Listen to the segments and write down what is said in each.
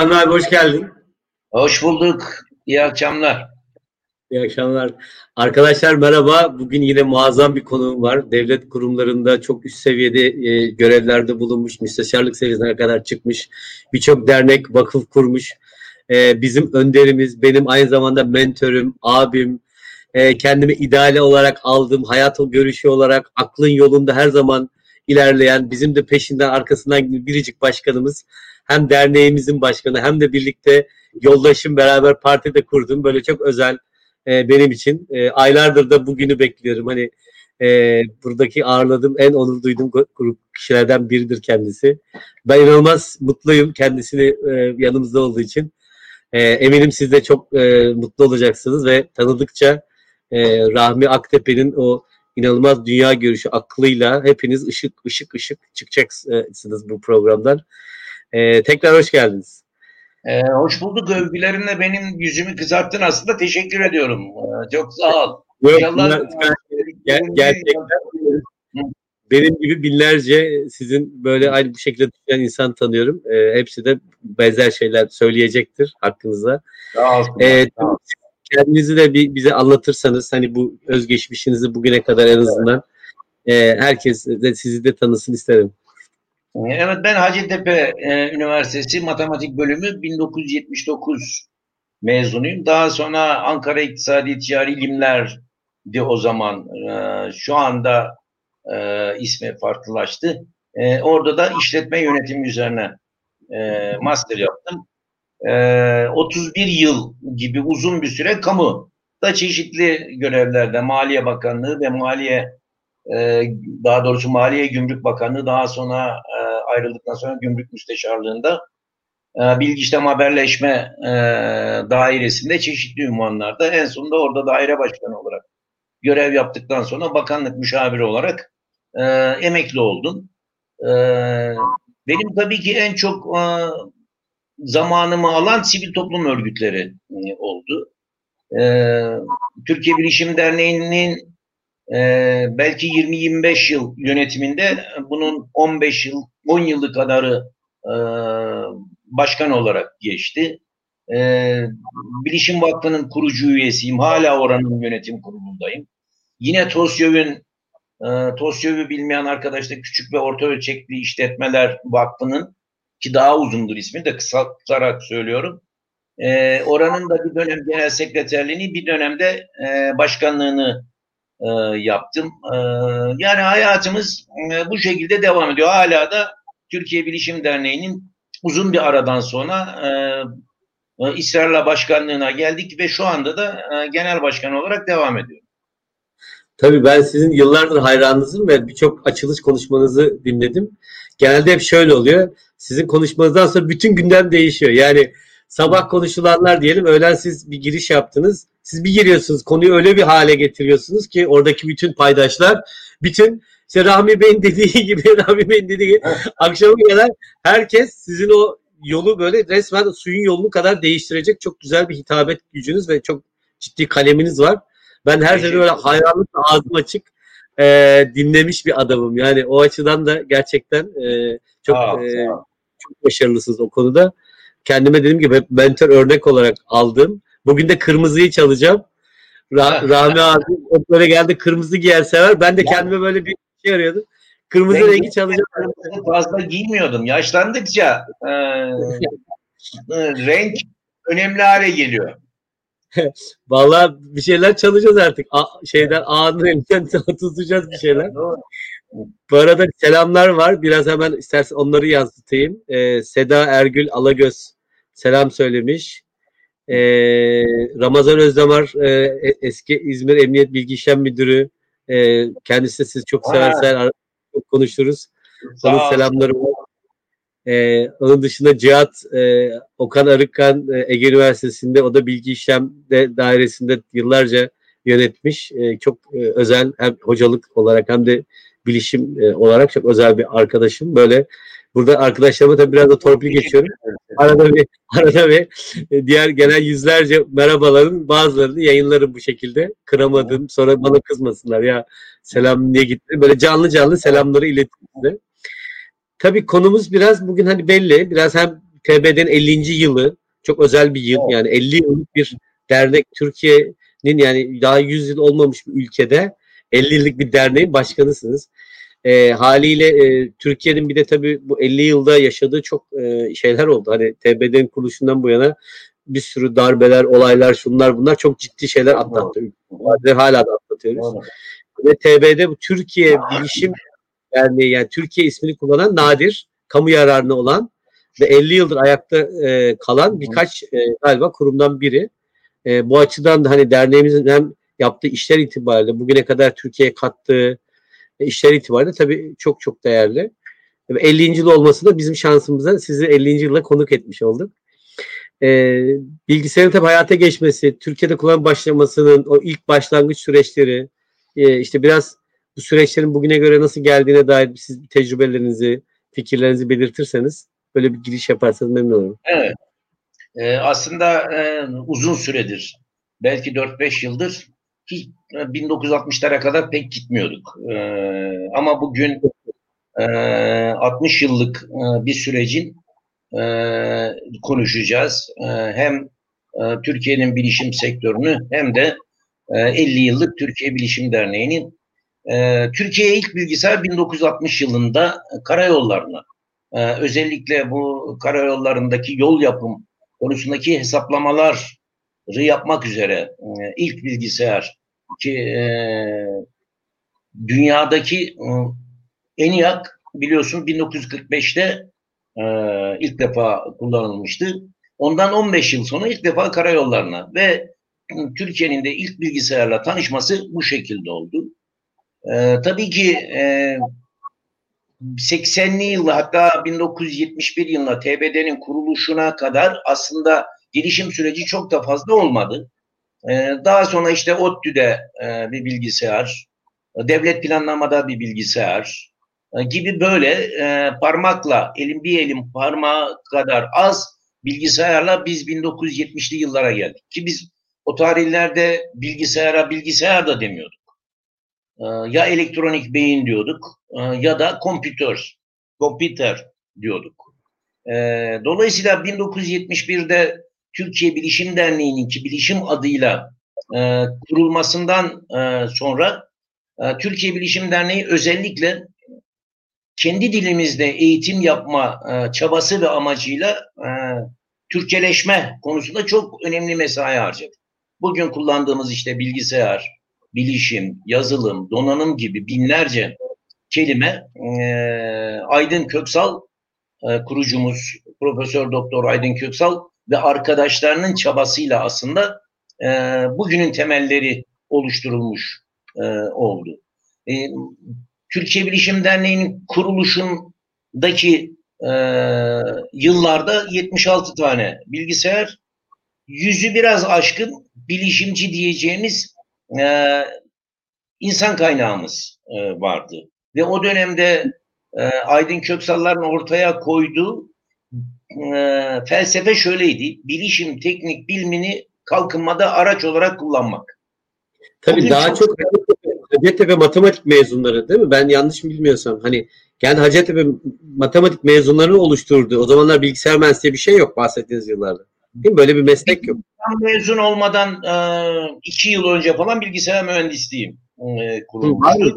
Rahmi abi hoş geldin. Hoş bulduk. İyi akşamlar. İyi akşamlar. Arkadaşlar merhaba. Bugün yine muazzam bir konuğum var. Devlet kurumlarında çok üst seviyede e, görevlerde bulunmuş, müsteşarlık seviyesine kadar çıkmış. Birçok dernek, vakıf kurmuş. E, bizim önderimiz, benim aynı zamanda mentörüm, abim, e, kendimi ideale olarak aldığım, hayat görüşü olarak aklın yolunda her zaman ilerleyen, bizim de peşinden arkasından biricik başkanımız hem derneğimizin başkanı hem de birlikte yoldaşım beraber partide kurdum. Böyle çok özel e, benim için. E, aylardır da bugünü bekliyorum. Hani e, buradaki ağırladığım en onur duyduğum grup kişilerden biridir kendisi. Ben inanılmaz mutluyum kendisini e, yanımızda olduğu için. E, eminim siz de çok e, mutlu olacaksınız ve tanıdıkça e, Rahmi Aktepe'nin o inanılmaz dünya görüşü aklıyla hepiniz ışık ışık ışık çıkacaksınız bu programdan. Ee, tekrar hoş geldiniz. Ee, hoş bulduk. Övgülerinle benim yüzümü kızarttın aslında. Teşekkür ediyorum. Ee, çok sağ ol. Yok, İnşallah... Ger gerçekten benim gibi binlerce sizin böyle aynı bu şekilde düşünen insan tanıyorum. Ee, hepsi de benzer şeyler söyleyecektir hakkınızda. Ee, kendinizi de bir bize anlatırsanız hani bu özgeçmişinizi bugüne kadar en azından e, herkes de sizi de tanısın isterim. Evet ben Hacettepe e, Üniversitesi Matematik Bölümü 1979 mezunuyum. Daha sonra Ankara İktisadi Ticari İlimler'di o zaman. E, şu anda e, ismi farklılaştı. E, orada da işletme yönetimi üzerine master yaptım. E, 31 yıl gibi uzun bir süre kamu da çeşitli görevlerde Maliye Bakanlığı ve Maliye daha doğrusu Maliye Gümrük Bakanlığı daha sonra ayrıldıktan sonra Gümrük Müsteşarlığında e, bilgi işlem haberleşme e, dairesinde çeşitli ünvanlarda en sonunda orada daire başkanı olarak görev yaptıktan sonra bakanlık müşaviri olarak e, emekli oldum. E, benim tabii ki en çok e, zamanımı alan sivil toplum örgütleri e, oldu. E, Türkiye Bilişim Derneği'nin e, belki 20-25 yıl yönetiminde bunun 15 yıl, 10 yılı kadarı e, başkan olarak geçti. E, Bilişim Vakfı'nın kurucu üyesiyim. Hala oranın yönetim kurulundayım. Yine TOSYÖV'ün e, TOSYÖV'ü bilmeyen arkadaşlar küçük ve orta ölçekli işletmeler vakfının ki daha uzundur ismi de kısaltarak söylüyorum. E, oranın da bir dönem genel sekreterliğini bir dönemde e, başkanlığını e, yaptım. E, yani hayatımız e, bu şekilde devam ediyor. Hala da Türkiye Bilişim Derneği'nin uzun bir aradan sonra e, e, ısrarla başkanlığına geldik ve şu anda da e, genel başkan olarak devam ediyorum. Tabii ben sizin yıllardır hayranınızım ve birçok açılış konuşmanızı dinledim. Genelde hep şöyle oluyor. Sizin konuşmanızdan sonra bütün gündem değişiyor. Yani sabah konuşulanlar diyelim öğlen siz bir giriş yaptınız. Siz bir giriyorsunuz konuyu öyle bir hale getiriyorsunuz ki oradaki bütün paydaşlar bütün işte Rahmi Bey'in dediği gibi Rahmi Bey'in dediği gibi akşama kadar herkes sizin o yolu böyle resmen suyun yolunu kadar değiştirecek çok güzel bir hitabet gücünüz ve çok ciddi kaleminiz var. Ben her zaman böyle hayranlıkla ağzım açık e, dinlemiş bir adamım. Yani o açıdan da gerçekten e, çok Sağ ol, e, sağ ol. çok başarılısınız o konuda. Kendime dediğim gibi hep mentor örnek olarak aldım. Bugün de kırmızıyı çalacağım. Ra- Rahmi abi böyle geldi kırmızı giyer sever. Ben de kendime böyle bir şey arıyordum. Kırmızı Ben- rengi çalacağım. Fazla giymiyordum. Yaşlandıkça e, e, renk önemli hale geliyor. Vallahi bir şeyler çalacağız artık. A- şeyden A'nın elinden tutacağız bir şeyler. Doğru. Bu arada selamlar var. Biraz hemen istersen onları yansıtayım. Ee, Seda Ergül Alagöz selam söylemiş. Ee, Ramazan Özdamar e, e- eski İzmir Emniyet Bilgi İşlem Müdürü. E, kendisi siz çok seversen konuşuruz. Onun selamları var. Ee, onun dışında Cihat e, Okan Arıkan e, Ege Üniversitesi'nde o da bilgi işlemde dairesinde yıllarca yönetmiş. E, çok e, özel hem hocalık olarak hem de bilişim e, olarak çok özel bir arkadaşım. Böyle burada arkadaşlarıma tabii biraz da torpil geçiyorum. Arada bir arada bir e, diğer gelen yüzlerce merhabaların bazılarını yayınlarım bu şekilde. Kıramadım. Sonra bana kızmasınlar ya selam niye gitti. Böyle canlı canlı selamları iletin size. Tabii konumuz biraz bugün hani belli. Biraz hem TB'den 50. yılı çok özel bir yıl. Yani 50 yıllık bir dernek Türkiye'nin yani daha 100 yıl olmamış bir ülkede 50 yıllık bir derneğin başkanısınız. E, haliyle e, Türkiye'nin bir de tabii bu 50 yılda yaşadığı çok e, şeyler oldu. Hani TB'den kuruluşundan bu yana bir sürü darbeler, olaylar, şunlar bunlar çok ciddi şeyler atlattı. Ve hala da atlatıyoruz. Ve TB'de bu Türkiye Bilişim Derneği yani Türkiye ismini kullanan nadir, kamu yararına olan ve 50 yıldır ayakta e, kalan birkaç e, galiba kurumdan biri. E, bu açıdan da hani derneğimizin hem yaptığı işler itibariyle bugüne kadar Türkiye'ye kattığı e, işler itibariyle tabii çok çok değerli. Ve 50. yıl olması da bizim şansımıza sizi 50. yıla konuk etmiş olduk. E, bilgisayarın tabii hayata geçmesi, Türkiye'de kullanım başlamasının o ilk başlangıç süreçleri, e, işte biraz bu süreçlerin bugüne göre nasıl geldiğine dair siz tecrübelerinizi, fikirlerinizi belirtirseniz böyle bir giriş yaparsanız memnun olurum. Evet. Ee, aslında e, uzun süredir, belki 4-5 yıldır hiç e, 1960'lara kadar pek gitmiyorduk. Ee, ama bugün e, 60 yıllık e, bir sürecin e, konuşacağız. E, hem e, Türkiye'nin bilişim sektörünü hem de e, 50 yıllık Türkiye Bilişim Derneği'nin e, Türkiye'ye ilk bilgisayar 1960 yılında karayollarına ee, özellikle bu karayollarındaki yol yapım konusundaki hesaplamaları yapmak üzere e, ilk bilgisayar ki e, dünyadaki e, ENIAC biliyorsun 1945'te e, ilk defa kullanılmıştı. Ondan 15 yıl sonra ilk defa karayollarına ve e, Türkiye'nin de ilk bilgisayarla tanışması bu şekilde oldu. E, tabii ki e, 80'li yıllar hatta 1971 yılında TBD'nin kuruluşuna kadar aslında gelişim süreci çok da fazla olmadı. Ee, daha sonra işte ODTÜ'de e, bir bilgisayar, devlet planlamada bir bilgisayar e, gibi böyle e, parmakla, elim bir elim parmağı kadar az bilgisayarla biz 1970'li yıllara geldik. Ki biz o tarihlerde bilgisayara bilgisayar da demiyorduk. e, ya elektronik beyin diyorduk ya da kompütör, kompüter diyorduk. Dolayısıyla 1971'de Türkiye Bilişim Derneği'nin ki bilişim adıyla e, kurulmasından e, sonra e, Türkiye Bilişim Derneği özellikle kendi dilimizde eğitim yapma e, çabası ve amacıyla e, Türkçeleşme konusunda çok önemli mesai harcadı. Bugün kullandığımız işte bilgisayar, bilişim, yazılım, donanım gibi binlerce kelime e, Aydın Köksal e, kurucumuz Profesör Doktor Aydın Köksal ve arkadaşlarının çabasıyla aslında e, bugünün temelleri oluşturulmuş e, oldu. E, Türkiye Bilişim Derneği'nin kuruluşundaki e, yıllarda 76 tane bilgisayar, yüzü biraz aşkın bilişimci diyeceğimiz e, insan kaynağımız e, vardı. Ve o dönemde e, Aydın Köksal'ların ortaya koyduğu e, felsefe şöyleydi. Bilişim, teknik, bilimini kalkınmada araç olarak kullanmak. Tabii Bugün daha çok, çok Hacettepe matematik mezunları değil mi? Ben yanlış mı bilmiyorsam hani yani Hacettepe matematik mezunlarını oluşturdu. O zamanlar bilgisayar mühendisliği bir şey yok bahsettiğiniz yıllarda. Değil mi? Böyle bir meslek yok. Ben mezun olmadan e, iki yıl önce falan bilgisayar mühendisliğim e, kurulmuştu.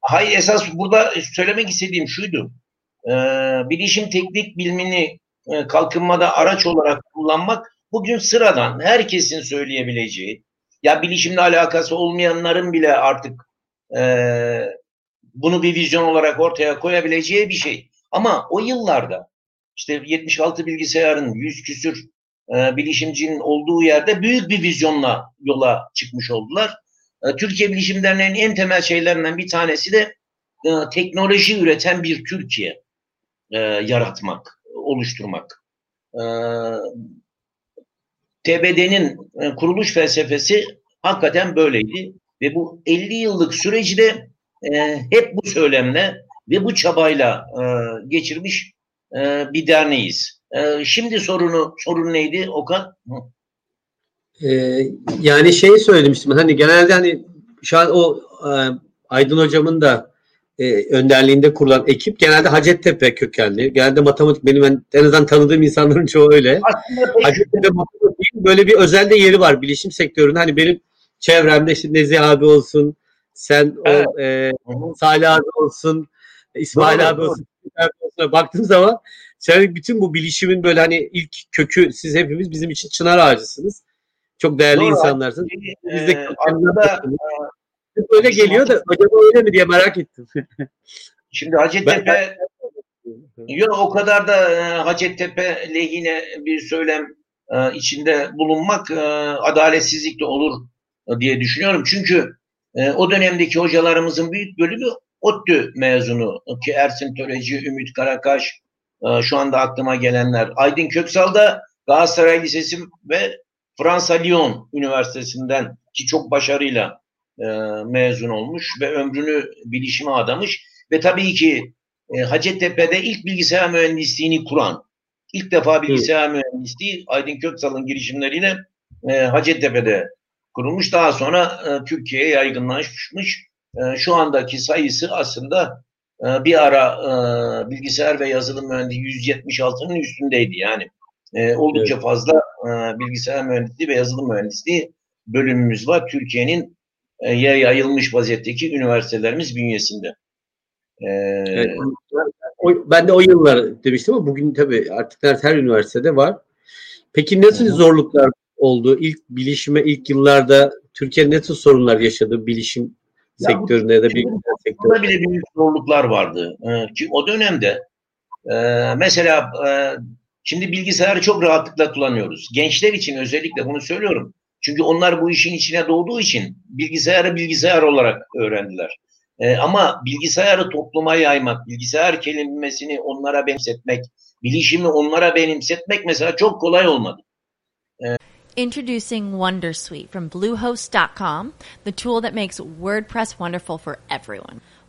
Hayır esas burada söylemek istediğim şuydu. E, bilişim teknik bilimini e, kalkınmada araç olarak kullanmak bugün sıradan herkesin söyleyebileceği ya bilişimle alakası olmayanların bile artık e, bunu bir vizyon olarak ortaya koyabileceği bir şey. Ama o yıllarda işte 76 bilgisayarın 100 küsür e, bilişimcinin olduğu yerde büyük bir vizyonla yola çıkmış oldular. E, Türkiye Bilişim Derneği'nin en temel şeylerinden bir tanesi de e, teknoloji üreten bir Türkiye e, yaratmak, oluşturmak. E, TBD'nin e, kuruluş felsefesi hakikaten böyleydi. Ve bu 50 yıllık süreci de e, hep bu söylemle ve bu çabayla e, geçirmiş e, bir derneğiz. E, şimdi sorunu sorun neydi Okan? Ee, yani şey söylemiştim hani genelde hani şu an o e, Aydın hocamın da e, önderliğinde kurulan ekip genelde Hacettepe kökenli. Genelde matematik benim en, en azından tanıdığım insanların çoğu öyle. Hacettepe matematik böyle bir özel de yeri var bilişim sektöründe. Hani benim çevremde işte Nezih abi olsun, sen evet. o, e, Salih abi olsun, İsmail doğru, abi doğru. olsun. Baktığım zaman sen bütün bu bilişimin böyle hani ilk kökü siz hepimiz bizim için çınar ağacısınız. Çok değerli doğru, insanlarsınız. Biz de e, aslında, böyle geliyor da acaba öyle mi diye merak ettim. Şimdi Hacettepe yok o kadar da e, Hacettepe lehine bir söylem e, içinde bulunmak e, adaletsizlik de olur diye düşünüyorum. Çünkü o dönemdeki hocalarımızın büyük bölümü ODTÜ mezunu ki Ersin Töreci, Ümit Karakaş, şu anda aklıma gelenler. Aydın Köksal da Galatasaray Lisesi ve Fransa Lyon Üniversitesi'nden ki çok başarıyla e, mezun olmuş ve ömrünü bilişime adamış ve tabii ki e, Hacettepe'de ilk bilgisayar mühendisliğini kuran, ilk defa bilgisayar evet. mühendisliği Aydın Köksal'ın girişimleriyle e, Hacettepe'de kurulmuş. Daha sonra e, Türkiye'ye yaygınlaşmış. E, şu andaki sayısı aslında e, bir ara e, bilgisayar ve yazılım mühendisliği 176'nın üstündeydi. Yani e, oldukça evet. fazla e, bilgisayar mühendisliği ve yazılım mühendisliği bölümümüz var. Türkiye'nin yayılmış vaziyetteki üniversitelerimiz bünyesinde. Ee, evet, o, ben de o yıllar demiştim ama bugün tabii artık her üniversitede var. Peki nasıl zorluklar oldu? İlk bilişime ilk yıllarda Türkiye ne tür sorunlar yaşadı bilişim ya sektöründe ya da bilgisayar sektöründe? bile büyük zorluklar vardı. Ee, ki o dönemde e, mesela e, şimdi bilgisayarı çok rahatlıkla kullanıyoruz. Gençler için özellikle bunu söylüyorum. Çünkü onlar bu işin içine doğduğu için bilgisayarı bilgisayar olarak öğrendiler. E, ama bilgisayarı topluma yaymak, bilgisayar kelimesini onlara benimsetmek, bilişimi onlara benimsetmek mesela çok kolay olmadı. Introducing Wondersuite from Bluehost.com, the tool that makes WordPress wonderful for everyone.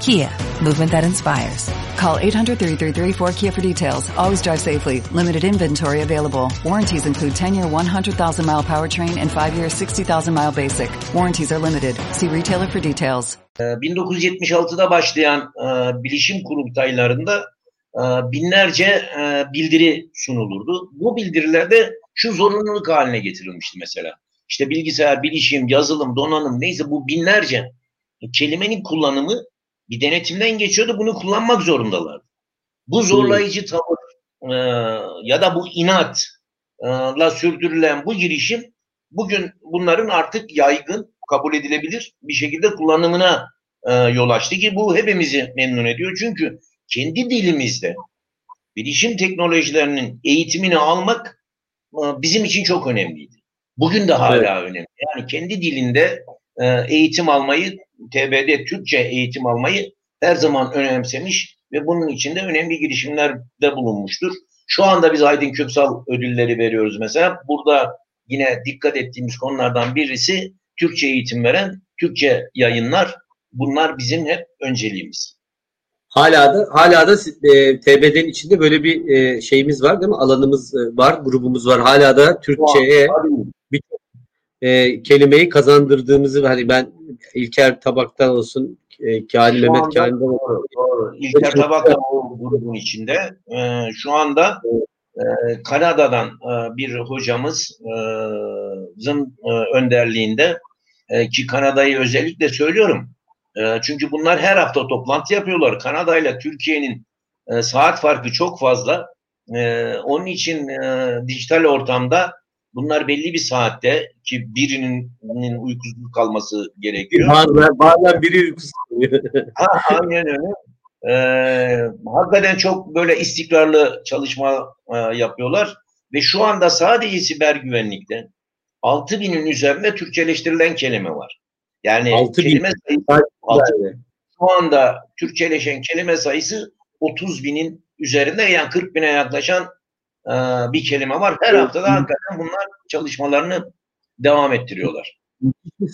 Kia, movement that inspires. Call 800-333-4KIA for details. Always drive safely. Limited inventory available. Warranties include 10-year 100,000 mile powertrain and 5-year 60,000 mile basic. Warranties are limited. See retailer for details. 1976'da başlayan e, bilişim kurultaylarında e, binlerce e, bildiri sunulurdu. Bu bildirilerde şu zorunluluk haline getirilmişti mesela. İşte bilgisayar, bilişim, yazılım, donanım neyse bu binlerce kelimenin kullanımı bir denetimden geçiyordu. Bunu kullanmak zorundalardı. Bu zorlayıcı tavır e, ya da bu inatla sürdürülen bu girişim bugün bunların artık yaygın, kabul edilebilir bir şekilde kullanımına e, yol açtı ki bu hepimizi memnun ediyor. Çünkü kendi dilimizde bilişim teknolojilerinin eğitimini almak e, bizim için çok önemliydi. Bugün de hala Evet. önemli. Yani kendi dilinde e, eğitim almayı, TBD Türkçe eğitim almayı her zaman önemsemiş ve bunun için de önemli girişimlerde bulunmuştur. Şu anda biz Aydın Köksal ödülleri veriyoruz mesela. Burada yine dikkat ettiğimiz konulardan birisi Türkçe eğitim veren Türkçe yayınlar. Bunlar bizim hep önceliğimiz. Hala da hala da e, TBD'nin içinde böyle bir e, şeyimiz var değil mi? Alanımız e, var, grubumuz var. Hala da Türkçe'ye birçok e, kelimeyi kazandırdığımızı hani ben İlker Tabak'tan olsun, e, Kâhani Şu Mehmet anda- Kâhani'den olsun. Doğru. İlker Tabak da o grubun içinde. Ee, şu anda e, Kanada'dan e, bir hocamızın e, önderliğinde e, ki Kanada'yı özellikle söylüyorum. E, çünkü bunlar her hafta toplantı yapıyorlar. Kanada ile Türkiye'nin e, saat farkı çok fazla. E, onun için e, dijital ortamda bunlar belli bir saatte ki birinin uykusuz kalması gerekiyor. Bazen, bazen biri uykusuz oluyor. Ha, aynen öyle. Ee, hakikaten çok böyle istikrarlı çalışma e, yapıyorlar ve şu anda sadece siber güvenlikte 6000'in üzerinde Türkçeleştirilen kelime var. Yani 6000. kelime sayısı altı- Yani. şu anda Türkçeleşen kelime sayısı 30 binin üzerinde yani 40 bine yaklaşan e, bir kelime var. Her hafta da hakikaten bunlar çalışmalarını devam ettiriyorlar.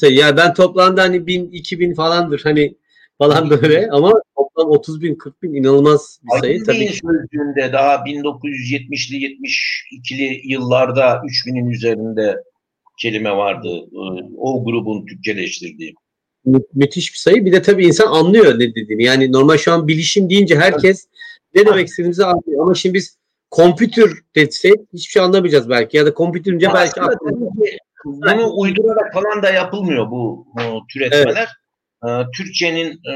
Ya ben toplamda hani 1000 2000 falandır hani falan böyle ama toplam 30 bin 40 bin inanılmaz bir sayı Aydın tabii. Sözlüğünde daha 1970'li 72'li yıllarda 3000'in üzerinde kelime vardı. Ee, O grubun Türkçeleştirdiği. Mü- müthiş bir sayı. Bir de tabii insan anlıyor ne dediğini. Yani normal şu an bilişim deyince herkes ne demek istediğimizi anlıyor. Ama şimdi biz kompütür desek hiçbir şey anlamayacağız belki. Ya da kompütür deyince belki bunu uydurarak falan da yapılmıyor bu, bu türetmeler. Ee, Türkçenin e,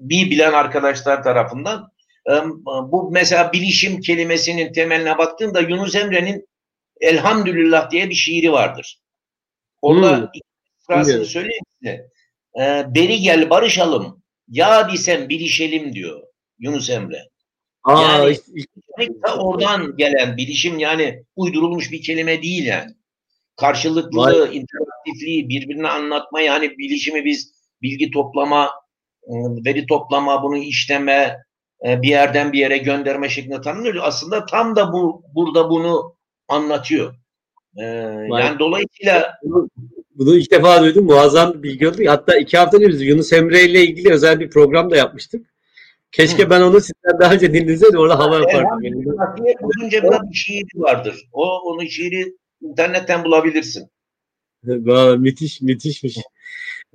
bir bilen arkadaşlar tarafından e, bu mesela bilişim kelimesinin temeline baktığında Yunus Emre'nin Elhamdülillah diye bir şiiri vardır. Orada Hmm. sırasını söyleyeyim size. Ee, beri gel barışalım. Ya desem bilişelim diyor Yunus Emre. Aa, Yani- işte- oradan gelen bilişim yani uydurulmuş bir kelime değil yani. Karşılıklı, Vay. interaktifliği, birbirini anlatma yani bilişimi biz bilgi toplama, ıı, veri toplama, bunu işleme, e, bir yerden bir yere gönderme şeklinde tanımlıyor. Aslında tam da bu burada bunu anlatıyor. Ee, Vay. yani dolayısıyla bunu, bunu ilk defa duydum. Muazzam bir bilgi oldu. Hatta iki hafta önce biz Yunus Emre ile ilgili özel bir program da yapmıştık. Keşke Hı. ben onu sizden daha önce dinleseydim. Orada hava yapardım. Diye uzunca bir şiiri vardır. O onun şiiri internetten bulabilirsin. Vay, müthiş, müthişmiş.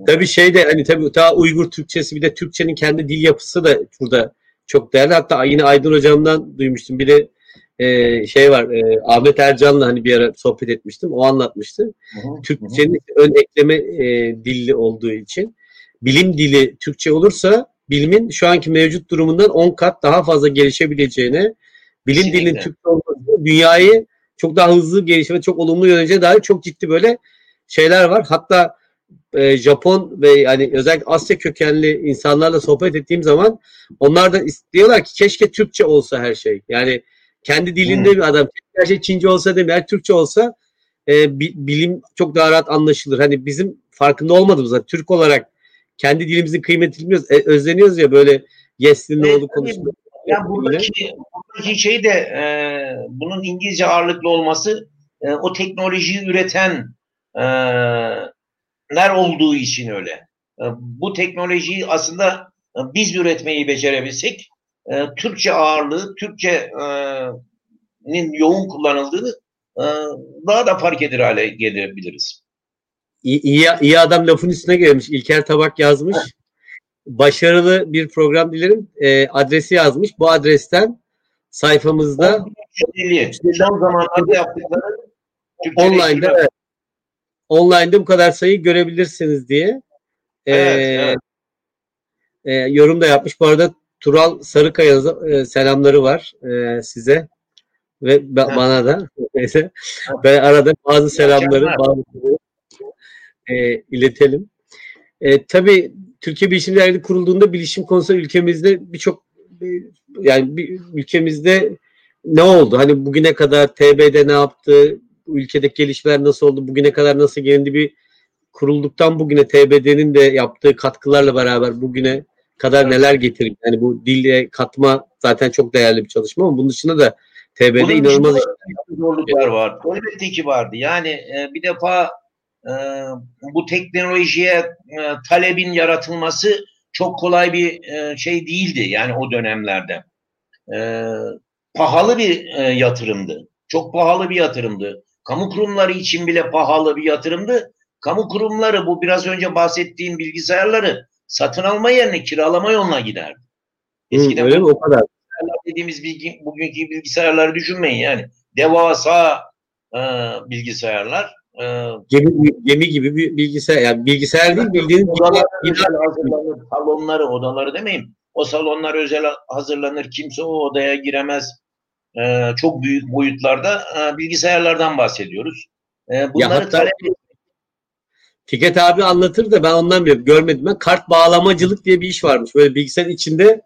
Tabii şey de hani tabii daha Uygur Türkçesi bir de Türkçenin kendi dil yapısı da burada çok değerli. Hatta yine Aydın hocamdan duymuştum. Bir de e, şey var e, Ahmet Ercan'la hani bir ara sohbet etmiştim. O anlatmıştı. Hı hı, hı hı. Türkçenin ön ekleme e, dilli olduğu için bilim dili Türkçe olursa bilimin şu anki mevcut durumundan 10 kat daha fazla gelişebileceğine, bilim Kesinlikle. dilinin Türkçe olması dünyayı çok daha hızlı gelişme, çok olumlu yönece dair çok ciddi böyle şeyler var. Hatta e, Japon ve yani özellikle Asya kökenli insanlarla sohbet ettiğim zaman onlar da istiyorlar ki keşke Türkçe olsa her şey. Yani kendi dilinde Hmm. bir adam her şey Çince olsa mi? Eğer Türkçe olsa e, bi- bilim çok daha rahat anlaşılır. Hani bizim farkında olmadığımızda Türk olarak kendi dilimizin kıymetini bilmiyoruz. E, özleniyoruz ya böyle Yes'li ne oldu konuşuyor. Yani buradaki, buradaki şey de e, bunun İngilizce ağırlıklı olması e, o teknolojiyi üreten e, ler olduğu için öyle. E, bu teknolojiyi aslında e, biz üretmeyi becerebilsek e, Türkçe ağırlığı, Türkçe'nin yoğun kullanıldığını e, daha da fark eder hale gelebiliriz. İyi, iyi, iyi adam lafın üstüne gelmiş. İlker Tabak yazmış. Başarılı bir program dilerim. E, adresi yazmış. Bu adresten sayfamızda 150. Son zamanlarda yaptıkları online'da evet, online'da bu kadar sayı görebilirsiniz diye e, Evet, evet. e, yorum da yapmış. Bu arada Tural Sarıkaya'nın e, selamları var e, size ve ba- Evet. bana da. Neyse. Ben arada bazı selamları bazı e, iletelim. E, tabii Türkiye Bilişim Derneği kurulduğunda bilişim konusunda ülkemizde birçok e, yani bir, ülkemizde ne oldu? Hani bugüne kadar TB'de ne yaptı? Ülkedeki gelişmeler nasıl oldu? Bugüne kadar nasıl gelindi? Bir kurulduktan bugüne TBD'nin de yaptığı katkılarla beraber bugüne kadar neler getirdi? Yani bu dille katma zaten çok değerli bir çalışma ama bunun dışında da TBD Bunun inanılmaz zorluklar var. Elbette ki vardı. Yani e, bir defa bu teknolojiye e, talebin yaratılması çok kolay bir e, şey değildi. Yani o dönemlerde. E, pahalı bir e, yatırımdı. Çok pahalı bir yatırımdı. Kamu kurumları için bile pahalı bir yatırımdı. Kamu kurumları bu biraz önce bahsettiğim bilgisayarları satın alma yerine kiralama yoluna giderdi. Hı, Eskiden öyle mi? O kadar. dediğimiz bilgi, bugünkü bilgisayarları düşünmeyin yani. Devasa e, bilgisayarlar. E, Gemi, gemi gibi bir bilgisayar. Yani bilgisayar değil bildiğiniz odaları bina- özel hazırlanır. Salonları, odaları demeyin. O salonlar özel hazırlanır. Kimse o odaya giremez. E, çok büyük boyutlarda e, bilgisayarlardan bahsediyoruz. E, bunları hatta- talep Fikret abi anlatır da ben ondan biliyorum. Görmedim ben. Kart bağlamacılık diye bir iş varmış. Böyle bilgisayarın içinde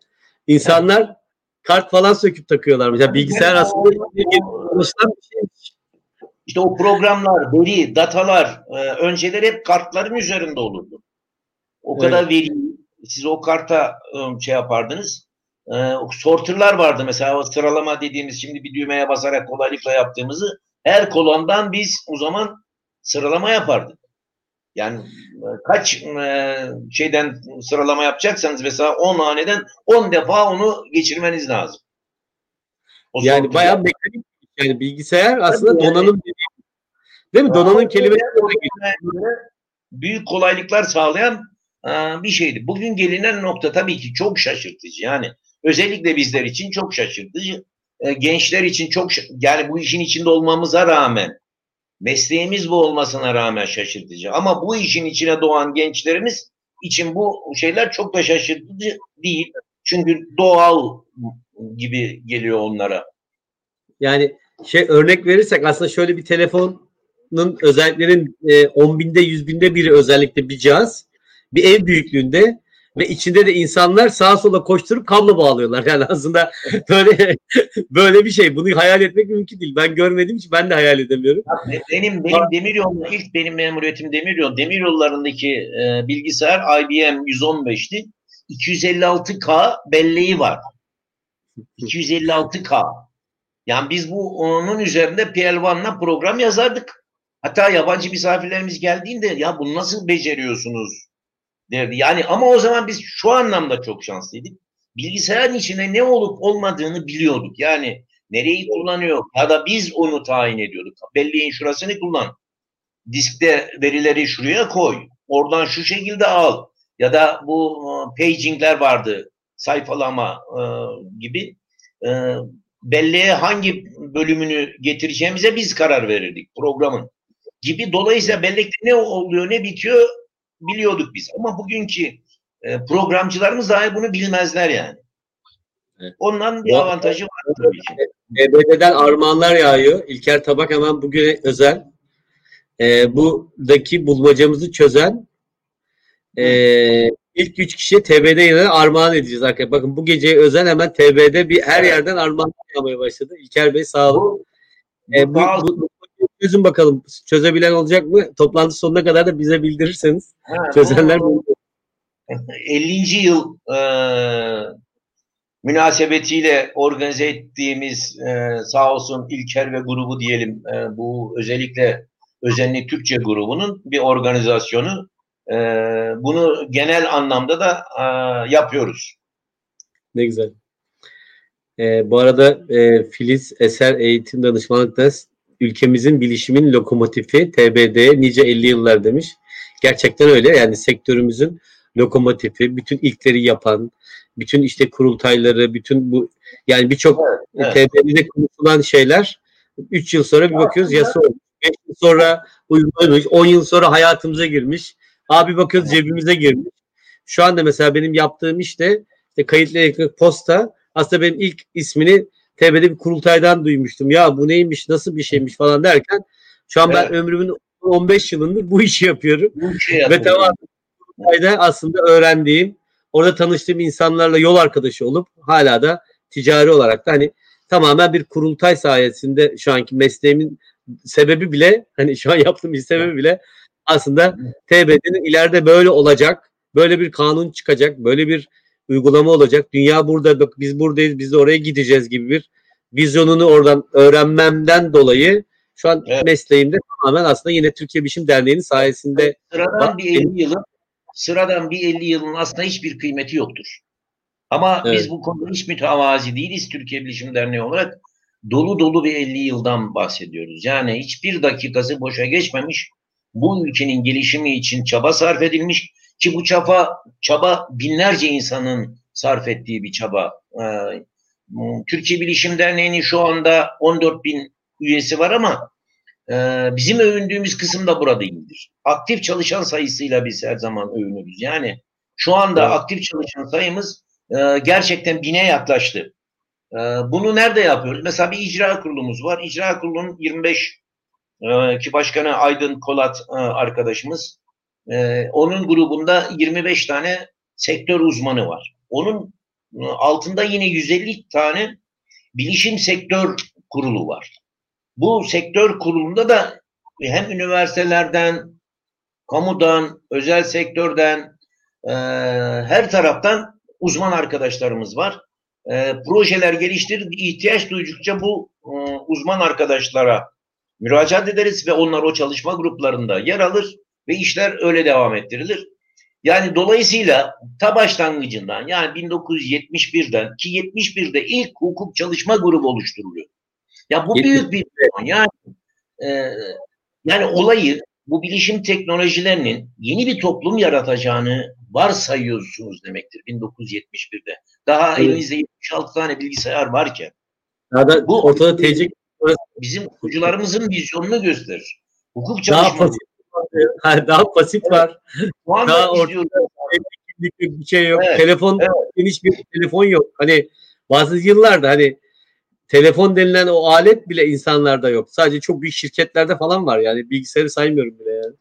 insanlar kart falan söküp takıyorlarmış. Yani bilgisayar aslında konuşulan bir şey. İşte o programlar, veri, datalar e, önceleri hep kartların üzerinde olurdu. O Evet. kadar veri siz o karta e, şey yapardınız. E, sorterlar vardı mesela o sıralama dediğimiz şimdi bir düğmeye basarak kolaylıkla yaptığımızı her kolondan biz o zaman sıralama yapardık. Yani e, kaç e, şeyden sıralama yapacaksanız mesela 10 haneden 10 defa onu geçirmeniz lazım. O Yani bayağı mekanik yani bilgisayar aslında Tabii yani. donanım Değil mi? Donanım kelimesi büyük kolaylıklar sağlayan e, bir şeydi. Bugün gelinen nokta tabii ki çok şaşırtıcı. Yani özellikle bizler için çok şaşırtıcı. E, gençler için çok yani bu işin içinde olmamıza rağmen mesleğimiz bu olmasına rağmen şaşırtıcı. Ama bu işin içine doğan gençlerimiz için bu şeyler çok da şaşırtıcı değil. Çünkü doğal gibi geliyor onlara. Yani şey örnek verirsek aslında şöyle bir telefonun özelliklerinin e, 10 binde 100 binde biri özellikle bir cihaz. Bir ev büyüklüğünde ve içinde de insanlar sağa sola koşturup kablo bağlıyorlar. Yani aslında böyle böyle bir şey. Bunu hayal etmek mümkün değil. Ben görmediğim için ben de hayal edemiyorum. Be- Benim benim demiryolunda ilk benim memuriyetim demiryol. Demiryollarındaki e, bilgisayar IBM 115'ti. 256K belleği var. 256K. Yani biz bu onun üzerinde PL1'la program yazardık. Hatta yabancı misafirlerimiz geldiğinde ya bunu nasıl beceriyorsunuz derdi. Yani ama o zaman biz şu anlamda çok şanslıydık. Bilgisayarın içinde ne olup olmadığını biliyorduk. Yani nereyi kullanıyor ya da biz onu tayin ediyorduk. Belleğin şurasını kullan. Diskte verileri şuraya koy. oradan şu şekilde al ya da bu e, pagingler vardı sayfalama e, gibi e, belleğe hangi bölümünü getireceğimize biz karar verirdik programın gibi. Dolayısıyla bellekte ne oluyor ne bitiyor biliyorduk biz. Ama bugünkü e, programcılarımız dahi bunu bilmezler yani. Evet. Ondan bir Bu- avantajı var tabii ki. EBD'den armağanlar yağıyor. İlker Tabak hemen bugüne özel. E, buradaki bulmacamızı çözen e, ilk üç kişiye TBD yine armağan edeceğiz arkadaşlar. Bakın bu geceye özel hemen TBD bir her yerden armağan yağmaya başladı. İlker Bey sağ olun. Bu, E, bu, bu, bu- çözün bakalım. Çözebilen olacak mı? Toplantı sonuna kadar da bize bildirirseniz. ha, Çözenler bu- 50. yıl e, münasebetiyle organize ettiğimiz e, sağ olsun İlker ve grubu diyelim e, bu özellikle Özenli Türkçe grubunun bir organizasyonu. E, bunu genel anlamda da e, yapıyoruz. Ne güzel. Ee, bu arada e, Filiz Eser Eğitim Danışmanlık'ta ülkemizin bilişimin lokomotifi TBD nice 50 yıllar demiş. Gerçekten öyle yani sektörümüzün lokomotifi, bütün ilkleri yapan, bütün işte kurultayları, bütün bu yani birçok evet. TBD'de konuşulan şeyler 3 yıl sonra bir bakıyoruz yasa olmuş. 5 yıl sonra uygulanmış, 10 yıl sonra hayatımıza girmiş. Abi bakıyoruz cebimize girmiş. Şu anda mesela benim yaptığım işte, işte kayıtlı elektronik posta aslında benim ilk ismini TB'de bir kurultaydan duymuştum. Ya bu neymiş, nasıl bir şeymiş falan derken şu an ben Evet. ömrümün 15 yılındır bu işi yapıyorum. Bu şey Ve tamam kurultayda aslında öğrendiğim, orada tanıştığım insanlarla yol arkadaşı olup hala da ticari olarak da hani tamamen bir kurultay sayesinde şu anki mesleğimin sebebi bile hani şu an yaptığım iş sebebi bile aslında TBD'nin ileride böyle olacak, böyle bir kanun çıkacak, böyle bir uygulama olacak. Dünya burada, bak biz buradayız, biz de oraya gideceğiz gibi bir vizyonunu oradan öğrenmemden dolayı şu an Evet. mesleğimde tamamen aslında yine Türkiye Bilişim Derneği'nin sayesinde Sıradan Bak, bir 50 yılın sıradan bir 50 yılın aslında hiçbir kıymeti yoktur. Ama Evet. biz bu konuda hiç mütevazi değiliz Türkiye Bilişim Derneği olarak. Dolu dolu bir 50 yıldan bahsediyoruz. Yani hiçbir dakikası boşa geçmemiş. Bu ülkenin gelişimi için çaba sarf edilmiş ki bu çaba çaba binlerce insanın sarf ettiği bir çaba. Ee, Türkiye Bilişim Derneği'nin şu anda 14 bin üyesi var ama ee, bizim övündüğümüz kısım da burada değildir. Aktif çalışan sayısıyla biz her zaman övünürüz. Yani şu anda Evet. aktif çalışan sayımız e, gerçekten bine yaklaştı. E, bunu nerede yapıyoruz? Mesela bir icra kurulumuz var. İcra kurulunun 25 e, ki başkanı Aydın Kolat e, arkadaşımız. E, onun grubunda 25 tane sektör uzmanı var. Onun e, altında yine 150 tane bilişim sektör kurulu var. Bu sektör kurulunda da hem üniversitelerden, kamudan, özel sektörden, e, her taraftan uzman arkadaşlarımız var. E, projeler geliştirir, ihtiyaç duydukça bu e, uzman arkadaşlara müracaat ederiz ve onlar o çalışma gruplarında yer alır ve işler öyle devam ettirilir. Yani dolayısıyla ta başlangıcından yani 1971'den ki 71'de ilk hukuk çalışma grubu oluşturuluyor. Ya bu büyük bir yani e, yani olayı bu bilişim teknolojilerinin yeni bir toplum yaratacağını varsayıyorsunuz demektir 1971'de. Daha Evet. elinizde 76 tane bilgisayar varken daha da Bu- ortada TC bizim hukucularımızın vizyonunu gösterir. Hukuk daha çalışması var. daha pasif var. şu anda daha ortada- bir şey yok. Evet, telefon evet. geniş bir telefon yok. Hani bazı yıllarda hani telefon denilen o alet bile insanlarda yok. Sadece çok büyük şirketlerde falan var yani bilgisayarı saymıyorum bile yani.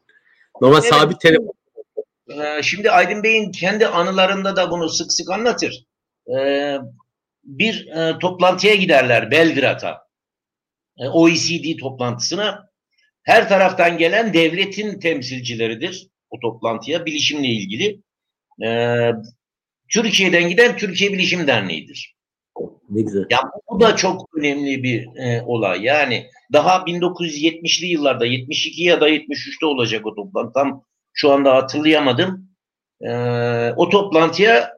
Normal Evet. sabit telefon. Ee, Şimdi Aydın Bey'in kendi anılarında da bunu sık sık anlatır. Ee, Bir e, toplantıya giderler Belgrad'a. E, OECD toplantısına. Her taraftan gelen devletin temsilcileridir o toplantıya bilişimle ilgili. Ee, Türkiye'den giden Türkiye Bilişim Derneği'dir. Ne güzel. Ya bu- da çok önemli bir e, olay. Yani daha 1970'li yıllarda 72 ya da 73'te olacak o toplantı. Tam şu anda hatırlayamadım. Ee, o toplantıya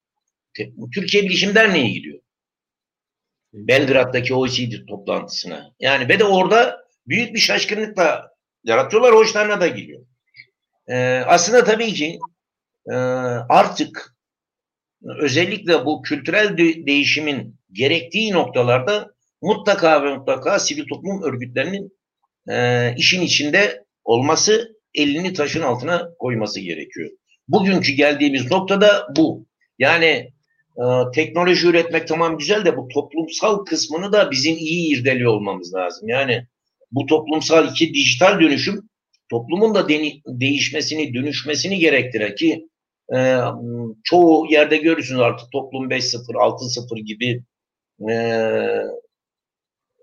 Türkiye Bilişim Derneği gidiyor. Belgrad'daki OECD toplantısına. Yani ve de orada büyük bir şaşkınlıkla yaratıyorlar. Hoşlarına da geliyor. Ee, aslında tabii ki e, artık özellikle bu kültürel de- değişimin gerektiği noktalarda mutlaka ve mutlaka sivil toplum örgütlerinin e, işin içinde olması, elini taşın altına koyması gerekiyor. Bugünkü geldiğimiz noktada bu. Yani e, teknoloji üretmek tamam güzel de bu toplumsal kısmını da bizim iyi irdeliyor olmamız lazım. Yani bu toplumsal iki dijital dönüşüm toplumun da deni- değişmesini, dönüşmesini gerektiren ki e, çoğu yerde görürsünüz artık toplum 5.0, 6.0 gibi e,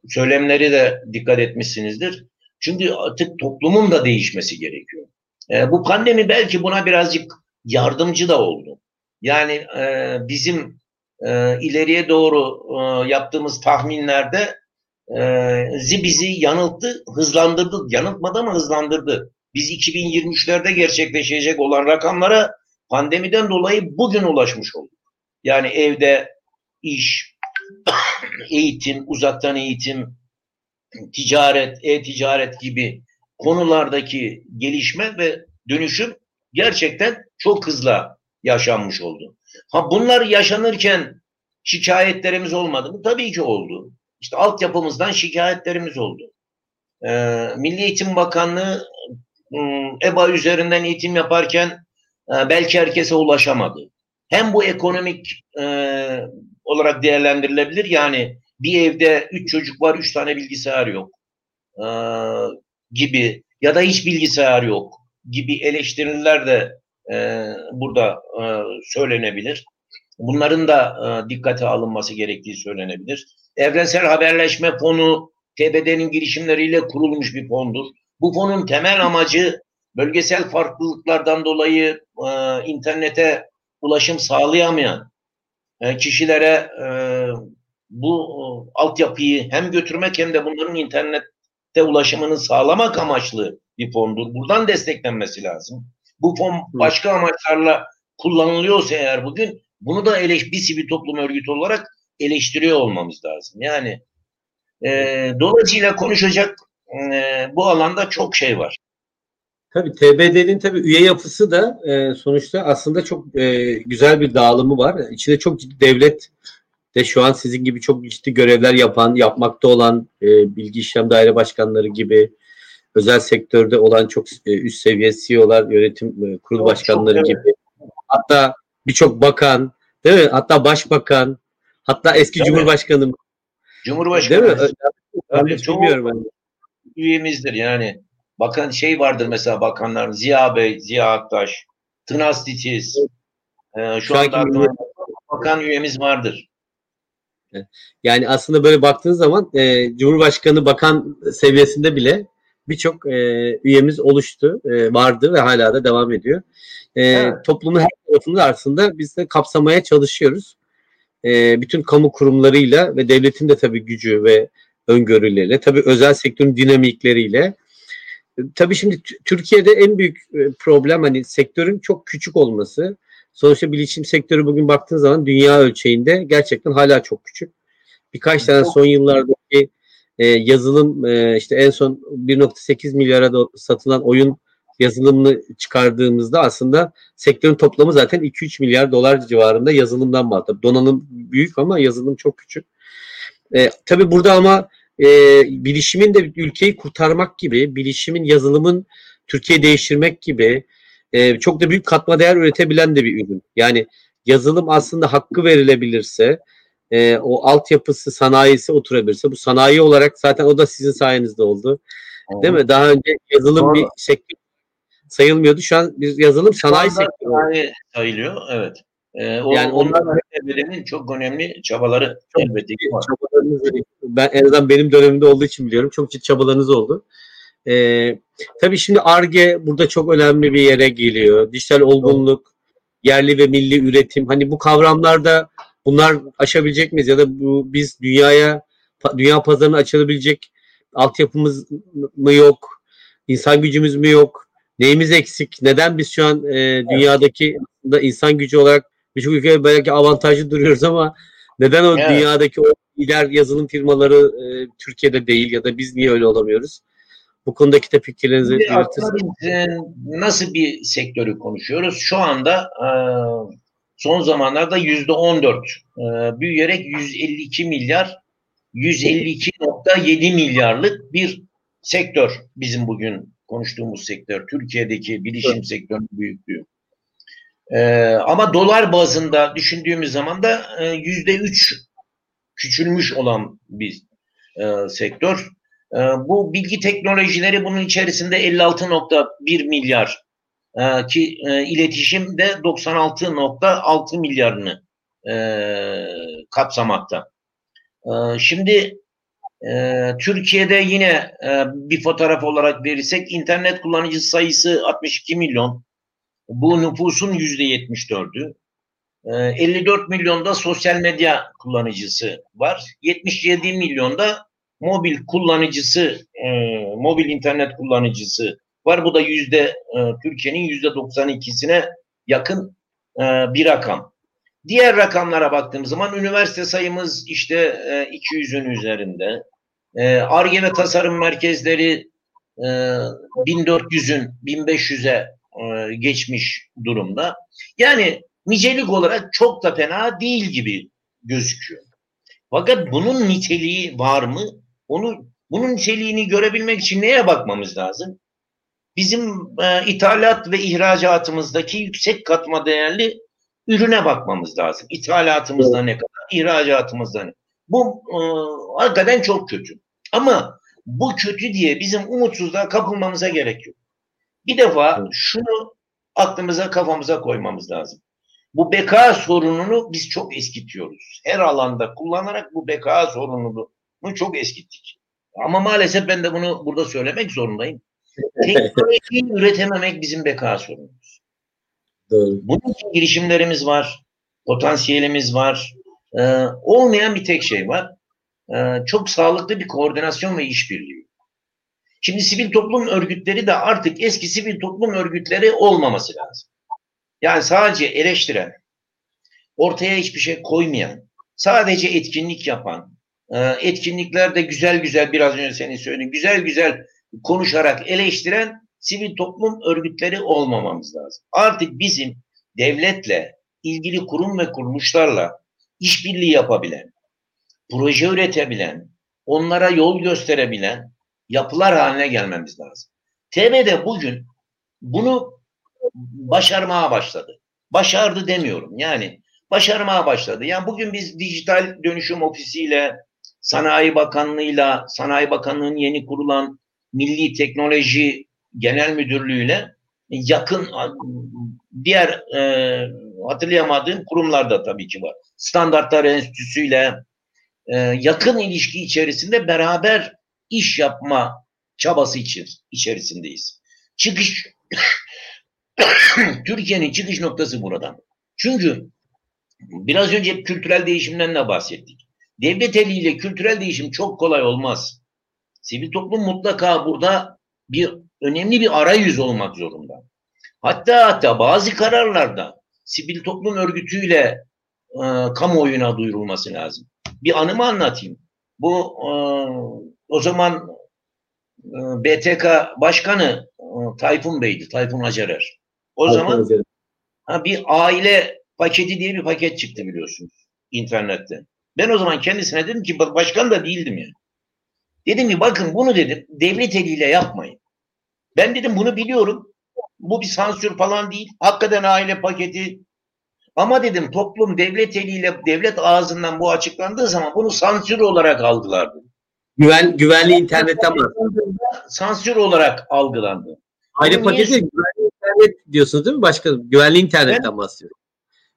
söylemleri de dikkat etmişsinizdir. Çünkü artık toplumun da değişmesi gerekiyor. E, bu pandemi belki buna birazcık yardımcı da oldu. Yani e, bizim e, ileriye doğru e, yaptığımız tahminlerde e, zi bizi yanılttı, hızlandırdı. Yanıltmadı ama hızlandırdı. Biz 2023'lerde gerçekleşecek olan rakamlara pandemiden dolayı bugün ulaşmış olduk. Yani evde iş, eğitim, uzaktan eğitim, ticaret, e-ticaret gibi konulardaki gelişme ve dönüşüm gerçekten çok hızla yaşanmış oldu. Ha bunlar yaşanırken şikayetlerimiz olmadı mı? Tabii ki oldu. İşte altyapımızdan şikayetlerimiz oldu. Ee, Milli Eğitim Bakanlığı ım, EBA üzerinden eğitim yaparken e, belki herkese ulaşamadı. Hem bu ekonomik e, olarak değerlendirilebilir. Yani bir evde üç çocuk var, üç tane bilgisayar yok e, gibi ya da hiç bilgisayar yok gibi eleştiriler de e, burada e, söylenebilir. Bunların da e, dikkate alınması gerektiği söylenebilir. Evrensel Haberleşme Fonu TBD'nin girişimleriyle kurulmuş bir fondur. Bu fonun temel amacı bölgesel farklılıklardan dolayı e, internete ulaşım sağlayamayan e, kişilere e, bu e, altyapıyı hem götürmek hem de bunların internette ulaşımını sağlamak amaçlı bir fondur. Buradan desteklenmesi lazım. Bu fon başka amaçlarla kullanılıyorsa eğer bugün bunu da eleş, bir sivil toplum örgütü olarak eleştiriyor olmamız lazım. Yani e, dolayısıyla konuşacak e, bu alanda çok şey var. Tabii TBD'nin tabii üye yapısı da e, sonuçta aslında çok e, güzel bir dağılımı var. İçinde çok ciddi devlet de şu an sizin gibi çok ciddi görevler yapan, yapmakta olan e, bilgi işlem daire başkanları gibi özel sektörde olan çok e, üst seviye CEO'lar, yönetim e, kurul Çok, başkanları çok, gibi. Hatta birçok bakan, değil mi? Hatta başbakan, hatta eski Tabii. cumhurbaşkanı, değil mi? Cumhurbaşkanı Yanlış çoğu- bilmiyorum ben. üyemizdir yani. Bakan şey vardır mesela bakanlar Ziya Bey, Ziya Aktaş, Tınas Titiz. Ee, şu anda aklıma bakan üyemiz vardır. Yani aslında böyle baktığınız zaman e, Cumhurbaşkanı bakan seviyesinde bile birçok e, üyemiz oluştu, e, vardı ve hala da devam ediyor. E, evet. Toplumun her tarafını aslında biz de kapsamaya çalışıyoruz. E, bütün kamu kurumlarıyla ve devletin de tabii gücü ve öngörüleriyle, tabii özel sektörün dinamikleriyle. E, tabii şimdi Türkiye'de en büyük e, problem hani sektörün çok küçük olması. Sonuçta bilişim sektörü bugün baktığın zaman dünya ölçeğinde gerçekten hala çok küçük. Birkaç tane son yıllardaki e, yazılım e, işte en son 1.8 milyara da satılan oyun yazılımını çıkardığımızda aslında sektörün toplamı zaten 2-3 milyar dolar civarında yazılımdan bahsediyor. Donanım büyük ama yazılım çok küçük. E, tabii burada ama e, bilişimin de ülkeyi kurtarmak gibi, bilişimin, yazılımın Türkiye değiştirmek gibi e, çok da büyük katma değer üretebilen de bir ürün. Yani yazılım aslında hakkı verilebilirse, e, o altyapısı, sanayisi oturabilirse, bu sanayi olarak zaten o da sizin sayenizde oldu. Evet. Değil mi? Daha önce yazılım Doğru. bir sektör sayılmıyordu. Şu an bir yazılım sanayi sektörü. Sanayi sayılıyor, evet. Ee, o, yani onlar devletlerin çok önemli çabaları çok elbette ki var. ben en azından benim dönemimde olduğu için biliyorum. Çok ciddi çabalarınız oldu. Ee, tabii şimdi ARGE burada çok önemli bir yere geliyor. Dijital olgunluk, yerli ve milli üretim. Hani bu kavramlarda bunlar aşabilecek miyiz? Ya da bu biz dünyaya dünya pazarına açılabilecek altyapımız mı yok? İnsan gücümüz mü yok? Neyimiz eksik? Neden biz şu an e, dünyadaki da insan gücü olarak birçok ülkede belki avantajlı duruyoruz ama neden o evet. dünyadaki o lider yazılım firmaları e, Türkiye'de değil ya da biz niye öyle olamıyoruz? Bu konudaki de fikirlerinizi belirtirsiniz. E, nasıl bir sektörü konuşuyoruz? Şu anda e, son zamanlarda yüzde on dört e, büyüyerek 152 milyar 152.7 milyarlık bir sektör bizim bugün konuştuğumuz sektör. Türkiye'deki bilişim evet. sektörünün büyüklüğü. Ee, ama dolar bazında düşündüğümüz zaman da e, yüzde üç küçülmüş olan bir e, sektör. E, bu bilgi teknolojileri bunun içerisinde 56.1 milyar e, ki e, iletişim de 96.6 milyarını e, kapsamakta. E, şimdi e, Türkiye'de yine e, bir fotoğraf olarak verirsek internet kullanıcı sayısı 62 milyon. Bu nüfusun yüzde 74'ü. 54 milyonda sosyal medya kullanıcısı var. 77 milyonda mobil kullanıcısı, e, mobil internet kullanıcısı var. Bu da yüzde e, Türkiye'nin yüzde 92'sine yakın e, bir rakam. Diğer rakamlara baktığımız zaman üniversite sayımız işte e, 200'ün üzerinde. ARGE e ve tasarım merkezleri e, 1400'ün 1500'e e, geçmiş durumda. Yani nicelik olarak çok da fena değil gibi gözüküyor. Fakat bunun niteliği var mı? Onu bunun niteliğini görebilmek için neye bakmamız lazım? Bizim e, ithalat ve ihracatımızdaki yüksek katma değerli ürüne bakmamız lazım. İthalatımızda ne kadar, ihracatımızda ne? Bu e, hakikaten çok kötü. Ama bu kötü diye bizim umutsuzluğa kapılmamıza gerek yok. Bir defa şunu aklımıza kafamıza koymamız lazım. Bu beka sorununu biz çok eskitiyoruz. Her alanda kullanarak bu beka sorununu çok eskittik. Ama maalesef ben de bunu burada söylemek zorundayım. Teknolojiyi üretememek bizim beka sorunumuz. Doğru. Bunun için girişimlerimiz var, potansiyelimiz var. Ee, olmayan bir tek şey var. Ee, çok sağlıklı bir koordinasyon ve işbirliği. Şimdi sivil toplum örgütleri de artık eski sivil toplum örgütleri olmaması lazım. Yani sadece eleştiren, ortaya hiçbir şey koymayan, sadece etkinlik yapan, e, etkinliklerde güzel güzel biraz önce senin söylediğin güzel güzel konuşarak eleştiren sivil toplum örgütleri olmamamız lazım. Artık bizim devletle ilgili kurum ve kuruluşlarla işbirliği yapabilen, proje üretebilen, onlara yol gösterebilen yapılar haline gelmemiz lazım. TB'de bugün bunu başarmaya başladı. Başardı demiyorum. Yani başarmaya başladı. Yani bugün biz dijital dönüşüm ofisiyle, Sanayi Bakanlığı'yla, Sanayi Bakanlığı'nın yeni kurulan Milli Teknoloji Genel Müdürlüğü'yle yakın diğer e, hatırlayamadığım kurumlarda tabii ki var. Standartlar Enstitüsü'yle e, yakın ilişki içerisinde beraber iş yapma çabası için içerisindeyiz. Çıkış Türkiye'nin çıkış noktası buradan. Çünkü biraz önce kültürel değişimden de bahsettik. Devlet eliyle kültürel değişim çok kolay olmaz. Sivil toplum mutlaka burada bir önemli bir arayüz olmak zorunda. Hatta hatta bazı kararlarda sivil toplum örgütüyle e, kamuoyuna duyurulması lazım. Bir anımı anlatayım. Bu e, o zaman e, BTK Başkanı e, Tayfun Bey'di, Tayfun Acarer. O Tayfun zaman Acarer. ha, bir aile paketi diye bir paket çıktı biliyorsunuz internette. Ben o zaman kendisine dedim ki "Bak, başkan da değildim yani. Dedim ki bakın bunu dedim devlet eliyle yapmayın. Ben dedim bunu biliyorum. Bu bir sansür falan değil. Hakikaten aile paketi. Ama dedim toplum devlet eliyle devlet ağzından bu açıklandığı zaman bunu sansür olarak algılardı. Güven, güvenli internetten bahsediyoruz. Sansür olarak algılandı. Aile paketi niye- güvenli internet diyorsunuz değil mi başkanım? Güvenli internetten bahsediyorum.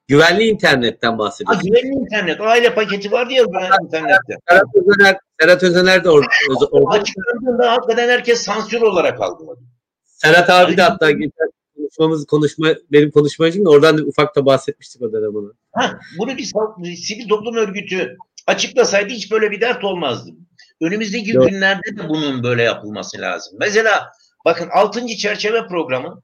Güvenli internetten Ha, bahsediyoruz. güvenli internet. Aile paketi var diye güvenli internette. Serhat Özener, Serhat Özener de or, or- orada. Açıklandığında hakikaten herkes sansür olarak algıladı. Serhat abi de hatta geçen konuşmamız konuşma benim konuşmacım da oradan da ufak da bahsetmiştik o dönem onu. Ha, bunu bir sivil toplum örgütü açıklasaydı hiç böyle bir dert olmazdı. Önümüzdeki Yok. günlerde de bunun böyle yapılması lazım. Mesela bakın 6. çerçeve programı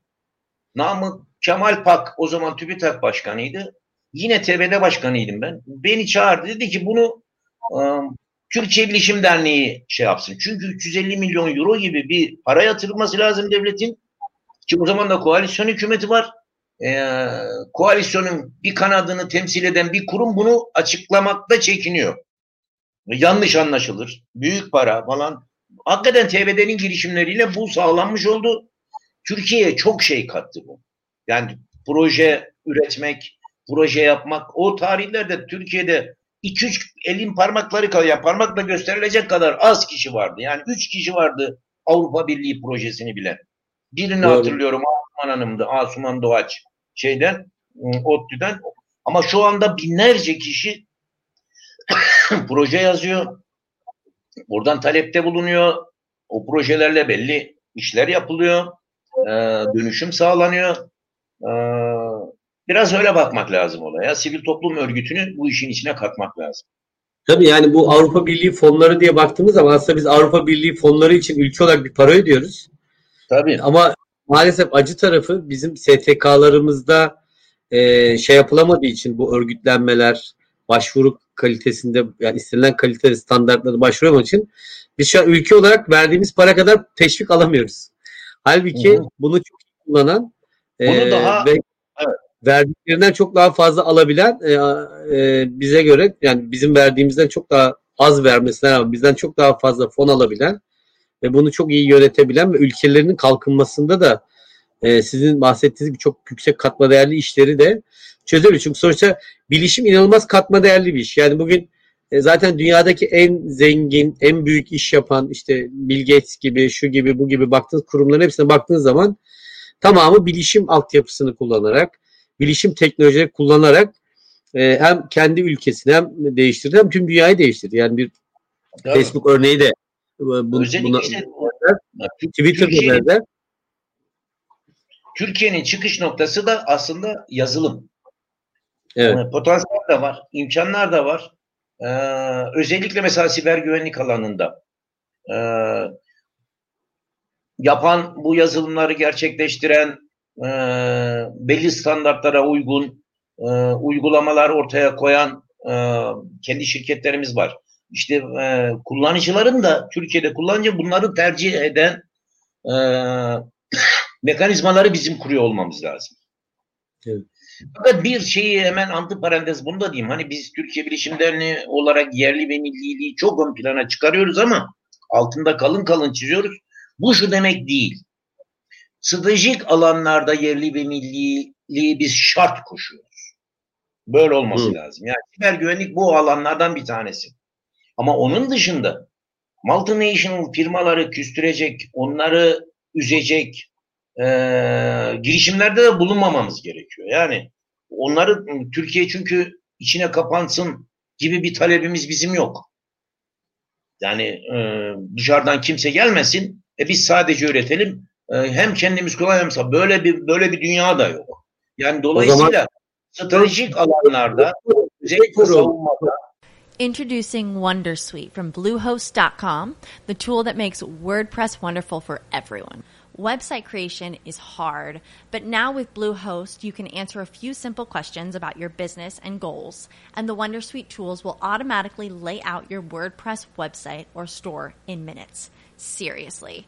Namık Kemal Pak o zaman TÜBİTAK başkanıydı. Yine TBD başkanıydım ben. Beni çağırdı dedi ki bunu Türkiye Bilişim Derneği şey yapsın. Çünkü 350 milyon euro gibi bir para yatırılması lazım devletin. Ki o zaman da koalisyon hükümeti var. Ee, koalisyonun bir kanadını temsil eden bir kurum bunu açıklamakta çekiniyor. Yanlış anlaşılır. Büyük para falan. Hakikaten TBD'nin girişimleriyle bu sağlanmış oldu. Türkiye'ye çok şey kattı bu. Yani proje üretmek, proje yapmak. O tarihlerde Türkiye'de 2-3 elin parmakları kalıyor. Yani parmakla gösterilecek kadar az kişi vardı. Yani 3 kişi vardı Avrupa Birliği projesini bilen. Birini Doğru. hatırlıyorum Asuman Hanım'dı. Asuman Doğaç şeyden, ıı, ODTÜ'den. Ama şu anda binlerce kişi proje yazıyor. Buradan talepte bulunuyor. O projelerle belli işler yapılıyor. Ee, dönüşüm sağlanıyor. Ee, biraz öyle bakmak lazım olaya. Sivil toplum örgütünü bu işin içine katmak lazım. Tabii yani bu Avrupa Birliği fonları diye baktığımız zaman aslında biz Avrupa Birliği fonları için ülke olarak bir para ödüyoruz. Tabii. Ama maalesef acı tarafı bizim STK'larımızda e, şey yapılamadığı için bu örgütlenmeler başvuru kalitesinde yani istenilen kalite standartları başvuramadığı için biz şu an ülke olarak verdiğimiz para kadar teşvik alamıyoruz. Halbuki Hı hı. bunu çok kullanan e, Bunu daha- ve evet. Verdiklerinden çok daha fazla alabilen e, e, bize göre yani bizim verdiğimizden çok daha az vermesine rağmen bizden çok daha fazla fon alabilen ve bunu çok iyi yönetebilen ve ülkelerinin kalkınmasında da e, sizin bahsettiğiniz gibi çok yüksek katma değerli işleri de çözebilir. Çünkü sonuçta bilişim inanılmaz katma değerli bir iş. Yani bugün e, zaten dünyadaki en zengin, en büyük iş yapan işte Bill Gates gibi, şu gibi, bu gibi baktığınız kurumların hepsine baktığınız zaman tamamı bilişim altyapısını kullanarak, bilişim teknolojileri kullanarak e, hem kendi ülkesini hem değiştirdi hem tüm dünyayı değiştirdi. Yani bir Tabii. Facebook örneği de e, bu, Özellikle buna, işte Twitter'da Türkiye'nin- benzer. Türkiye'nin çıkış noktası da aslında yazılım. Evet. Yani potansiyel de var, imkanlar da var. Ee, özellikle mesela siber güvenlik alanında ee, yapan bu yazılımları gerçekleştiren ee, belli standartlara uygun ee, uygulamalar ortaya koyan ee, kendi şirketlerimiz var. İşte ee, kullanıcıların da Türkiye'de kullanıcı bunları tercih eden ee, mekanizmaları bizim kuruyor olmamız lazım. Evet. Fakat bir şeyi hemen antiparantez bunu da diyeyim. Hani biz Türkiye Bilişim Derneği olarak yerli ve milliliği çok ön plana çıkarıyoruz ama altında kalın kalın çiziyoruz. Bu şu demek değil. Stratejik alanlarda yerli ve milliliği biz şart koşuyoruz. Böyle olması Hı. lazım. Yani siber güvenlik bu alanlardan bir tanesi. Ama onun dışında multinational firmaları küstürecek, onları üzecek e, girişimlerde de bulunmamamız gerekiyor. Yani onları Türkiye çünkü içine kapansın gibi bir talebimiz bizim yok. Yani e, dışarıdan kimse gelmesin, E biz sadece üretelim. Hem kendimiz kullan hem böyle bir böyle bir dünya da yok. Yani dolayısıyla stratejik alanlarda özellikle savunmada Introducing Wondersuite from Bluehost.com, the tool that makes WordPress wonderful for everyone. Website creation is hard, but now with Bluehost, you can answer a few simple questions about your business and goals, and the Wondersuite tools will automatically lay out your WordPress website or store in minutes. Seriously.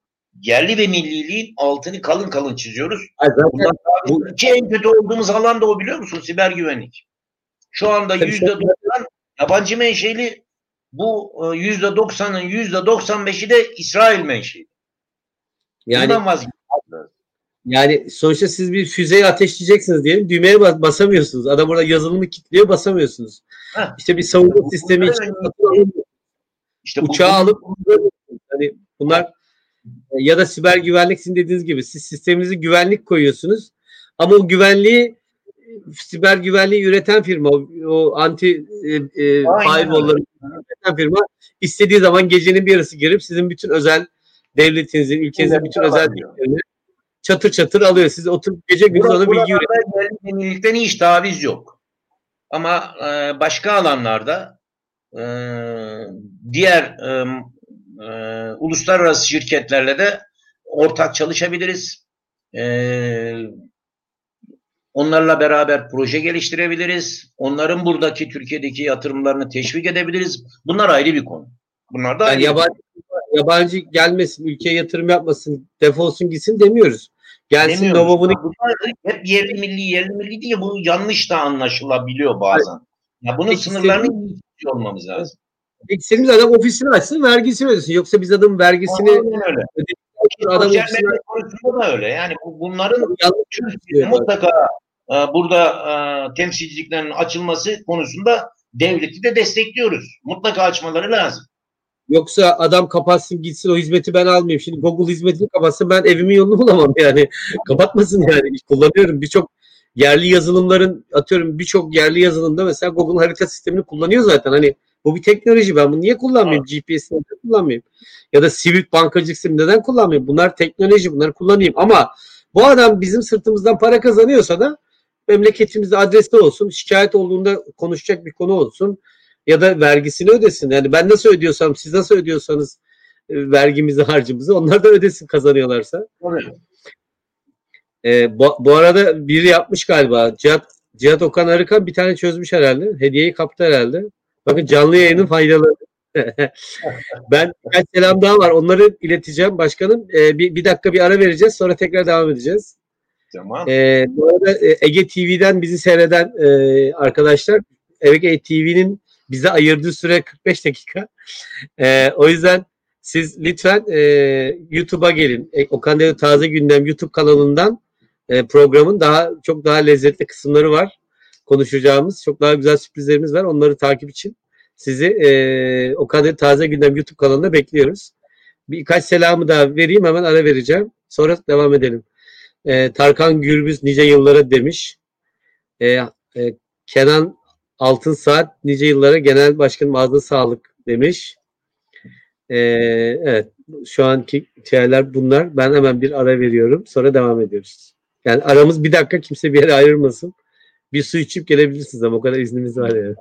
yerli ve milliliğin altını kalın kalın çiziyoruz. Zaten Bundan bu- iki en kötü olduğumuz alan da o biliyor musun? Siber güvenlik. Şu anda yüzde doksan yabancı menşeli bu e, yüzde doksanın yüzde doksan beşi de İsrail menşeli. yani. Yani sonuçta siz bir füzeyi ateşleyeceksiniz diyelim. Düğmeye bas- basamıyorsunuz. Adam orada yazılımı kilitliyor basamıyorsunuz. Heh. İşte bir savunma sistemi için İşte uçağı alıp hani bunlar ya da siber güvenlik sizin dediğiniz gibi siz sisteminizi güvenlik koyuyorsunuz. Ama o güvenliği e, siber güvenliği üreten firma o, o anti e, e, firewall'ları üreten firma istediği zaman gecenin bir yarısı girip sizin bütün özel devletinizin, ülkenizin bütün özel bilgilerini çatır çatır alıyor. Siz oturup gece gündüz ona bilgi üretiyorsunuz. Yenilikten hiç taviz yok. Ama e, başka alanlarda e, diğer e, e, uluslararası şirketlerle de ortak çalışabiliriz. E, onlarla beraber proje geliştirebiliriz. Onların buradaki Türkiye'deki yatırımlarını teşvik edebiliriz. Bunlar ayrı bir konu. Bunlar da Yani ayrı yabancı, yabancı gelmesin, ülkeye yatırım yapmasın, defolsun gitsin demiyoruz. Gelsin Demiyoruz. Nova bunu Bunlar hep yerli milli yerli milli diye bu yanlış da anlaşılabiliyor bazen. Ya bunun Peki sınırlarını iyi olmamız lazım. İstediğimiz adam ofisini açsın, vergisini ödesin. Yoksa biz adamın vergisini adam Sosyal medya konusunda da öyle. Yani bu, bunların yanlış Türkiye'de mutlaka e, burada e, temsilciliklerin açılması konusunda devleti de destekliyoruz. Mutlaka açmaları lazım. Yoksa adam kapatsın gitsin o hizmeti ben almayayım. Şimdi Google hizmetini kapatsın ben evimin yolunu bulamam yani. Kapatmasın yani. Kullanıyorum. Birçok yerli yazılımların atıyorum birçok yerli yazılımda mesela Google harita sistemini kullanıyor zaten. Hani bu bir teknoloji. Ben bunu niye kullanmayayım? GPS'i neden kullanmayayım? Ya da sivil bankacılık sistemi neden kullanmayayım? Bunlar teknoloji. Bunları kullanayım. Ama bu adam bizim sırtımızdan para kazanıyorsa da memleketimizde adreste olsun. Şikayet olduğunda konuşacak bir konu olsun ya da vergisini ödesin. Yani ben nasıl ödüyorsam siz nasıl ödüyorsanız e, vergimizi harcımızı onlar da ödesin kazanıyorlarsa. E, bu, bu arada biri yapmış galiba. Cihat, Cihat Okan Arıkan bir tane çözmüş herhalde. Hediyeyi kaptı herhalde. Bakın canlı yayının faydaları. ben birkaç selam daha var. Onları ileteceğim başkanım. E, bir, bir dakika bir ara vereceğiz. Sonra tekrar devam edeceğiz. Tamam. E, bu arada e, Ege TV'den bizi seyreden e, arkadaşlar Ege TV'nin bize ayırdığı süre 45 dakika. E, o yüzden siz lütfen e, YouTube'a gelin. E, Okan Dede Taze Gündem YouTube kanalından e, programın daha çok daha lezzetli kısımları var. Konuşacağımız çok daha güzel sürprizlerimiz var. Onları takip için sizi e, Okan Dede Taze Gündem YouTube kanalında bekliyoruz. Birkaç selamı da vereyim hemen ara vereceğim. Sonra devam edelim. E, Tarkan Gürbüz nice yıllara demiş. E, e, Kenan Altın Saat nice yıllara genel başkanım ağzına sağlık demiş. Ee, evet şu anki şeyler bunlar. Ben hemen bir ara veriyorum. Sonra devam ediyoruz. Yani aramız bir dakika kimse bir yere ayrılmasın. Bir su içip gelebilirsiniz ama o kadar iznimiz var yani.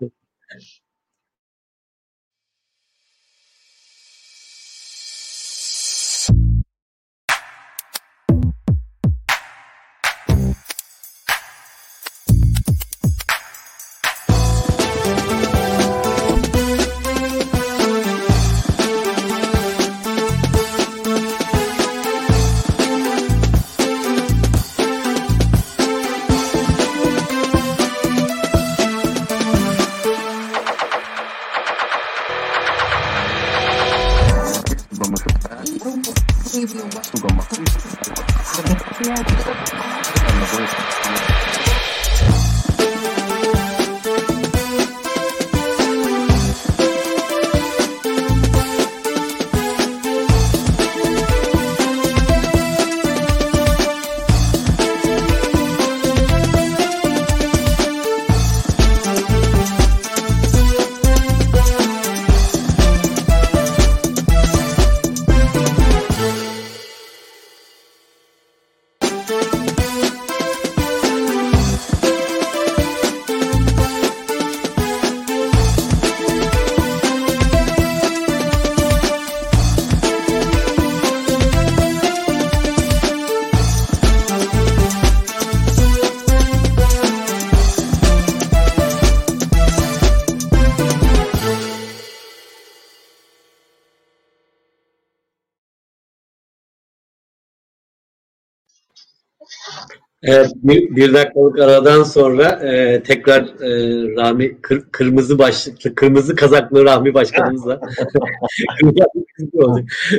Evet, bir, bir dakikalık aradan sonra e, tekrar e, Rami kır, kırmızı başlıklı, kırmızı kazaklı Rahmi Başkanımızla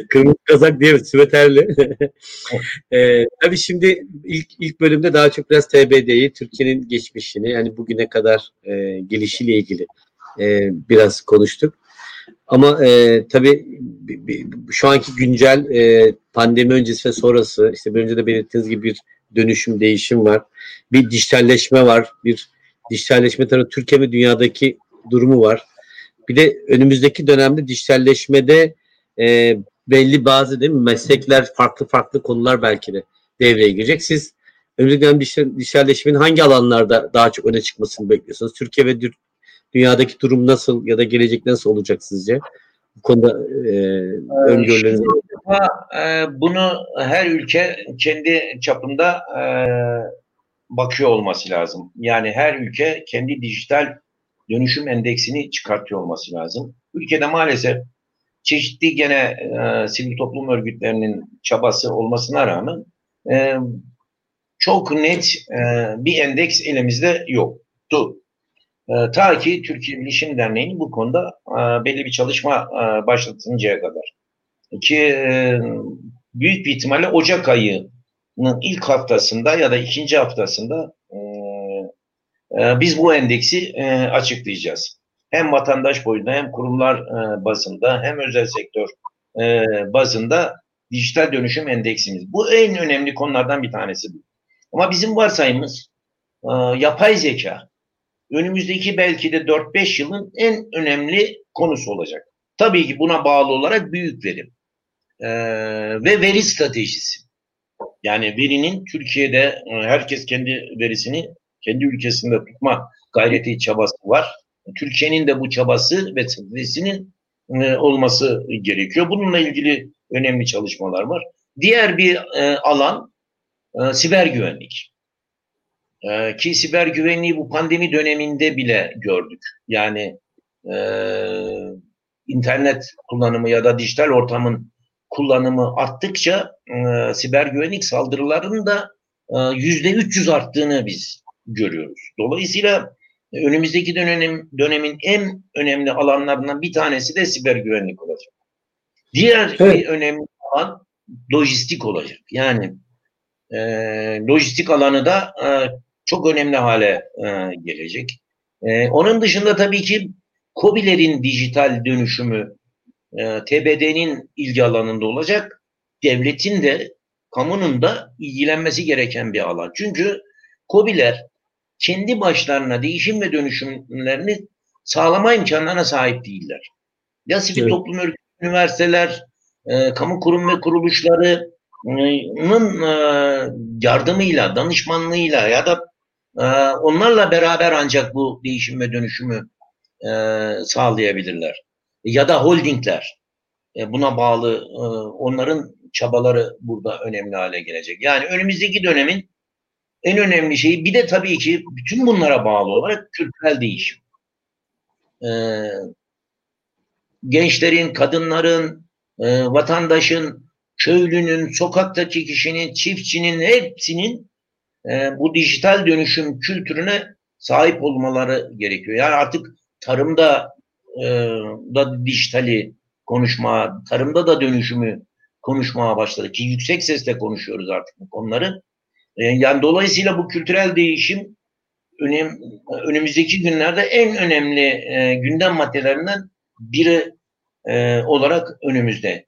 kırmızı kazak diye süveterli. e, tabii şimdi ilk ilk bölümde daha çok biraz TBD'yi, Türkiye'nin geçmişini yani bugüne kadar e, gelişiyle ilgili e, biraz konuştuk. Ama e, tabii şu anki güncel e, pandemi öncesi ve sonrası işte bir önce de belirttiğiniz gibi bir dönüşüm, değişim var. Bir dijitalleşme var. Bir dijitalleşme tarafı Türkiye ve dünyadaki durumu var. Bir de önümüzdeki dönemde dijitalleşmede e, belli bazı değil mi meslekler farklı farklı konular belki de devreye girecek. Siz önümüzdeki dönem dijitalleşmenin hangi alanlarda daha çok öne çıkmasını bekliyorsunuz? Türkiye ve dünyadaki durum nasıl ya da gelecek nasıl olacak sizce? Bu konuda e, öngörüleriniz e, bunu her ülke kendi çapında e, bakıyor olması lazım. Yani her ülke kendi dijital dönüşüm endeksini çıkartıyor olması lazım. Ülkede maalesef çeşitli gene e, sivil toplum örgütlerinin çabası olmasına rağmen e, çok net e, bir endeks elimizde yoktu. E, ta ki Türkiye Bilişim Derneği'nin bu konuda e, belli bir çalışma e, başlatıncaya kadar. Ki e, büyük bir ihtimalle Ocak ayının ilk haftasında ya da ikinci haftasında e, biz bu endeksi açıklayacağız. Hem vatandaş boyunda hem kurumlar bazında hem özel sektör bazında dijital dönüşüm endeksimiz. Bu en önemli konulardan bir tanesi. Ama bizim varsayımız e, yapay zeka önümüzdeki belki de 4-5 yılın en önemli konusu olacak. Tabii ki buna bağlı olarak büyük verim ee, ve veri stratejisi. Yani verinin Türkiye'de herkes kendi verisini kendi ülkesinde tutma gayreti çabası var. Türkiye'nin de bu çabası ve stratejisinin olması gerekiyor. Bununla ilgili önemli çalışmalar var. Diğer bir alan siber güvenlik. Ee, ki siber güvenliği bu pandemi döneminde bile gördük. Yani e, internet kullanımı ya da dijital ortamın kullanımı arttıkça e, siber güvenlik saldırılarının da e, yüzde 300 arttığını biz görüyoruz. Dolayısıyla e, önümüzdeki dönem, dönemin en önemli alanlarından bir tanesi de siber güvenlik olacak. Diğer evet. bir önemli alan lojistik olacak. Yani e, lojistik alanı da e, çok önemli hale e, gelecek. E, onun dışında tabii ki COBİ'lerin dijital dönüşümü e, TBD'nin ilgi alanında olacak. Devletin de kamunun da ilgilenmesi gereken bir alan. Çünkü COBİ'ler kendi başlarına değişim ve dönüşümlerini sağlama imkanlarına sahip değiller. Ya sivil Evet. toplum örgütü, üniversiteler, e, kamu kurum ve kuruluşlarının e, yardımıyla, danışmanlığıyla ya da e, onlarla beraber ancak bu değişim ve dönüşümü e, sağlayabilirler. Ya da holdingler. E, buna bağlı e, onların çabaları burada önemli hale gelecek. Yani önümüzdeki dönemin en önemli şeyi bir de tabii ki bütün bunlara bağlı olarak kültürel değişim. Gençlerin, kadınların, vatandaşın, köylünün, sokaktaki kişinin, çiftçinin hepsinin e, bu dijital dönüşüm kültürüne sahip olmaları gerekiyor. Yani artık tarımda e, da dijitali konuşma, tarımda da dönüşümü konuşmaya başladı ki yüksek sesle konuşuyoruz artık bu konuları. E, yani dolayısıyla bu kültürel değişim önem, önümüzdeki günlerde en önemli e, gündem maddelerinden biri e, olarak önümüzde.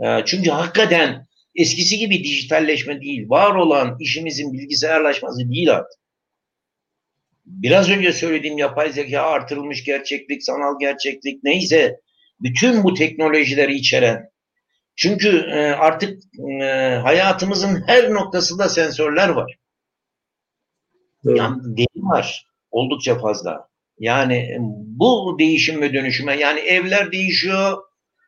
E, çünkü hakikaten eskisi gibi dijitalleşme değil, var olan işimizin bilgisayarlaşması değil artık. Biraz önce söylediğim yapay zeka, artırılmış gerçeklik, sanal gerçeklik neyse bütün bu teknolojileri içeren çünkü e, artık e, hayatımızın her noktasında sensörler var. Evet. Yani veri var oldukça fazla. Yani e, bu değişim ve dönüşüme yani evler değişiyor,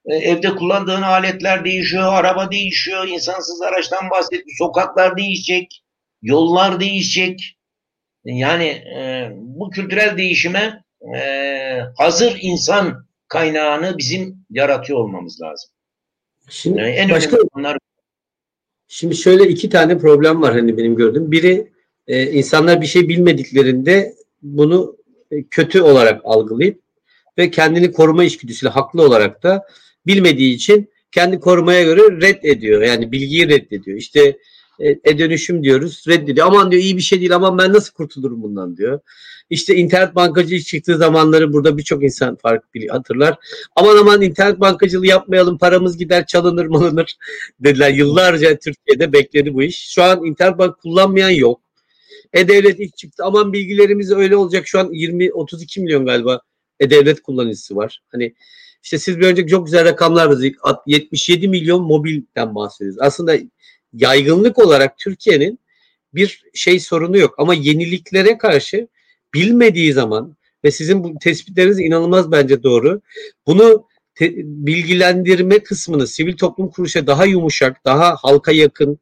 evde kullandığın aletler değişiyor, araba değişiyor, insansız araçtan bahsettik, sokaklar değişecek, yollar değişecek. Yani e, bu kültürel değişime e, hazır insan kaynağını bizim yaratıyor olmamız lazım. Şimdi Yani en başka bunlar Şimdi şöyle iki tane problem var hani benim gördüğüm. Biri e, insanlar bir şey bilmediklerinde bunu e, kötü olarak algılayıp ve kendini koruma içgüdüsüyle haklı olarak da bilmediği için kendi korumaya göre red ediyor. Yani bilgiyi reddediyor. İşte e, e-dönüşüm diyoruz reddediyor. Aman diyor iyi bir şey değil aman ben nasıl kurtulurum bundan diyor. İşte internet bankacılığı çıktığı zamanları burada birçok insan fark hatırlar. Aman aman internet bankacılığı yapmayalım paramız gider çalınır malınır dediler. Yıllarca Türkiye'de bekledi bu iş. Şu an internet bank kullanmayan yok. E-Devlet ilk çıktı. Aman bilgilerimiz öyle olacak. Şu an 20-32 milyon galiba E-Devlet kullanıcısı var. Hani işte siz bir önceki çok güzel rakamlar verdik. 77 milyon mobilden bahsediyoruz. Aslında yaygınlık olarak Türkiye'nin bir şey sorunu yok. Ama yeniliklere karşı bilmediği zaman ve sizin bu tespitleriniz inanılmaz bence doğru. Bunu te- bilgilendirme kısmını sivil toplum kuruluşa daha yumuşak, daha halka yakın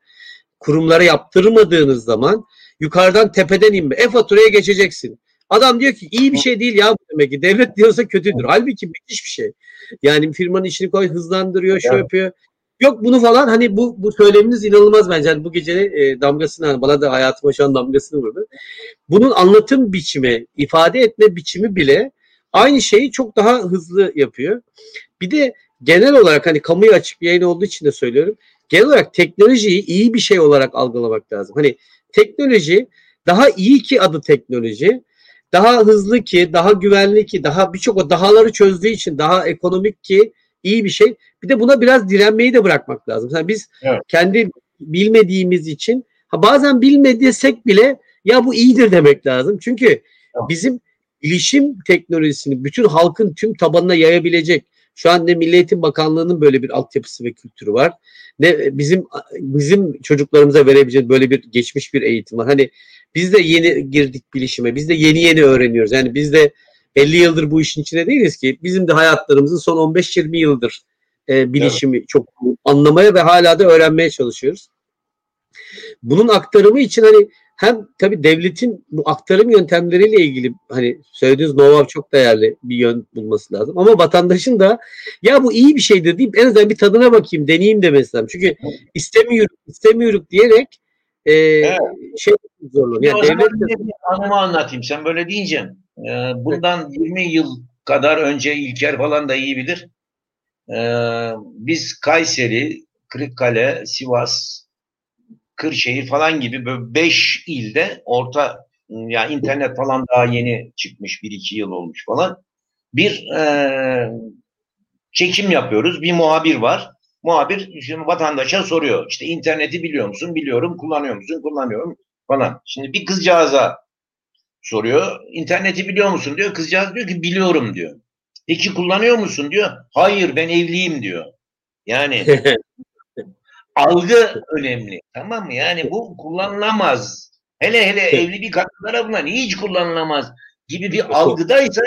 kurumlara yaptırmadığınız zaman yukarıdan tepeden inme. E-faturaya geçeceksin. Adam diyor ki iyi bir şey değil ya bu demek ki. Devlet diyorsa kötüdür. Halbuki müthiş bir şey. Yani firmanın işini koy hızlandırıyor, şey yapıyor. Yok bunu falan hani bu bu söyleminiz inanılmaz bence. Yani bu gece e, damgasını hani bana da hayatıma şu an damgasını vurdu. Bunun anlatım biçimi, ifade etme biçimi bile aynı şeyi çok daha hızlı yapıyor. Bir de genel olarak hani kamuya açık bir yayın olduğu için de söylüyorum. Genel olarak teknolojiyi iyi bir şey olarak algılamak lazım. Hani teknoloji daha iyi ki adı teknoloji. Daha hızlı ki, daha güvenli ki, daha birçok o dahaları çözdüğü için daha ekonomik ki iyi bir şey. Bir de buna biraz direnmeyi de bırakmak lazım. Yani biz Evet. kendi bilmediğimiz için ha bazen bilmediysek bile ya bu iyidir demek lazım. Çünkü bizim bilişim teknolojisini bütün halkın tüm tabanına yayabilecek şu an ne Milli Eğitim Bakanlığı'nın böyle bir altyapısı ve kültürü var. Ne bizim bizim çocuklarımıza verebileceğimiz böyle bir geçmiş bir eğitim var. Hani biz de yeni girdik bilişime. Biz de yeni yeni öğreniyoruz. Yani biz de 50 yıldır bu işin içinde değiliz ki. Bizim de hayatlarımızın son 15-20 yıldır e, bilişimi çok anlamaya ve hala da öğrenmeye çalışıyoruz. Bunun aktarımı için hani hem tabii devletin bu aktarım yöntemleriyle ilgili hani söylediğiniz know-how çok değerli bir yön bulması lazım. Ama vatandaşın da ya bu iyi bir şeydir deyip en azından bir tadına bakayım, deneyeyim demesi lazım. Çünkü istemiyorum, istemiyorum diyerek e, şey zorlanıyor. Yani devlet de anımı anlatayım. Sen böyle deyince. e, bundan 20 yıl kadar önce İlker falan da iyi bilir. E, biz Kayseri, Kırıkkale, Sivas, Kırşehir falan gibi böyle 5 ilde orta yani internet falan daha yeni çıkmış. 1-2 yıl olmuş falan. Bir e, çekim yapıyoruz. Bir muhabir var. Muhabir şimdi vatandaşa soruyor. İşte interneti biliyor musun? Biliyorum. Kullanıyor musun? Kullanıyorum falan. Şimdi bir kızcağıza soruyor. İnterneti biliyor musun diyor. Kızcağız diyor ki biliyorum diyor. Peki kullanıyor musun diyor. Hayır ben evliyim diyor. Yani algı önemli. Tamam mı? Yani bu kullanılamaz. Hele hele evli bir kadın tarafından hiç kullanılamaz gibi bir algıdaysa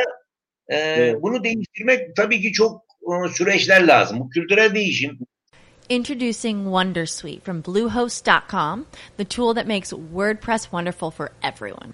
e, bunu değiştirmek tabii ki çok e, süreçler lazım. Bu kültürel değişim. Introducing Wondersuite from Bluehost.com, the tool that makes WordPress wonderful for everyone.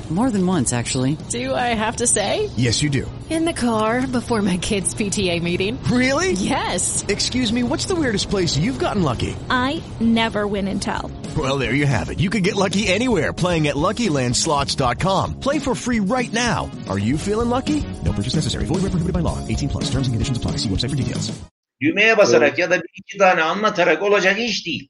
More than once, actually. Do I have to say? Yes, you do. In the car before my kids' PTA meeting. Really? Yes. Excuse me, what's the weirdest place you've gotten lucky? I never win and tell. Well, there you have it. You can get lucky anywhere playing at LuckyLandSlots.com. Play for free right now. Are you feeling lucky? No purchase necessary. Void where prohibited by law. 18 plus. Terms and conditions apply. See website for details. Düğmeye basarak ya da bir iki tane anlatarak olacak iş değil.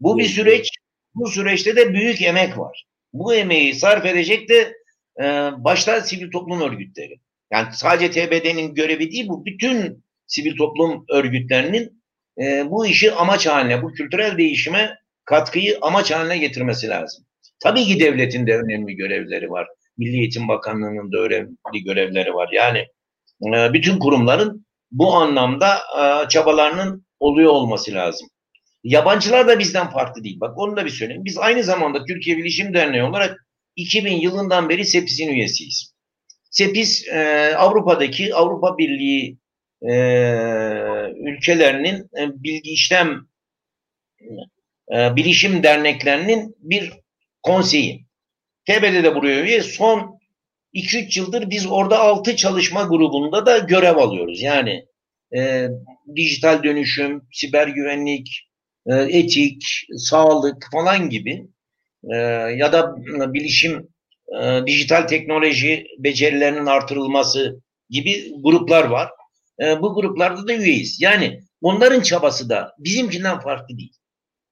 Bu bir süreç. Bu süreçte de büyük emek var. Bu emeği sarf edecek de e, başta sivil toplum örgütleri. Yani sadece TBD'nin görevi değil bu bütün sivil toplum örgütlerinin e, bu işi amaç haline, bu kültürel değişime katkıyı amaç haline getirmesi lazım. Tabii ki devletin de önemli görevleri var. Milli Eğitim Bakanlığı'nın da önemli görevleri var. Yani e, bütün kurumların bu anlamda e, çabalarının oluyor olması lazım. Yabancılar da bizden farklı değil. Bak onu da bir söyleyeyim. Biz aynı zamanda Türkiye Bilişim Derneği olarak 2000 yılından beri SEPİS'in üyesiyiz. SEPİS e, Avrupa'daki Avrupa Birliği e, ülkelerinin e, bilgi işlem e, bilişim derneklerinin bir konseyi. TBD de buraya üye. Son 2-3 yıldır biz orada 6 çalışma grubunda da görev alıyoruz. Yani e, dijital dönüşüm, siber güvenlik, e, etik, sağlık falan gibi e, ya da bilişim, e, dijital teknoloji becerilerinin artırılması gibi gruplar var. E, bu gruplarda da üyeyiz. Yani onların çabası da bizimkinden farklı değil.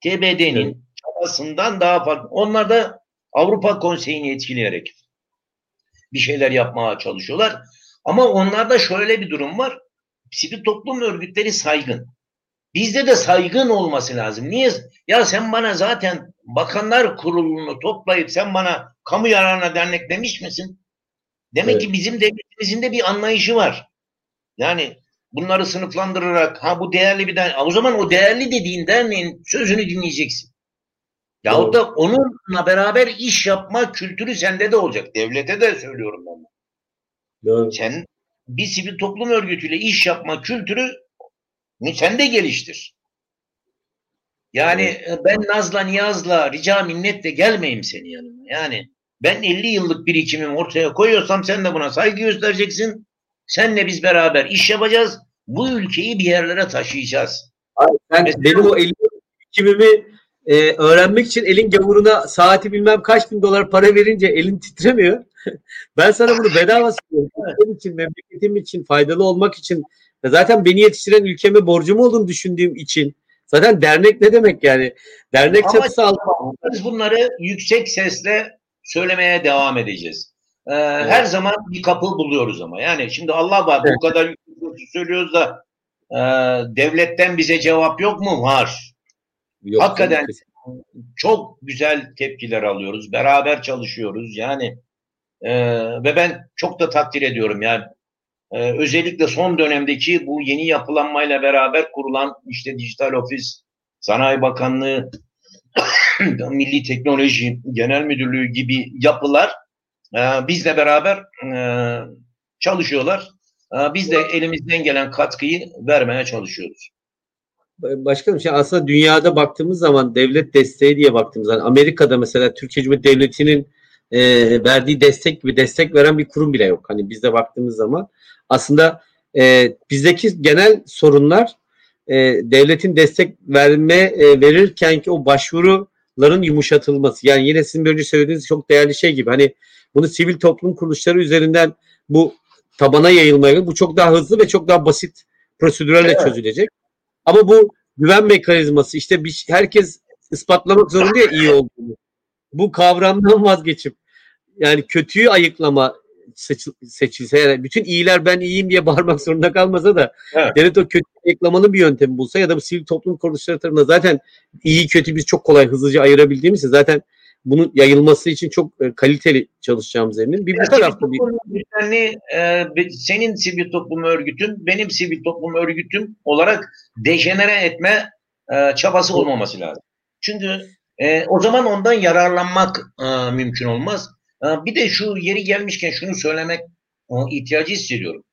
TBD'nin evet. çabasından daha farklı. Onlar da Avrupa Konseyi'ni etkileyerek bir şeyler yapmaya çalışıyorlar. Ama onlarda şöyle bir durum var. Sivil toplum örgütleri saygın. Bizde de saygın olması lazım. Niye? Ya sen bana zaten bakanlar kurulunu toplayıp sen bana kamu yararına dernek demiş misin? Demek evet. ki bizim devletimizin de bir anlayışı var. Yani bunları sınıflandırarak ha bu değerli bir dernek. O zaman o değerli dediğin derneğin sözünü dinleyeceksin. Yahut da onunla beraber iş yapma kültürü sende de olacak. Devlete de söylüyorum ben. Doğru. Sen bir sivil toplum örgütüyle iş yapma kültürü sen de geliştir. Yani evet. ben Naz'la Niyaz'la rica minnetle gelmeyeyim senin yanına. Yani ben 50 yıllık birikimimi ortaya koyuyorsam sen de buna saygı göstereceksin. Senle biz beraber iş yapacağız. Bu ülkeyi bir yerlere taşıyacağız. Abi sen Mesela, benim o 50 yıllık birikimimi e, öğrenmek için elin gavuruna saati bilmem kaç bin dolar para verince elin titremiyor. ben sana bunu bedava. Benim için, memleketim için, faydalı olmak için ve zaten beni yetiştiren ülkeme borcum olduğunu düşündüğüm için zaten dernek ne demek yani? Dernek Ama çatısı altında. Biz bunları yüksek sesle söylemeye devam edeceğiz. Ee, evet. Her zaman bir kapı buluyoruz ama. Yani şimdi Allah var evet. bu kadar yüksek söylüyoruz da e, devletten bize cevap yok mu? Var. Yok, Hakikaten çok güzel tepkiler alıyoruz. Beraber çalışıyoruz. Yani e, ve ben çok da takdir ediyorum. Yani e, özellikle son dönemdeki bu yeni yapılanmayla beraber kurulan işte dijital ofis, Sanayi Bakanlığı Milli Teknoloji Genel Müdürlüğü gibi yapılar e, bizle beraber e, çalışıyorlar. E, biz de elimizden gelen katkıyı vermeye çalışıyoruz. Başkanım şey aslında dünyada baktığımız zaman devlet desteği diye baktığımız zaman Amerika'da mesela Türkiye Cumhuriyeti Devleti'nin e, verdiği destek gibi destek veren bir kurum bile yok. Hani bizde baktığımız zaman aslında e, bizdeki genel sorunlar e, devletin destek verme e, verirken ki o başvuruların yumuşatılması. Yani yine sizin önce söylediğiniz çok değerli şey gibi hani bunu sivil toplum kuruluşları üzerinden bu tabana yayılmaya bu çok daha hızlı ve çok daha basit prosedürlerle evet. çözülecek. Ama bu güven mekanizması işte bir, herkes ispatlamak zorunda ya iyi olduğunu. Bu kavramdan vazgeçip yani kötüyü ayıklama seçil, seçilse yani bütün iyiler ben iyiyim diye bağırmak zorunda kalmasa da evet. devlet o kötü ayıklamanın bir yöntemi bulsa ya da bu sivil toplum kuruluşları tarafından zaten iyi kötü biz çok kolay hızlıca ayırabildiğimiz için zaten bunun yayılması için çok e, kaliteli çalışacağımız emin. Bir bu tarafta bir yani, e, senin sivil toplum örgütün benim sivil toplum örgütüm olarak dejenere etme e, çabası olmaması lazım. Çünkü e, o zaman ondan yararlanmak e, mümkün olmaz. E, bir de şu yeri gelmişken şunu söylemek e, ihtiyacı hissediyorum.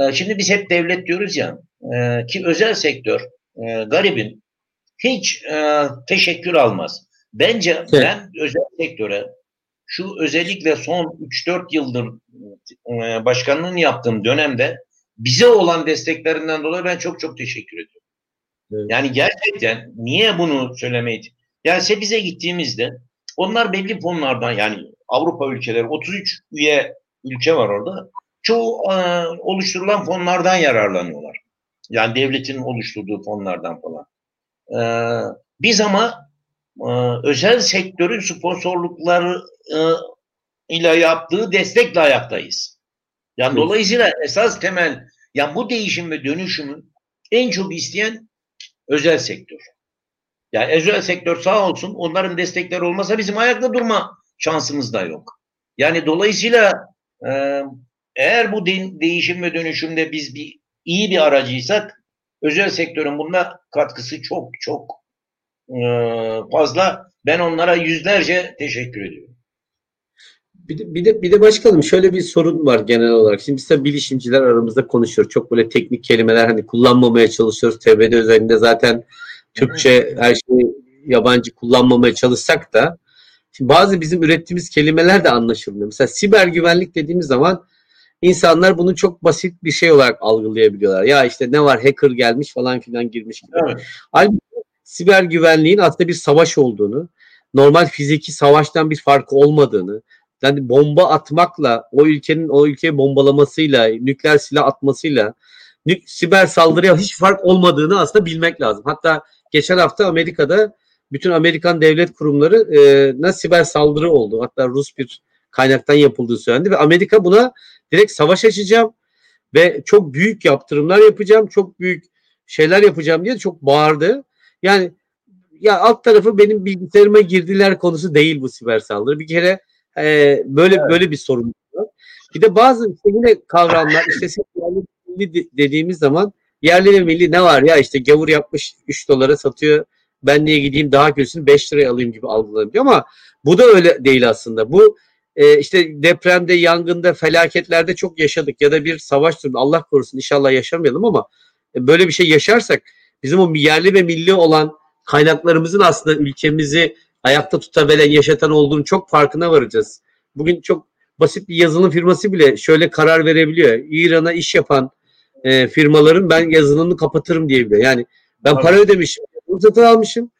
E, şimdi biz hep devlet diyoruz ya e, ki özel sektör e, garibin hiç teşekkür almaz. Bence evet. ben özel sektöre şu özellikle son 3-4 yıldır başkanlığını yaptığım dönemde bize olan desteklerinden dolayı ben çok çok teşekkür ediyorum. Evet. Yani gerçekten niye bunu söylemeyi yani bize gittiğimizde onlar belli fonlardan yani Avrupa ülkeleri 33 üye ülke var orada. Çoğu e, oluşturulan fonlardan yararlanıyorlar. Yani devletin oluşturduğu fonlardan falan. E, biz ama e, özel sektörün sponsorlukları e, ile yaptığı destekle ayaktayız. Yani evet. dolayısıyla esas temel yani bu değişim ve dönüşümü en çok isteyen özel sektör. Yani özel sektör sağ olsun onların destekleri olmasa bizim ayakta durma şansımız da yok. Yani dolayısıyla e, eğer bu de, değişim ve dönüşümde biz bir iyi bir aracıysak özel sektörün bunda katkısı çok çok e, fazla. Ben onlara yüzlerce teşekkür ediyorum. Bir de, bir de bir de başkanım şöyle bir sorun var genel olarak. Şimdi biz bilişimciler aramızda konuşuyor. Çok böyle teknik kelimeler hani kullanmamaya çalışıyoruz. TBD özelinde zaten Türkçe her şeyi yabancı kullanmamaya çalışsak da şimdi bazı bizim ürettiğimiz kelimeler de anlaşılmıyor. Mesela siber güvenlik dediğimiz zaman insanlar bunu çok basit bir şey olarak algılayabiliyorlar. Ya işte ne var hacker gelmiş falan filan girmiş gibi. Evet. Halbuki siber güvenliğin aslında bir savaş olduğunu, normal fiziki savaştan bir farkı olmadığını, yani bomba atmakla, o ülkenin o ülkeyi bombalamasıyla, nükleer silah atmasıyla, nük siber saldırıya hiç fark olmadığını aslında bilmek lazım. Hatta geçen hafta Amerika'da bütün Amerikan devlet kurumları e, siber saldırı oldu. Hatta Rus bir kaynaktan yapıldığı söylendi ve Amerika buna direkt savaş açacağım ve çok büyük yaptırımlar yapacağım, çok büyük şeyler yapacağım diye çok bağırdı. Yani ya alt tarafı benim bilgisayarıma girdiler konusu değil bu siber saldırı. Bir kere e, böyle evet. böyle bir sorun var. Bir de bazı işte yine kavramlar işte milli dediğimiz zaman yerli ve milli ne var ya işte gavur yapmış 3 dolara satıyor ben niye gideyim daha kötüsünü 5 liraya alayım gibi algılanıyor ama bu da öyle değil aslında. Bu e, işte depremde, yangında, felaketlerde çok yaşadık ya da bir savaş durumunda Allah korusun inşallah yaşamayalım ama e, böyle bir şey yaşarsak bizim o yerli ve milli olan kaynaklarımızın aslında ülkemizi ayakta tutabilen, yaşatan olduğunu çok farkına varacağız. Bugün çok basit bir yazılım firması bile şöyle karar verebiliyor. İran'a iş yapan e, firmaların ben yazılımını kapatırım diyebiliyor. Yani ben para ödemişim, satın almışım.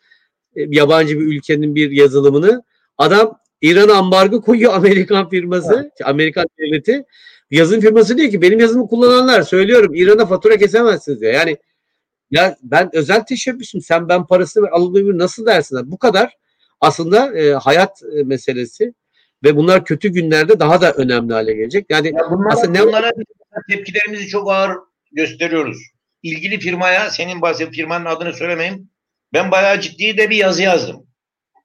E, yabancı bir ülkenin bir yazılımını. Adam İran'a ambargo koyuyor Amerikan firması, evet. Amerikan devleti. Yazılım firması diyor ki benim yazılımı kullananlar söylüyorum İran'a fatura kesemezsiniz diyor. Yani ya ben özel teşebbüsüm sen ben parasını alınıyor nasıl dersin? Bu kadar aslında e, hayat e, meselesi ve bunlar kötü günlerde daha da önemli hale gelecek. Yani ya bunlara, aslında ne bunlara tepkilerimizi çok ağır gösteriyoruz. İlgili firmaya senin bahsettiğin firmanın adını söylemeyeyim. Ben bayağı ciddi de bir yazı yazdım.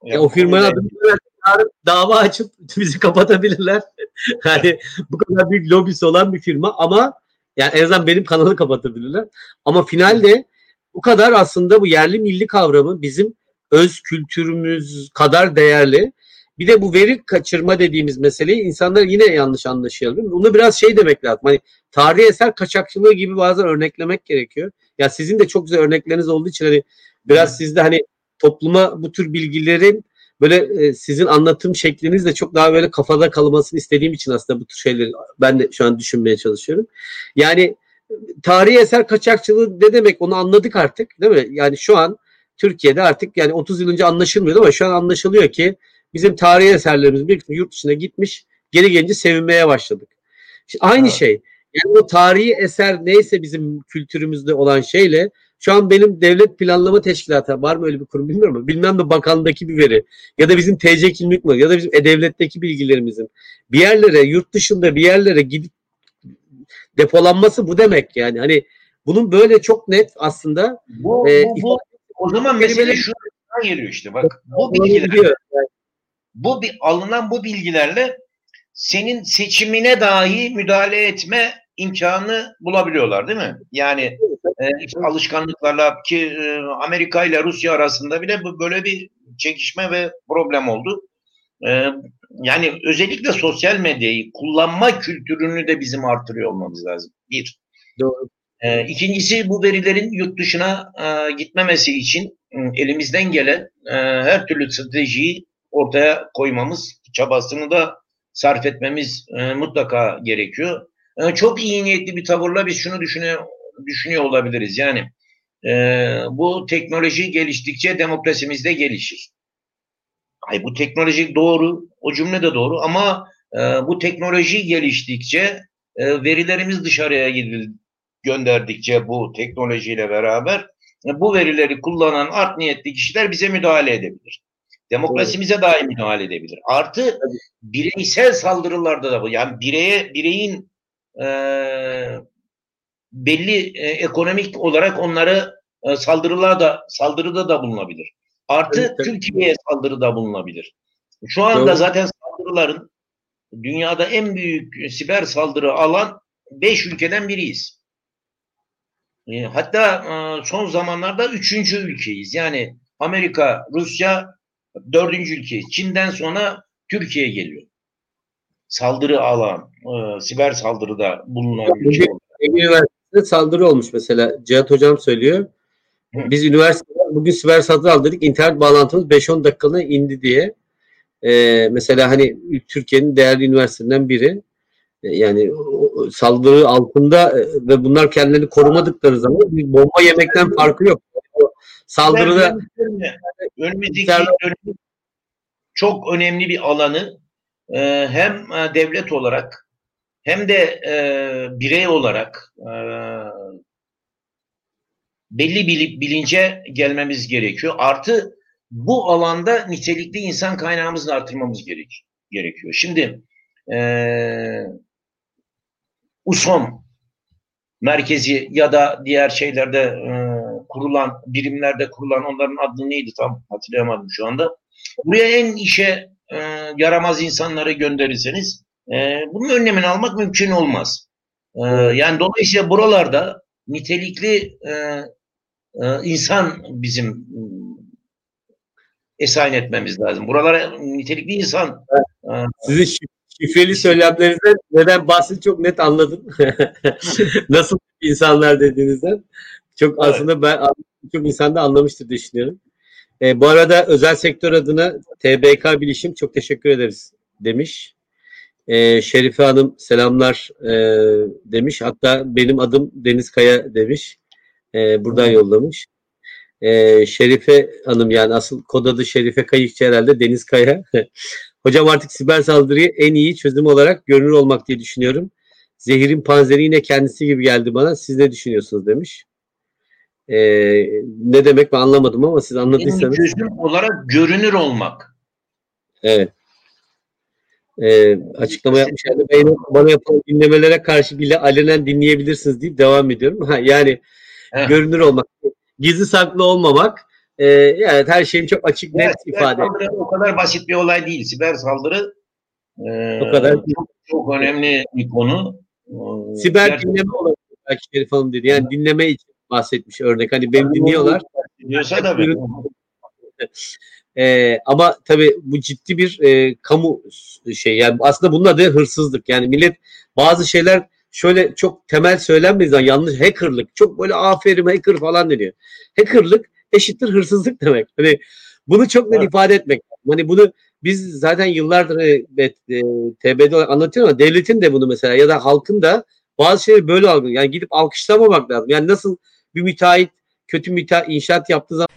Ya, ya o firmanın adını dava açıp bizi kapatabilirler. yani bu kadar büyük lobisi olan bir firma ama yani en azından benim kanalı kapatabilirler. Ama finalde bu kadar aslında bu yerli milli kavramı bizim öz kültürümüz kadar değerli. Bir de bu veri kaçırma dediğimiz meseleyi insanlar yine yanlış anlaşıyor. Bunu biraz şey demek lazım. Hani tarihi eser kaçakçılığı gibi bazen örneklemek gerekiyor. Ya sizin de çok güzel örnekleriniz olduğu için hani biraz sizde hani topluma bu tür bilgilerin böyle e, sizin anlatım şeklinizle çok daha böyle kafada kalmasını istediğim için aslında bu tür şeyleri ben de şu an düşünmeye çalışıyorum. Yani tarihi eser kaçakçılığı ne demek onu anladık artık değil mi? Yani şu an Türkiye'de artık yani 30 yıl önce anlaşılmıyordu ama şu an anlaşılıyor ki bizim tarihi eserlerimiz bir yurt dışına gitmiş geri gelince sevinmeye başladık. İşte aynı Evet. şey. Yani o tarihi eser neyse bizim kültürümüzde olan şeyle şu an benim devlet planlama teşkilatı var mı öyle bir kurum bilmiyorum ama bilmem de bakanlıktaki bir veri ya da bizim TC kimlik mi ya da bizim e-devletteki bilgilerimizin bir yerlere yurt dışında bir yerlere gidip depolanması bu demek yani hani bunun böyle çok net aslında Bu, e, bu, bu, o zaman mesele şuna geliyor işte. Bak bu bilgiler, bu bir alınan bu bilgilerle senin seçimine dahi müdahale etme imkanı bulabiliyorlar değil mi? Yani e, alışkanlıklarla ki e, Amerika ile Rusya arasında bile böyle bir çekişme ve problem oldu. E, yani özellikle sosyal medyayı kullanma kültürünü de bizim artırıyor olmamız lazım. Bir. Doğru. E, ikincisi bu verilerin yurt dışına e, gitmemesi için e, elimizden gelen e, her türlü stratejiyi ortaya koymamız, çabasını da sarf etmemiz e, mutlaka gerekiyor. E, çok iyi niyetli bir tavırla biz şunu düşünüyor, düşünüyor olabiliriz. Yani e, bu teknoloji geliştikçe demokrasimiz de gelişir. Ay bu teknoloji doğru, o cümle de doğru ama e, bu teknoloji geliştikçe e, verilerimiz dışarıya gidil, gönderdikçe bu teknolojiyle beraber e, bu verileri kullanan art niyetli kişiler bize müdahale edebilir. Demokrasimize dahi müdahale edebilir. Artı bireysel saldırılarda da bu. Yani bireye bireyin e, belli e, ekonomik olarak onları e, saldırılarda saldırıda da bulunabilir. Artı Evet. Türkiye'ye saldırıda bulunabilir. Şu anda Doğru. zaten saldırıların dünyada en büyük siber saldırı alan 5 ülkeden biriyiz. E, Hatta e, son zamanlarda üçüncü ülkeyiz. Yani Amerika, Rusya dördüncü ülkeyiz. Çin'den sonra Türkiye geliyor. Saldırı alan, e, siber saldırıda bulunan ülke. Bugün Ege Üniversitesi'nde saldırı olmuş mesela. Cihat Hocam söylüyor. Biz üniversitede bugün siber saldırı aldırdık. İnternet bağlantımız 5-10 dakikalığına indi diye. Ee, mesela hani Türkiye'nin değerli üniversitelerinden biri. Ee, Yani saldırı altında e, ve bunlar kendilerini korumadıkları zaman bir bomba yemekten farkı yok. Saldırıda önümüzdeki çok önemli bir alanı e, hem e, devlet olarak hem de e, birey olarak e, belli bil- bilince gelmemiz gerekiyor. Artı bu alanda nitelikli insan kaynağımızı artırmamız gerek, gerekiyor. Şimdi e, USOM merkezi ya da diğer şeylerde e, kurulan birimlerde kurulan onların adı neydi tam hatırlayamadım şu anda. Buraya en işe e, yaramaz insanları gönderirseniz e, bunun önlemini almak mümkün olmaz. E, yani dolayısıyla buralarda nitelikli e, e, insan bizim e, esayin etmemiz lazım. Buralara nitelikli insan e, sizin şif- şifreli söylemlerinizden neden bahsi çok net anladım. Nasıl insanlar dediğinizden. Çok Evet. aslında ben çok insan da anlamıştır düşünüyorum. E, bu arada özel sektör adına TBK Bilişim çok teşekkür ederiz demiş. E, Şerife Hanım selamlar e, demiş. Hatta benim adım Deniz Kaya demiş. E, buradan yollamış. E, Şerife Hanım yani asıl kod adı Şerife Kayıkçı herhalde Deniz Kaya. Hocam artık siber saldırıyı en iyi çözüm olarak görünür olmak diye düşünüyorum. Zehirin panzeri yine kendisi gibi geldi bana. Siz ne düşünüyorsunuz demiş. E, ne demek ben anlamadım ama siz en iyi anladıysanız. çözüm olarak görünür olmak. Evet. Ee, açıklama yapmış yani bana, yapılan dinlemelere karşı bile alenen dinleyebilirsiniz deyip devam ediyorum. Ha, yani Heh. görünür olmak, gizli saklı olmamak, e, yani her şeyin çok açık net Evet, siber ifade. saldırı o kadar basit bir olay değil. Siber saldırı e, O kadar çok, çok önemli bir konu. E, Siber gerçekten dinleme olabilir belki Şerif Hanım dedi. Yani dinleme için bahsetmiş örnek. Hani beni dinliyorlar. Diyorsa da ben. e, ama tabii bu ciddi bir e, kamu şey yani aslında bunun adı hırsızlık. Yani millet bazı şeyler şöyle çok temel söylenmediği zaman yanlış hackerlık çok böyle aferin hacker falan deniyor. Hackerlık eşittir hırsızlık demek. Hani bunu çok net evet. ifade etmek. Hani bunu biz zaten yıllardır e, e, TB'de anlatıyoruz ama devletin de bunu mesela ya da halkın da bazı şeyleri böyle algılıyor. Yani gidip alkışlamamak lazım. Yani nasıl bir müteahhit kötü müteahhit inşaat yaptığı zaman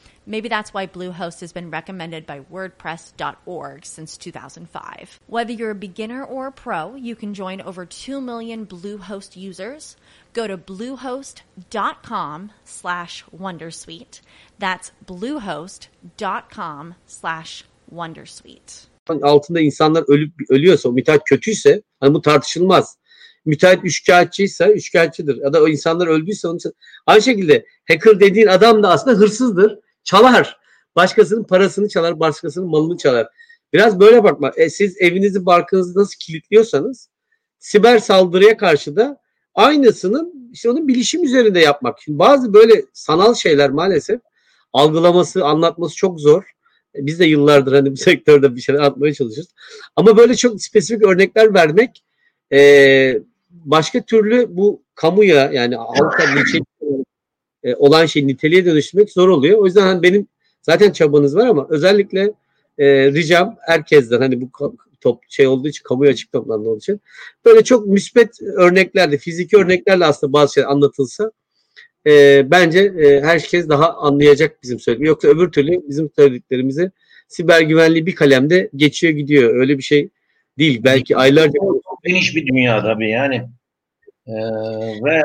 Maybe that's why Bluehost has been recommended by WordPress.org since 2005. Whether you're a beginner or a pro, you can join over 2 million Bluehost users. Go to bluehost.com slash Wondersuite. That's bluehost.com slash Wondersuite. Altında insanlar ölüp ölüyorsa, o müteahhit kötüyse, hani bu tartışılmaz. müteahhit üçkağıtçıysa üçkağıtçıdır. Ya da o insanlar öldüyse onun için. Aynı şekilde hacker dediğin adam da aslında hırsızdır. Çalar. Başkasının parasını çalar, başkasının malını çalar. Biraz böyle bakma. E, siz evinizi, barkınızı nasıl kilitliyorsanız siber saldırıya karşı da aynısının işte onun bilişim üzerinde yapmak. Şimdi bazı böyle sanal şeyler maalesef algılaması, anlatması çok zor. E, biz de yıllardır hani bu sektörde bir şeyler atmaya çalışıyoruz. Ama böyle çok spesifik örnekler vermek e, başka türlü bu kamuya yani halka niçin e, olan şey niteliğe dönüştürmek zor oluyor. O yüzden hani benim zaten çabanız var ama özellikle e, ricam herkesten hani bu top şey olduğu için kamuya açık toplandığı olduğu için böyle çok müspet örneklerle fiziki örneklerle aslında bazı şeyler anlatılsa e, bence e, herkes daha anlayacak bizim söylediğimiz. Yoksa öbür türlü bizim söylediklerimizi siber güvenliği bir kalemde geçiyor gidiyor. Öyle bir şey değil. Belki aylarca geniş bir dünya tabii yani. Ee, ve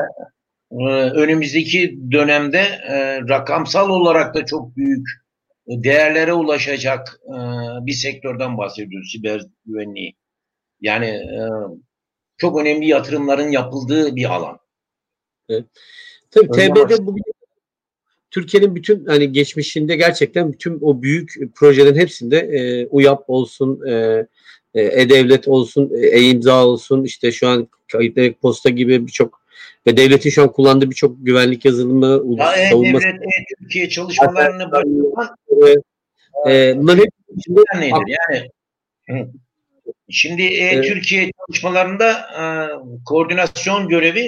önümüzdeki dönemde e, rakamsal olarak da çok büyük değerlere ulaşacak e, bir sektörden bahsediyoruz siber güvenliği. Yani e, çok önemli yatırımların yapıldığı bir alan. Evet. Tabii TB'de bugün Türkiye'nin bütün hani geçmişinde gerçekten bütün o büyük projelerin hepsinde e, UYAP olsun, e, e-Devlet olsun, e-imza olsun işte şu an kayıtlı posta gibi birçok ve devletin şu an kullandığı birçok güvenlik yazılımı ya savunması. E-Devlet, E-Türkiye çalışmalarını başlatan e, bunların hep içinde? Yani Şimdi E-Türkiye çalışmalarında e, koordinasyon görevi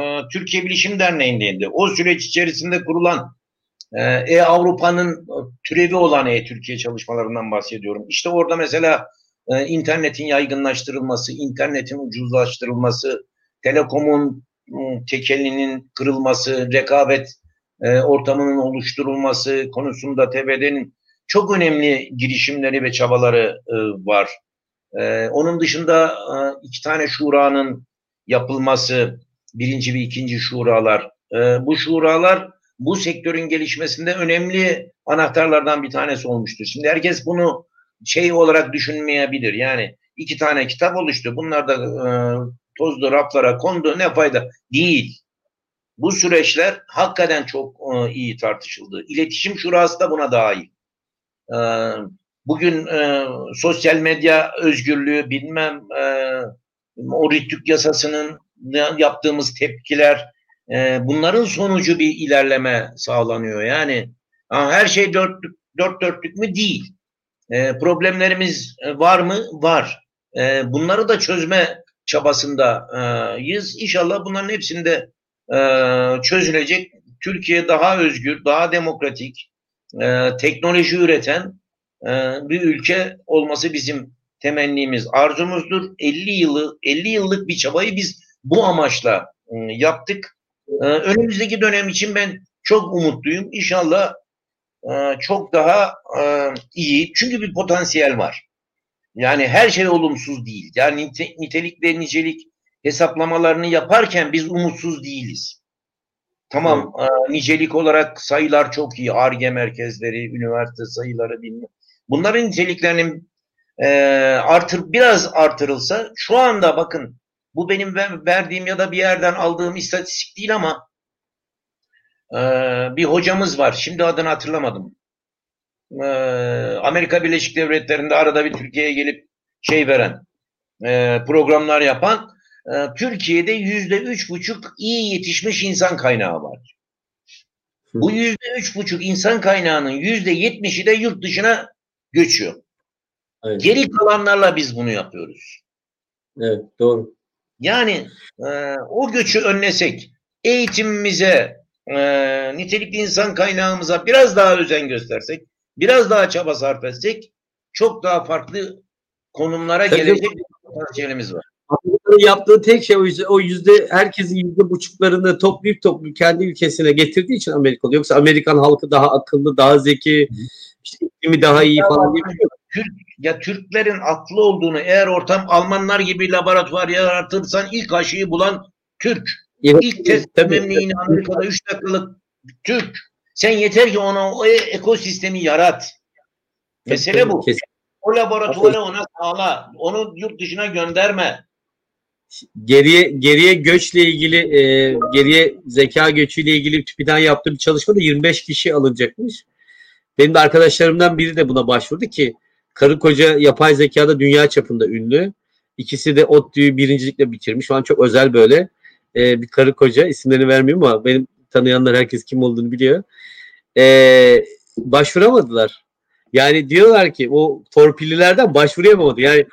e, Türkiye Bilişim Derneği'ndeydi. O süreç içerisinde kurulan E-Avrupa'nın türevi olan E-Türkiye çalışmalarından bahsediyorum. İşte orada mesela e, internetin yaygınlaştırılması, internetin ucuzlaştırılması, telekomun tekelinin kırılması, rekabet e, ortamının oluşturulması konusunda TBD'nin çok önemli girişimleri ve çabaları e, var. E, onun dışında e, iki tane şuranın yapılması, birinci ve ikinci şuralar. E, bu şuralar bu sektörün gelişmesinde önemli anahtarlardan bir tanesi olmuştur. Şimdi herkes bunu şey olarak düşünmeyebilir. Yani iki tane kitap oluştu. Bunlar da e, tozlu raflara kondu. Ne fayda? Değil. Bu süreçler hakikaten çok e, iyi tartışıldı. İletişim Şurası da buna dahil. E, bugün e, sosyal medya özgürlüğü bilmem e, o rütük yasasının yaptığımız tepkiler e, bunların sonucu bir ilerleme sağlanıyor. Yani her şey dörtlük, dört dörtlük mü? Değil. E, problemlerimiz e, var mı? Var. E, bunları da çözme çabasındayız. İnşallah bunların hepsinde e, çözülecek. Türkiye daha özgür, daha demokratik, e, teknoloji üreten e, bir ülke olması bizim temennimiz, arzumuzdur. 50 yılı, 50 yıllık bir çabayı biz bu amaçla yaptık. Önümüzdeki dönem için ben çok umutluyum. İnşallah çok daha iyi. Çünkü bir potansiyel var. Yani her şey olumsuz değil. Yani nite, nitelik ve nicelik hesaplamalarını yaparken biz umutsuz değiliz. Tamam e, nicelik olarak sayılar çok iyi. ARGE merkezleri, üniversite sayıları bilmem. Bunların niteliklerinin e, artır biraz artırılsa şu anda bakın bu benim verdiğim ya da bir yerden aldığım istatistik değil ama e, bir hocamız var. Şimdi adını hatırlamadım. E, Amerika Birleşik Devletleri'nde arada bir Türkiye'ye gelip şey veren e, programlar yapan e, Türkiye'de yüzde üç buçuk iyi yetişmiş insan kaynağı var. Bu yüzde üç buçuk insan kaynağının yüzde yetmişi de yurt dışına göçüyor. Evet. Geri kalanlarla biz bunu yapıyoruz. Evet doğru. Yani e, o göçü önlesek, eğitimimize, e, nitelikli insan kaynağımıza biraz daha özen göstersek, biraz daha çaba sarf etsek çok daha farklı konumlara Tabii gelecek bir potansiyelimiz var. Yaptığı tek şey o yüzde, o yüzde herkesin yüzde buçuklarını toplayıp toplayıp kendi ülkesine getirdiği için Amerikalı. Yoksa Amerikan halkı daha akıllı, daha zeki, işte iklimi daha iyi falan diye Türk, ya Türklerin aklı olduğunu eğer ortam Almanlar gibi laboratuvar yaratırsan ilk aşıyı bulan Türk. Evet, ilk test memnuniyini Amerika'da 3 dakikalık Türk. Sen yeter ki ona o ekosistemi yarat. Mesele bu. Kesin. O laboratuvarı ona sağla. Onu yurt dışına gönderme. Geriye geriye göçle ilgili e, geriye zeka göçüyle ilgili TÜBİTAK'ın yaptığı bir çalışmada 25 kişi alınacakmış. Benim de arkadaşlarımdan biri de buna başvurdu ki karı koca yapay zekada dünya çapında ünlü. İkisi de ODTÜ'yü birincilikle bitirmiş. Şu an çok özel böyle e, bir karı koca isimlerini vermiyorum ama benim tanıyanlar herkes kim olduğunu biliyor. E, başvuramadılar. Yani diyorlar ki o torpillilerden başvuru yapamadı. Yani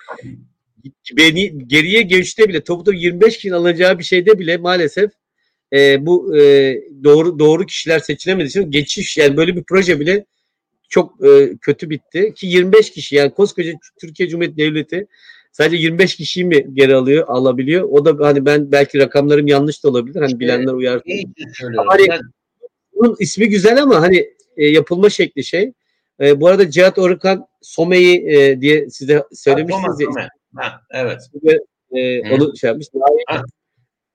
beni geriye göçte bile topu 25 kişinin alınacağı bir şeyde bile maalesef e, bu e, doğru doğru kişiler seçilemediği için geçiş yani böyle bir proje bile çok e, kötü bitti ki 25 kişi yani koskoca Türkiye Cumhuriyeti Devleti sadece 25 kişiyi mi geri alıyor alabiliyor o da hani ben belki rakamlarım yanlış da olabilir hani bilenler uyar. Hani, bunun ismi güzel ama hani e, yapılma şekli şey. E, bu arada Cihat Orkan Some'yi e, diye size söylemiştiniz ya. Ha, evet. e, onu şey yapmış.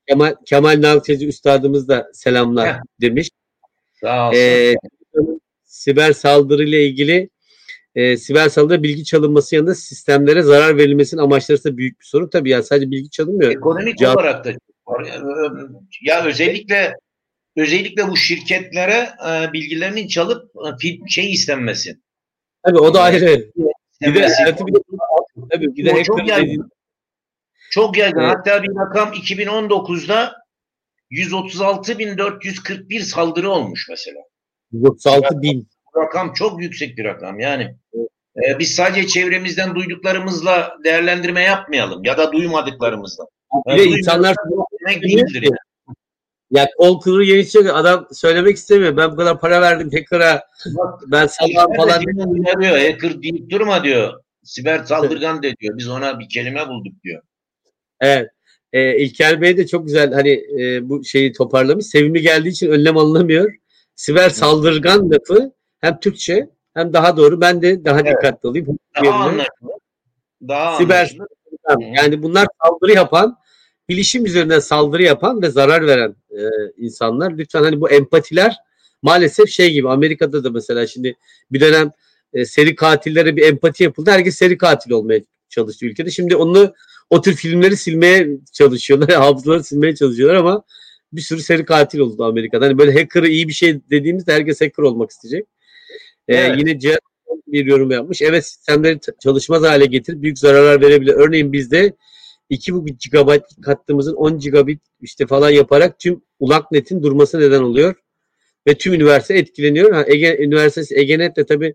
Kemal, Kemal Navteci Üstadımız da selamlar ha. demiş. Sağ olsun. E, siber saldırı ile ilgili e, siber saldırı bilgi çalınması yanında sistemlere zarar verilmesinin amaçları da büyük bir sorun. Tabii ya sadece bilgi çalınmıyor. Ekonomik Cevap... olarak da ya özellikle özellikle bu şirketlere e, bilgilerinin çalıp e, şey istenmesi. Tabii o da ayrı. Bir de, tabii, tabii, bir de çok yaygın. Çok yaygın. Evet. Hatta bir rakam 2019'da 136.441 saldırı olmuş mesela. 136 bin. Bu rakam çok yüksek bir rakam. Yani e, biz sadece çevremizden duyduklarımızla değerlendirme yapmayalım ya da duymadıklarımızla. Bir de insanlar demek değildir. Yani. Ya kol kıvır yeni adam söylemek istemiyor. Ben bu kadar para verdim hacker'a. Ben salam falan. Diyor, hacker deyip durma diyor. Siber saldırgan de diyor. Biz ona bir kelime bulduk diyor. Evet. E, İlker Bey de çok güzel hani e, bu şeyi toparlamış. Sevimli geldiği için önlem alınamıyor siber saldırgan lafı hem Türkçe hem daha doğru. Ben de daha evet. dikkatli olayım. Daha anlaşılır. Daha siber anlaşılır. yani bunlar saldırı yapan, bilişim üzerinden saldırı yapan ve zarar veren e, insanlar. Lütfen hani bu empatiler maalesef şey gibi Amerika'da da mesela şimdi bir dönem e, seri katillere bir empati yapıldı. Herkes seri katil olmaya çalıştı ülkede. Şimdi onu o tür filmleri silmeye çalışıyorlar. Hafızaları silmeye çalışıyorlar ama bir sürü seri katil oldu Amerika'da. Hani böyle hacker'ı iyi bir şey dediğimizde herkes hacker olmak isteyecek. Ee, evet. Yine Cihat bir yorum yapmış. Evet sistemleri çalışmaz hale getirip büyük zararlar verebilir. Örneğin bizde 2,5 GB kattığımızın 10 gigabit işte falan yaparak tüm ULANET'in durması neden oluyor. Ve tüm üniversite etkileniyor. Ha, Ege Üniversitesi Egenet de tabii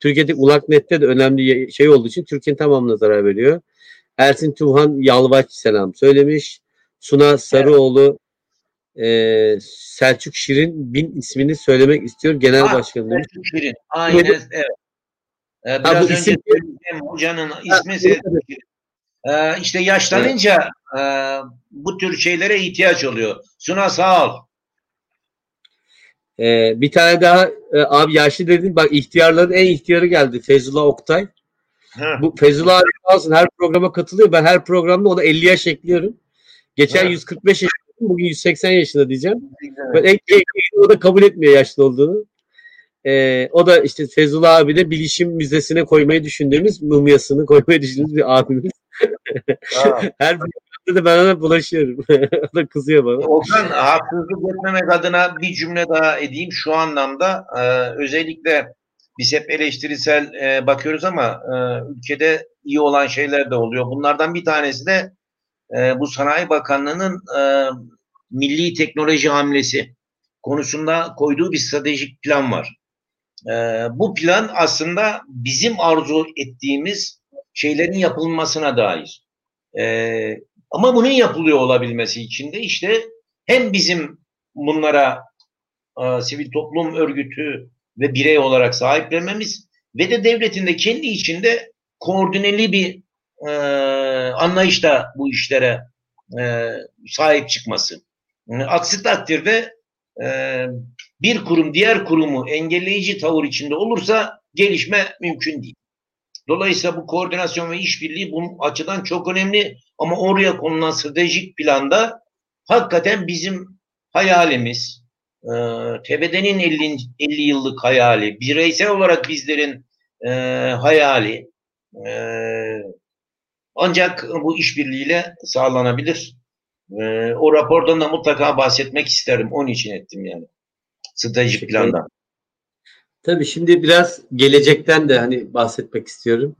Türkiye'de ULANET'te de önemli şey olduğu için Türkiye'nin tamamına zarar veriyor. Ersin Tuhan Yalvaç selam söylemiş. Suna Sarıoğlu e, Selçuk Şirin bin ismini söylemek istiyor genel ha, başkanım. Selçuk Şirin. Aynen evet. evet. Ee, biraz ha, bu önce isim... hocanın ismi ha, Selçuk Şirin. Ee, işte yaşlanınca evet. e, bu tür şeylere ihtiyaç oluyor. Suna sağ ol. Ee, bir tane daha e, abi yaşlı dedin bak ihtiyarların en ihtiyarı geldi Fezullah Oktay. Ha. Bu Fezullah abi olsun her programa katılıyor. Ben her programda ona 50 yaş ekliyorum. Geçen Ha. 145 yaşında bugün 180 yaşında diyeceğim. Ben ek, ek- o da kabul etmiyor yaşlı olduğunu. Ee, o da işte Fezullah abi de bilişim müzesine koymayı düşündüğümüz mumyasını koymayı düşündüğümüz bir abimiz. Her programda da ben ona bulaşıyorum. o da kızıyor bana. Okan haksızlık etmemek adına bir cümle daha edeyim. Şu anlamda e, özellikle biz hep eleştirisel e, bakıyoruz ama e, ülkede iyi olan şeyler de oluyor. Bunlardan bir tanesi de e, bu Sanayi Bakanlığı'nın e, milli teknoloji hamlesi konusunda koyduğu bir stratejik plan var. E, bu plan aslında bizim arzu ettiğimiz şeylerin yapılmasına dair. E, ama bunun yapılıyor olabilmesi için de işte hem bizim bunlara e, sivil toplum örgütü ve birey olarak sahiplenmemiz ve de devletin de kendi içinde koordineli bir e, anlayışla bu işlere e, sahip çıkması. Aksi takdirde e, bir kurum diğer kurumu engelleyici tavır içinde olursa gelişme mümkün değil. Dolayısıyla bu koordinasyon ve işbirliği bunun açıdan çok önemli ama oraya konulan stratejik planda hakikaten bizim hayalimiz, e, TBD'nin 50, 50 yıllık hayali, bireysel olarak bizlerin e, hayali e, ancak bu işbirliğiyle sağlanabilir. E, o rapordan da mutlaka bahsetmek isterim. Onun için ettim yani. Stratejik plandan. Tabii şimdi biraz gelecekten de hani bahsetmek istiyorum.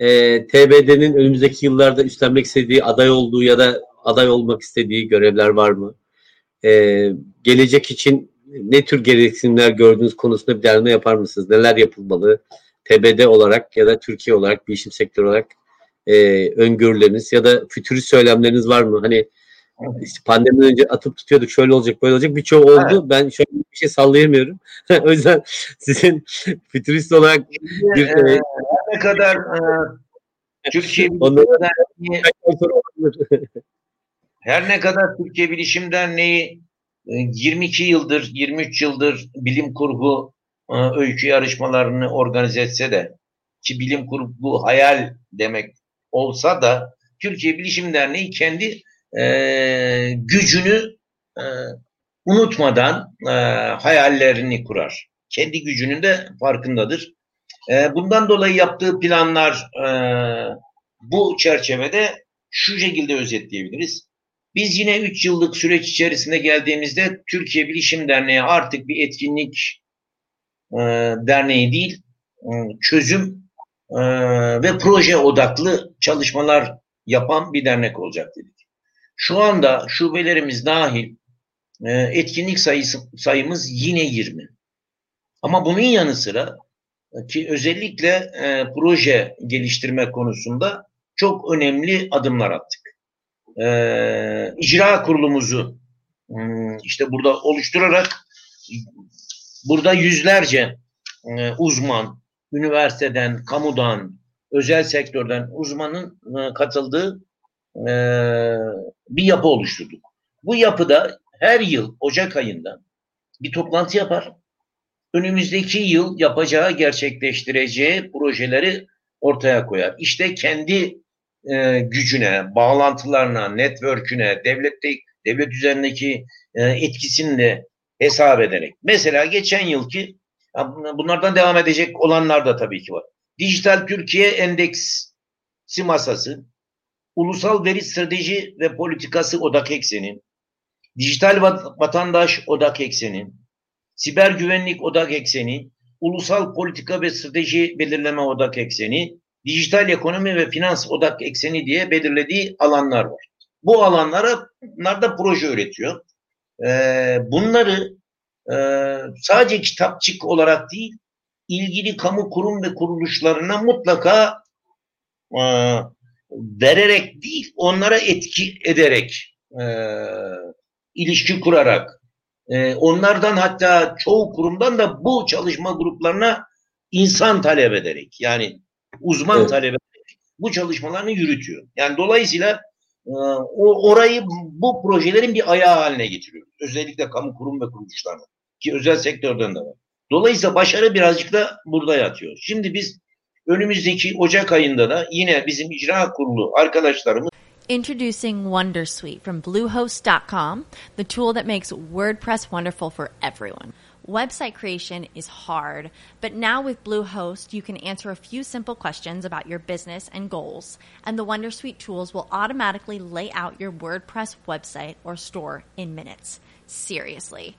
Ee, TBD'nin önümüzdeki yıllarda üstlenmek istediği aday olduğu ya da aday olmak istediği görevler var mı? Ee, gelecek için ne tür gereksinimler gördüğünüz konusunda bir derme yapar mısınız? Neler yapılmalı? TBD olarak ya da Türkiye olarak, bilişim sektörü olarak e, öngörüleriniz ya da fütürist söylemleriniz var mı? Hani işte pandemiden önce atıp tutuyorduk şöyle olacak böyle olacak birçoğu oldu. Ben şöyle bir şey sallayamıyorum. o yüzden sizin fütürist olarak bir Ee, e, ne kadar e, Türkiye olabilir. her ne kadar Türkiye Bilişim Derneği e, 22 yıldır, 23 yıldır bilim kurgu e, öykü yarışmalarını organize etse de ki bilim kurgu hayal demek olsa da Türkiye Bilişim Derneği kendi e, gücünü e, unutmadan e, hayallerini kurar. Kendi gücünün de farkındadır. E, bundan dolayı yaptığı planlar e, bu çerçevede şu şekilde özetleyebiliriz. Biz yine 3 yıllık süreç içerisinde geldiğimizde Türkiye Bilişim Derneği artık bir etkinlik e, derneği değil, e, çözüm e, ve proje odaklı çalışmalar yapan bir dernek olacak dedik. Şu anda şubelerimiz dahil e, etkinlik sayısı, sayımız yine 20. Ama bunun yanı sıra e, ki özellikle e, proje geliştirme konusunda çok önemli adımlar attık. E, icra kurulumuzu hmm, işte burada oluşturarak burada yüzlerce e, uzman, üniversiteden, kamudan, özel sektörden uzmanın e, katıldığı e, bir yapı oluşturduk. Bu yapıda her yıl Ocak ayında bir toplantı yapar. Önümüzdeki yıl yapacağı, gerçekleştireceği projeleri ortaya koyar. İşte kendi e, gücüne, bağlantılarına, network'üne, devlette, devlet üzerindeki e, etkisini de hesap ederek. Mesela geçen yılki bunlardan devam edecek olanlar da tabii ki var. Dijital Türkiye Endeksi Masası, Ulusal Veri Strateji ve Politikası Odak Ekseni, Dijital Vat- Vatandaş Odak Ekseni, Siber Güvenlik Odak Ekseni, Ulusal Politika ve Strateji Belirleme Odak Ekseni, Dijital Ekonomi ve Finans Odak Ekseni diye belirlediği alanlar var. Bu alanlara bunlar da proje üretiyor. Ee, bunları e, sadece kitapçık olarak değil, ilgili kamu kurum ve kuruluşlarına mutlaka e, vererek değil, onlara etki ederek, e, ilişki kurarak, e, onlardan hatta çoğu kurumdan da bu çalışma gruplarına insan talep ederek, yani uzman Evet. talep ederek bu çalışmalarını yürütüyor. Yani dolayısıyla e, o orayı bu projelerin bir ayağı haline getiriyor. Özellikle kamu kurum ve kuruluşlarına. Ki özel sektörden de var. Dolayısıyla başarı birazcık da burada yatıyor. Şimdi biz önümüzdeki Ocak ayında da yine bizim icra kurulu arkadaşlarımız Introducing Wondersuite from Bluehost.com, the tool that makes WordPress wonderful for everyone. Website creation is hard, but now with Bluehost, you can answer a few simple questions about your business and goals, and the Wondersuite tools will automatically lay out your WordPress website or store in minutes. Seriously.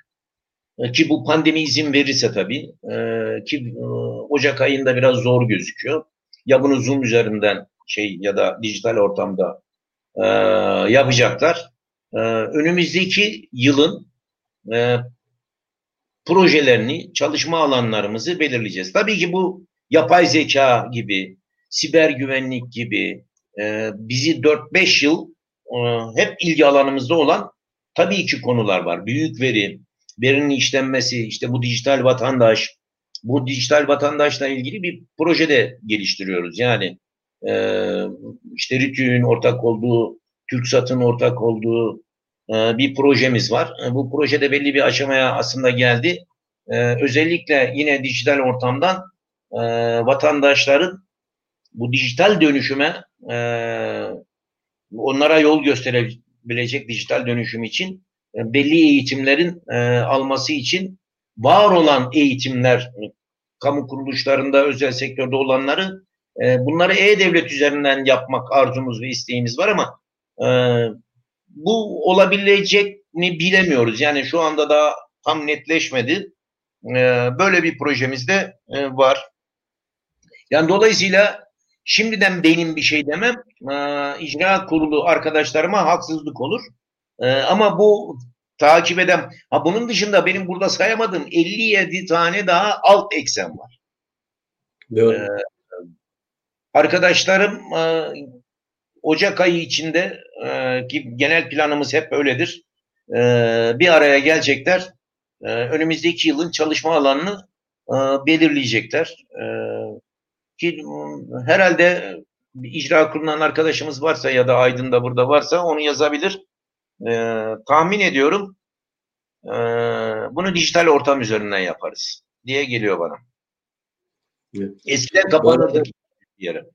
ki bu pandemi izin verirse tabii e, ki e, Ocak ayında biraz zor gözüküyor. Ya bunu Zoom üzerinden şey ya da dijital ortamda e, yapacaklar. E, önümüzdeki yılın e, projelerini, çalışma alanlarımızı belirleyeceğiz. Tabii ki bu yapay zeka gibi, siber güvenlik gibi e, bizi 4-5 yıl e, hep ilgi alanımızda olan tabii ki konular var. Büyük veri, verinin işlenmesi, işte bu dijital vatandaş, bu dijital vatandaşla ilgili bir projede geliştiriyoruz. Yani e, işte RTÜK'ün ortak olduğu, TürkSat'ın ortak olduğu e, bir projemiz var. E, bu projede belli bir aşamaya aslında geldi. E, özellikle yine dijital ortamdan e, vatandaşların bu dijital dönüşüme e, onlara yol gösterebilecek dijital dönüşüm için belli eğitimlerin e, alması için var olan eğitimler kamu kuruluşlarında özel sektörde olanları e, bunları e-devlet üzerinden yapmak arzumuz ve isteğimiz var ama e, bu olabilecek mi bilemiyoruz. Yani şu anda daha tam netleşmedi. E, böyle bir projemiz de e, var. Yani dolayısıyla şimdiden benim bir şey demem e, icra kurulu arkadaşlarıma haksızlık olur. E, ama bu takip eden ha bunun dışında benim burada sayamadığım 57 tane daha alt eksen var. Doğru. E, arkadaşlarım e, Ocak ayı içinde e, ki genel planımız hep öyledir. E, bir araya gelecekler. E, önümüzdeki yılın çalışma alanını e, belirleyecekler. E, ki herhalde icra kurulundan arkadaşımız varsa ya da Aydın'da burada varsa onu yazabilir. E, tahmin ediyorum e, bunu dijital ortam üzerinden yaparız diye geliyor bana. Evet. Eskiden kapanırdı bir yere.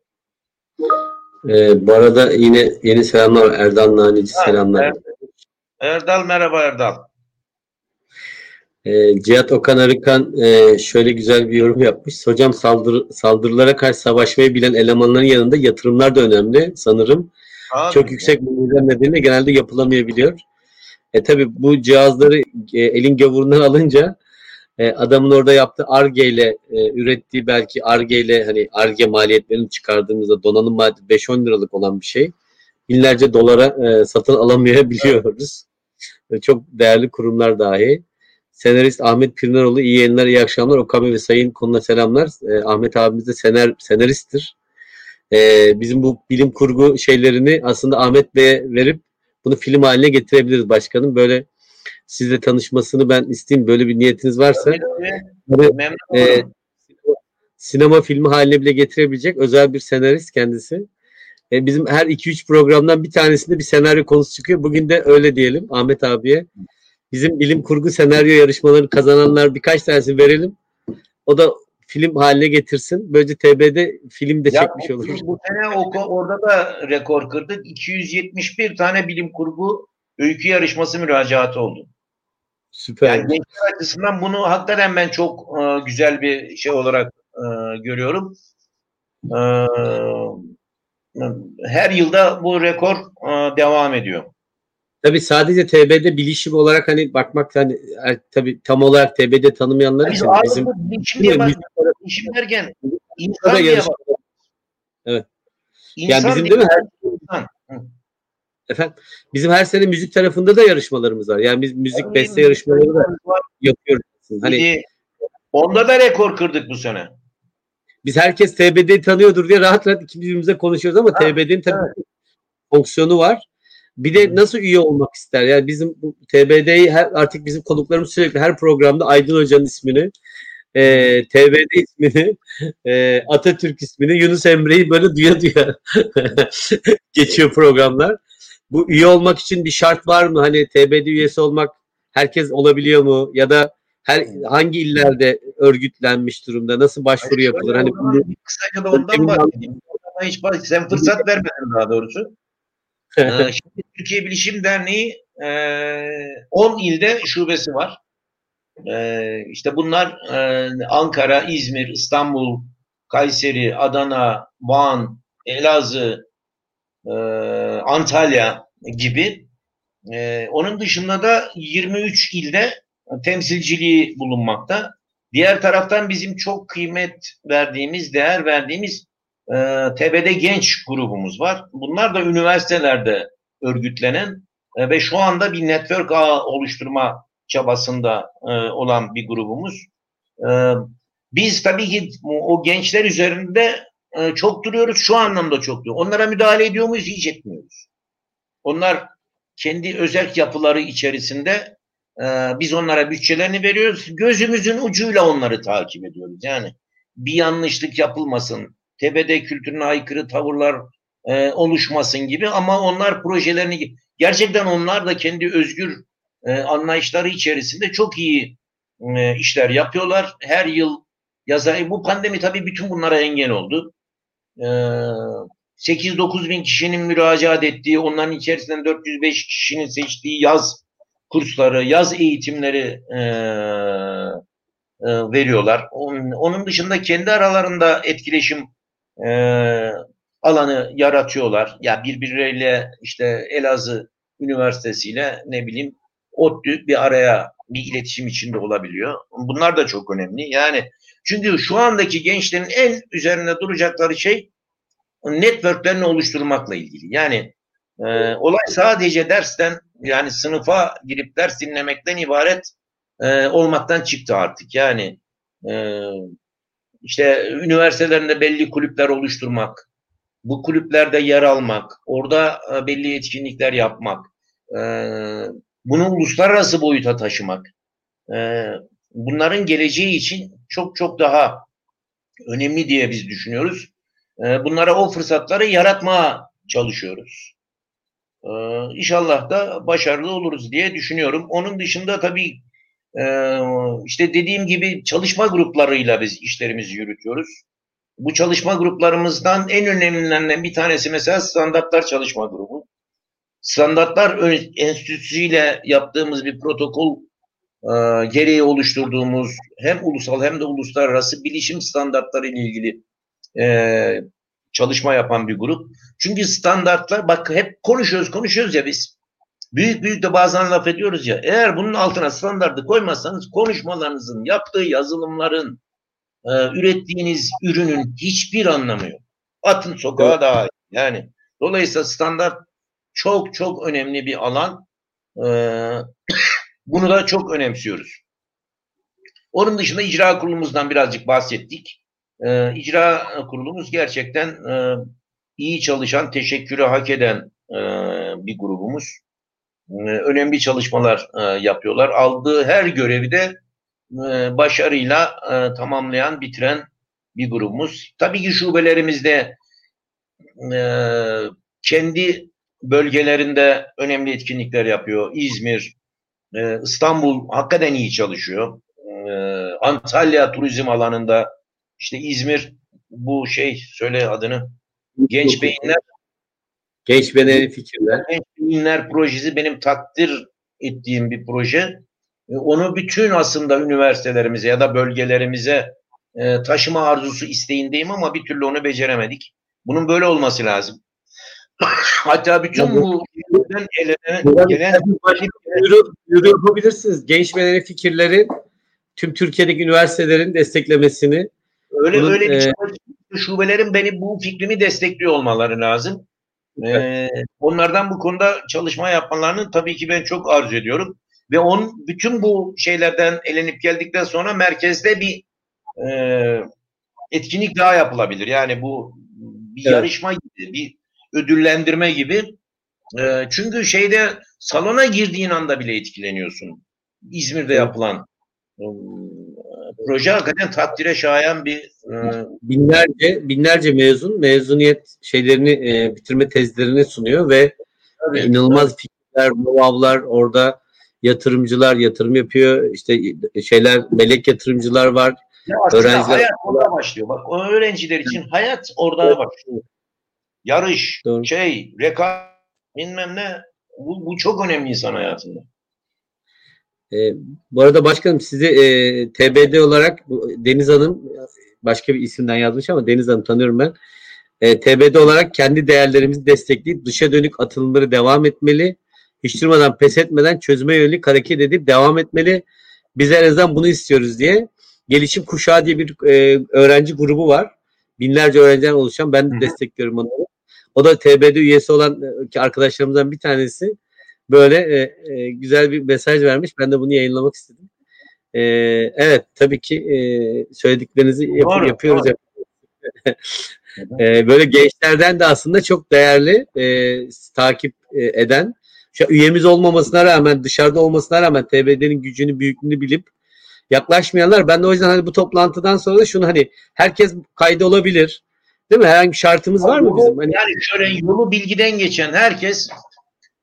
Ee, bu arada yine yeni selamlar Erdal Nanici Ha, selamlar. Er- Erdal merhaba Erdal. Ee, Cihat Okan Arıkan e, şöyle güzel bir yorum yapmış. Hocam saldır, saldırılara karşı savaşmayı bilen elemanların yanında yatırımlar da önemli sanırım. Abi, Çok yüksek maliyetler nedeniyle genelde yapılamayabiliyor. E tabi bu cihazları e, elin gavurundan alınca e, adamın orada yaptığı ARGE ile e, ürettiği belki ARGE ile hani ARGE maliyetlerini çıkardığımızda donanım maliyeti 5-10 liralık olan bir şey binlerce dolara e, satın alamayabiliyoruz. E, Çok değerli kurumlar dahi. Senarist Ahmet Pirnaroğlu iyi yayınlar, iyi akşamlar. Okami ve Sayın konuna selamlar. E, Ahmet abimiz de senar, senaristtir. E, bizim bu bilim kurgu şeylerini aslında Ahmet Bey'e verip bunu film haline getirebiliriz başkanım. Böyle sizle tanışmasını ben isteyeyim. Böyle bir niyetiniz varsa. Böyle, memnun e, sinema filmi haline bile getirebilecek özel bir senarist kendisi. E, bizim her 2-3 programdan bir tanesinde bir senaryo konusu çıkıyor. Bugün de öyle diyelim Ahmet abiye. Bizim bilim kurgu senaryo yarışmalarını kazananlar birkaç tanesini verelim. O da film haline getirsin. Böylece TB'de film de Ya çekmiş olur. bu sene o, orada da rekor kırdık. 271 tane bilim kurgu öykü yarışması müracaatı oldu. Süper. Yani gençler açısından bunu hakikaten ben çok e, güzel bir şey olarak e, görüyorum. E, her yılda bu rekor e, devam ediyor. Tabii sadece TB'de bilişim olarak hani bakmak hani er, tabii tam olarak TB'de tanımayanlar için ağırlıklı bizim bilişim bilişim derken insan diye. Evet. İnsan Yani bizim değil mi? Hı. efendim bizim her sene müzik tarafında da yarışmalarımız var. Yani biz müzik Tabii, beste yarışmaları da yapıyoruz. Hani onda da rekor kırdık bu sene. biz herkes TBD'yi tanıyordur diye rahat rahat ikimiz birbirimize konuşuyoruz ama TBD'nin tabii fonksiyonu var. Bir de nasıl üye olmak ister? Yani bizim bu TBD'yi her, artık bizim konuklarımız sürekli her programda Aydın Hoca'nın ismini, e, TBD ismini, e, Atatürk ismini, Yunus Emre'yi böyle duya duya geçiyor programlar. Bu üye olmak için bir şart var mı? Hani TBD üyesi olmak herkes olabiliyor mu? Ya da her hangi illerde örgütlenmiş durumda? Nasıl başvuru yapılır? Hani kısaca da ondan bahsedeyim. Hiç sen fırsat vermedin daha doğrusu. Ee, şimdi Türkiye Bilişim Derneği e, 10 ilde şubesi var. E, işte bunlar e, Ankara, İzmir, İstanbul, Kayseri, Adana, Van, Elazığ, e, Antalya gibi. E, onun dışında da 23 ilde temsilciliği bulunmakta. Diğer taraftan bizim çok kıymet verdiğimiz, değer verdiğimiz e, TBD Genç grubumuz var. Bunlar da üniversitelerde örgütlenen e, ve şu anda bir network ağı oluşturma çabasında e, olan bir grubumuz. E, biz tabii ki o gençler üzerinde e, çok duruyoruz. Şu anlamda çok duruyoruz. Onlara müdahale ediyor muyuz? Hiç etmiyoruz. Onlar kendi özel yapıları içerisinde e, biz onlara bütçelerini veriyoruz. Gözümüzün ucuyla onları takip ediyoruz. Yani bir yanlışlık yapılmasın, TBD kültürüne aykırı tavırlar e, oluşmasın gibi ama onlar projelerini gerçekten onlar da kendi özgür e, anlayışları içerisinde çok iyi e, işler yapıyorlar. Her yıl yazar bu pandemi tabii bütün bunlara engel oldu. E, 8-9 bin kişinin müracaat ettiği, onların içerisinden 405 kişinin seçtiği yaz kursları, yaz eğitimleri e, e, veriyorlar. Onun, onun dışında kendi aralarında etkileşim e, alanı yaratıyorlar. Ya birbirleriyle işte Elazığ Üniversitesi ile ne bileyim ODTÜ bir araya bir iletişim içinde olabiliyor. Bunlar da çok önemli. Yani çünkü şu andaki gençlerin en üzerinde duracakları şey networklerini oluşturmakla ilgili. Yani e, olay sadece dersten yani sınıfa girip ders dinlemekten ibaret e, olmaktan çıktı artık. Yani e, işte üniversitelerinde belli kulüpler oluşturmak, bu kulüplerde yer almak, orada e, belli etkinlikler yapmak, e, bunu uluslararası boyuta taşımak, e, bunların geleceği için çok çok daha önemli diye biz düşünüyoruz. Bunlara o fırsatları yaratmaya çalışıyoruz. İnşallah da başarılı oluruz diye düşünüyorum. Onun dışında tabii işte dediğim gibi çalışma gruplarıyla biz işlerimizi yürütüyoruz. Bu çalışma gruplarımızdan en önemlilerinden bir tanesi mesela standartlar çalışma grubu. Standartlar enstitüsüyle yaptığımız bir protokol e, gereği oluşturduğumuz hem ulusal hem de uluslararası bilişim standartları ile ilgili e, çalışma yapan bir grup. Çünkü standartlar bak hep konuşuyoruz konuşuyoruz ya biz. Büyük büyük de bazen laf ediyoruz ya. Eğer bunun altına standartı koymazsanız konuşmalarınızın, yaptığı yazılımların, e, ürettiğiniz ürünün hiçbir anlamı yok. Atın sokağa evet. daha. Yani dolayısıyla standart çok çok önemli bir alan. E, bunu da çok önemsiyoruz. Onun dışında icra kurulumuzdan birazcık bahsettik. E, icra kurulumuz gerçekten e, iyi çalışan, teşekkürü hak eden e, bir grubumuz. E, önemli çalışmalar e, yapıyorlar. Aldığı her görevi de e, başarıyla e, tamamlayan, bitiren bir grubumuz. Tabii ki şubelerimizde kendi bölgelerinde önemli etkinlikler yapıyor. İzmir, İstanbul hakikaten iyi çalışıyor. Antalya turizm alanında işte İzmir bu şey söyle adını Genç Beyinler Genç Beyinler Fikirler. Genç Beyinler projesi benim takdir ettiğim bir proje. E, onu bütün aslında üniversitelerimize ya da bölgelerimize e, taşıma arzusu isteğindeyim ama bir türlü onu beceremedik. Bunun böyle olması lazım. Hatta bütün bu gelen duyuru, duyuru yapabilirsiniz. Genç Beyinler Fikirleri tüm Türkiye'deki üniversitelerin desteklemesini öyle bunun, öyle bir e, şubelerin benim bu fikrimi destekliyor olmaları lazım. Ee, onlardan bu konuda çalışma yapmalarını tabii ki ben çok arzu ediyorum. Ve on bütün bu şeylerden elenip geldikten sonra merkezde bir e, etkinlik daha yapılabilir. Yani bu bir evet. yarışma gibi, bir ödüllendirme gibi. E, çünkü şeyde salona girdiğin anda bile etkileniyorsun. İzmir'de yapılan e, proje hakikaten takdire şayan bir e, binlerce binlerce mezun mezuniyet şeylerini e, bitirme tezlerini sunuyor ve evet, inanılmaz evet. fikirler, novavlar orada yatırımcılar yatırım yapıyor. İşte şeyler melek yatırımcılar var. Ya öğrenciler hayat orada başlıyor. Bak o öğrenciler için hayat orada başlıyor. Yarış, Doğru. şey, rekabet bilmem ne bu, bu çok önemli insan hayatında. E, bu arada başkanım sizi e, TBD olarak Deniz Hanım başka bir isimden yazmış ama Deniz Hanım tanıyorum ben. E, TBD olarak kendi değerlerimizi destekleyip dışa dönük atılımları devam etmeli. Hiç durmadan pes etmeden çözüme yönelik hareket edip devam etmeli. Biz en azından bunu istiyoruz diye. Gelişim Kuşağı diye bir e, öğrenci grubu var. Binlerce öğrenciden oluşan. Ben de destekliyorum onları. O da TBD üyesi olan e, arkadaşlarımızdan bir tanesi böyle e, e, güzel bir mesaj vermiş. Ben de bunu yayınlamak istedim. E, evet tabii ki e, söylediklerinizi yap- doğru, yapıyoruz. Doğru. e, böyle gençlerden de aslında çok değerli e, takip e, eden şu üyemiz olmamasına rağmen dışarıda olmasına rağmen TBD'nin gücünü büyüklüğünü bilip yaklaşmayanlar ben de o yüzden hani bu toplantıdan sonra da şunu hani herkes kaydı olabilir. Değil mi? Herhangi bir şartımız var mı bizim? Hani... Yani şöyle yolu bilgiden geçen herkes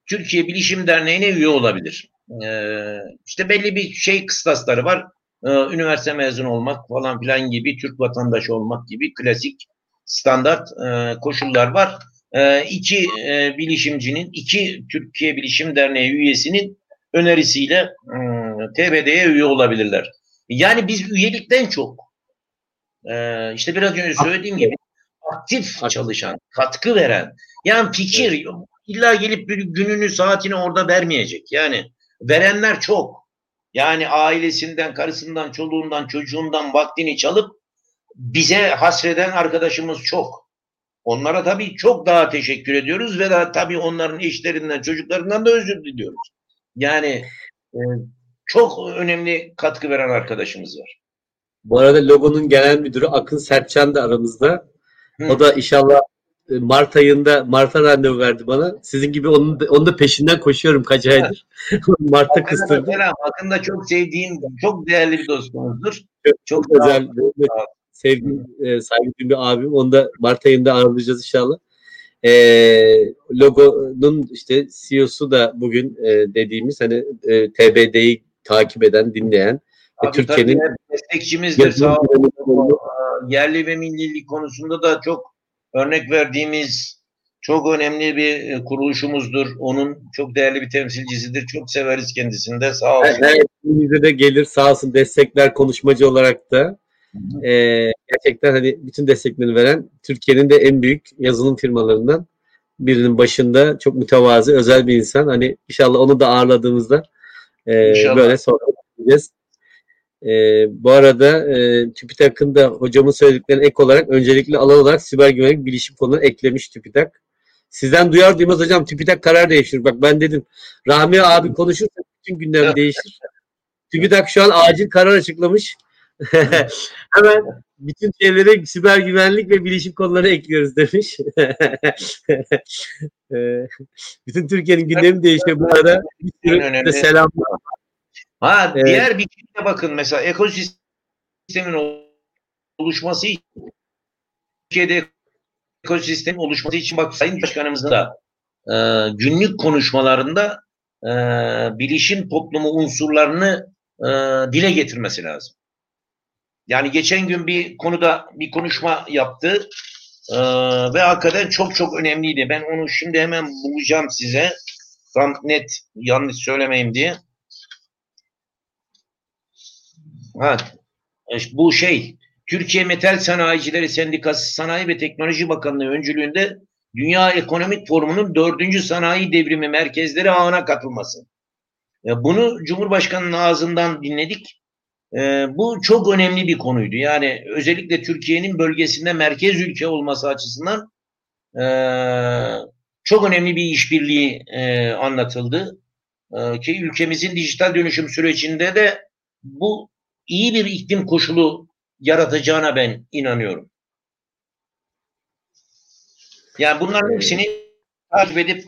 Türkiye Bilişim Derneği'ne üye olabilir. Ee, işte belli bir şey kıstasları var. Ee, üniversite mezunu olmak falan filan gibi, Türk vatandaşı olmak gibi klasik standart e, koşullar var. E, iki e, bilişimcinin, iki Türkiye Bilişim Derneği üyesinin önerisiyle e, TBD'ye üye olabilirler. Yani biz üyelikten çok e, işte biraz önce söylediğim gibi aktif çalışan, katkı veren, yani fikir, illa gelip gününü saatini orada vermeyecek. Yani verenler çok. Yani ailesinden, karısından, çoluğundan, çocuğundan vaktini çalıp bize hasreden arkadaşımız çok. Onlara tabii çok daha teşekkür ediyoruz ve daha tabii onların eşlerinden, çocuklarından da özür diliyoruz. Yani e, çok önemli katkı veren arkadaşımız var. Bu arada logonun genel müdürü Akın Sertçan da aramızda. Hı. O da inşallah Mart ayında Mart'a randevu verdi bana. Sizin gibi onun da, onun da peşinden koşuyorum kaç aydır. Mart'ta kıstırdı. Akın da çok sevdiğim, çok değerli bir dostumuzdur. Çok, çok özel, sevdiğim, e, saygı bir abim. Onu da Mart ayında ağırlayacağız inşallah. E, logonun işte CEO'su da bugün e, dediğimiz hani e, TBD'yi takip eden, dinleyen ve Türkiye'nin destekçimizdir sağ olun. Yerli ve millilik konusunda da çok örnek verdiğimiz çok önemli bir e, kuruluşumuzdur. Onun çok değerli bir temsilcisidir. Çok severiz kendisini de. Sağ olsun. Evet, bize de gelir sağ olsun destekler konuşmacı olarak da. Ee, gerçekten hani bütün desteklerini veren Türkiye'nin de en büyük yazılım firmalarından birinin başında çok mütevazı özel bir insan. Hani inşallah onu da ağırladığımızda e, böyle sohbet edeceğiz. E, bu arada e, TÜBİTAK'ın da hocamın söylediklerine ek olarak öncelikli alan olarak siber güvenlik bilişim konuları eklemiş TÜBİTAK. Sizden duyar duymaz hocam TÜBİTAK karar değiştirir. Bak ben dedim Rahmi abi konuşursa bütün gündem değişir. TÜBİTAK şu an acil karar açıklamış. Hemen bütün şeyleri siber güvenlik ve bilişim konuları ekliyoruz demiş. E, bütün Türkiye'nin gündemi değişiyor bu arada. Bir sürü selamlar. Ha evet. diğer bir şeye bakın mesela ekosistemin oluşması için Türkiye'de ekosistem oluşması için bak Sayın Başkanımızın da e, günlük konuşmalarında e, bilişim toplumu unsurlarını e, dile getirmesi lazım. Yani geçen gün bir konuda bir konuşma yaptı e, ve hakikaten çok çok önemliydi. Ben onu şimdi hemen bulacağım size. Tam net yanlış söylemeyeyim diye. Ha, bu şey Türkiye Metal Sanayicileri Sendikası Sanayi ve Teknoloji Bakanlığı öncülüğünde Dünya Ekonomik Forumu'nun dördüncü sanayi devrimi merkezleri ağına katılması. Bunu Cumhurbaşkanı'nın ağzından dinledik. Bu çok önemli bir konuydu. Yani özellikle Türkiye'nin bölgesinde merkez ülke olması açısından çok önemli bir işbirliği anlatıldı. Ki ülkemizin dijital dönüşüm sürecinde de bu iyi bir iklim koşulu yaratacağına ben inanıyorum. Yani bunların hepsini takip edip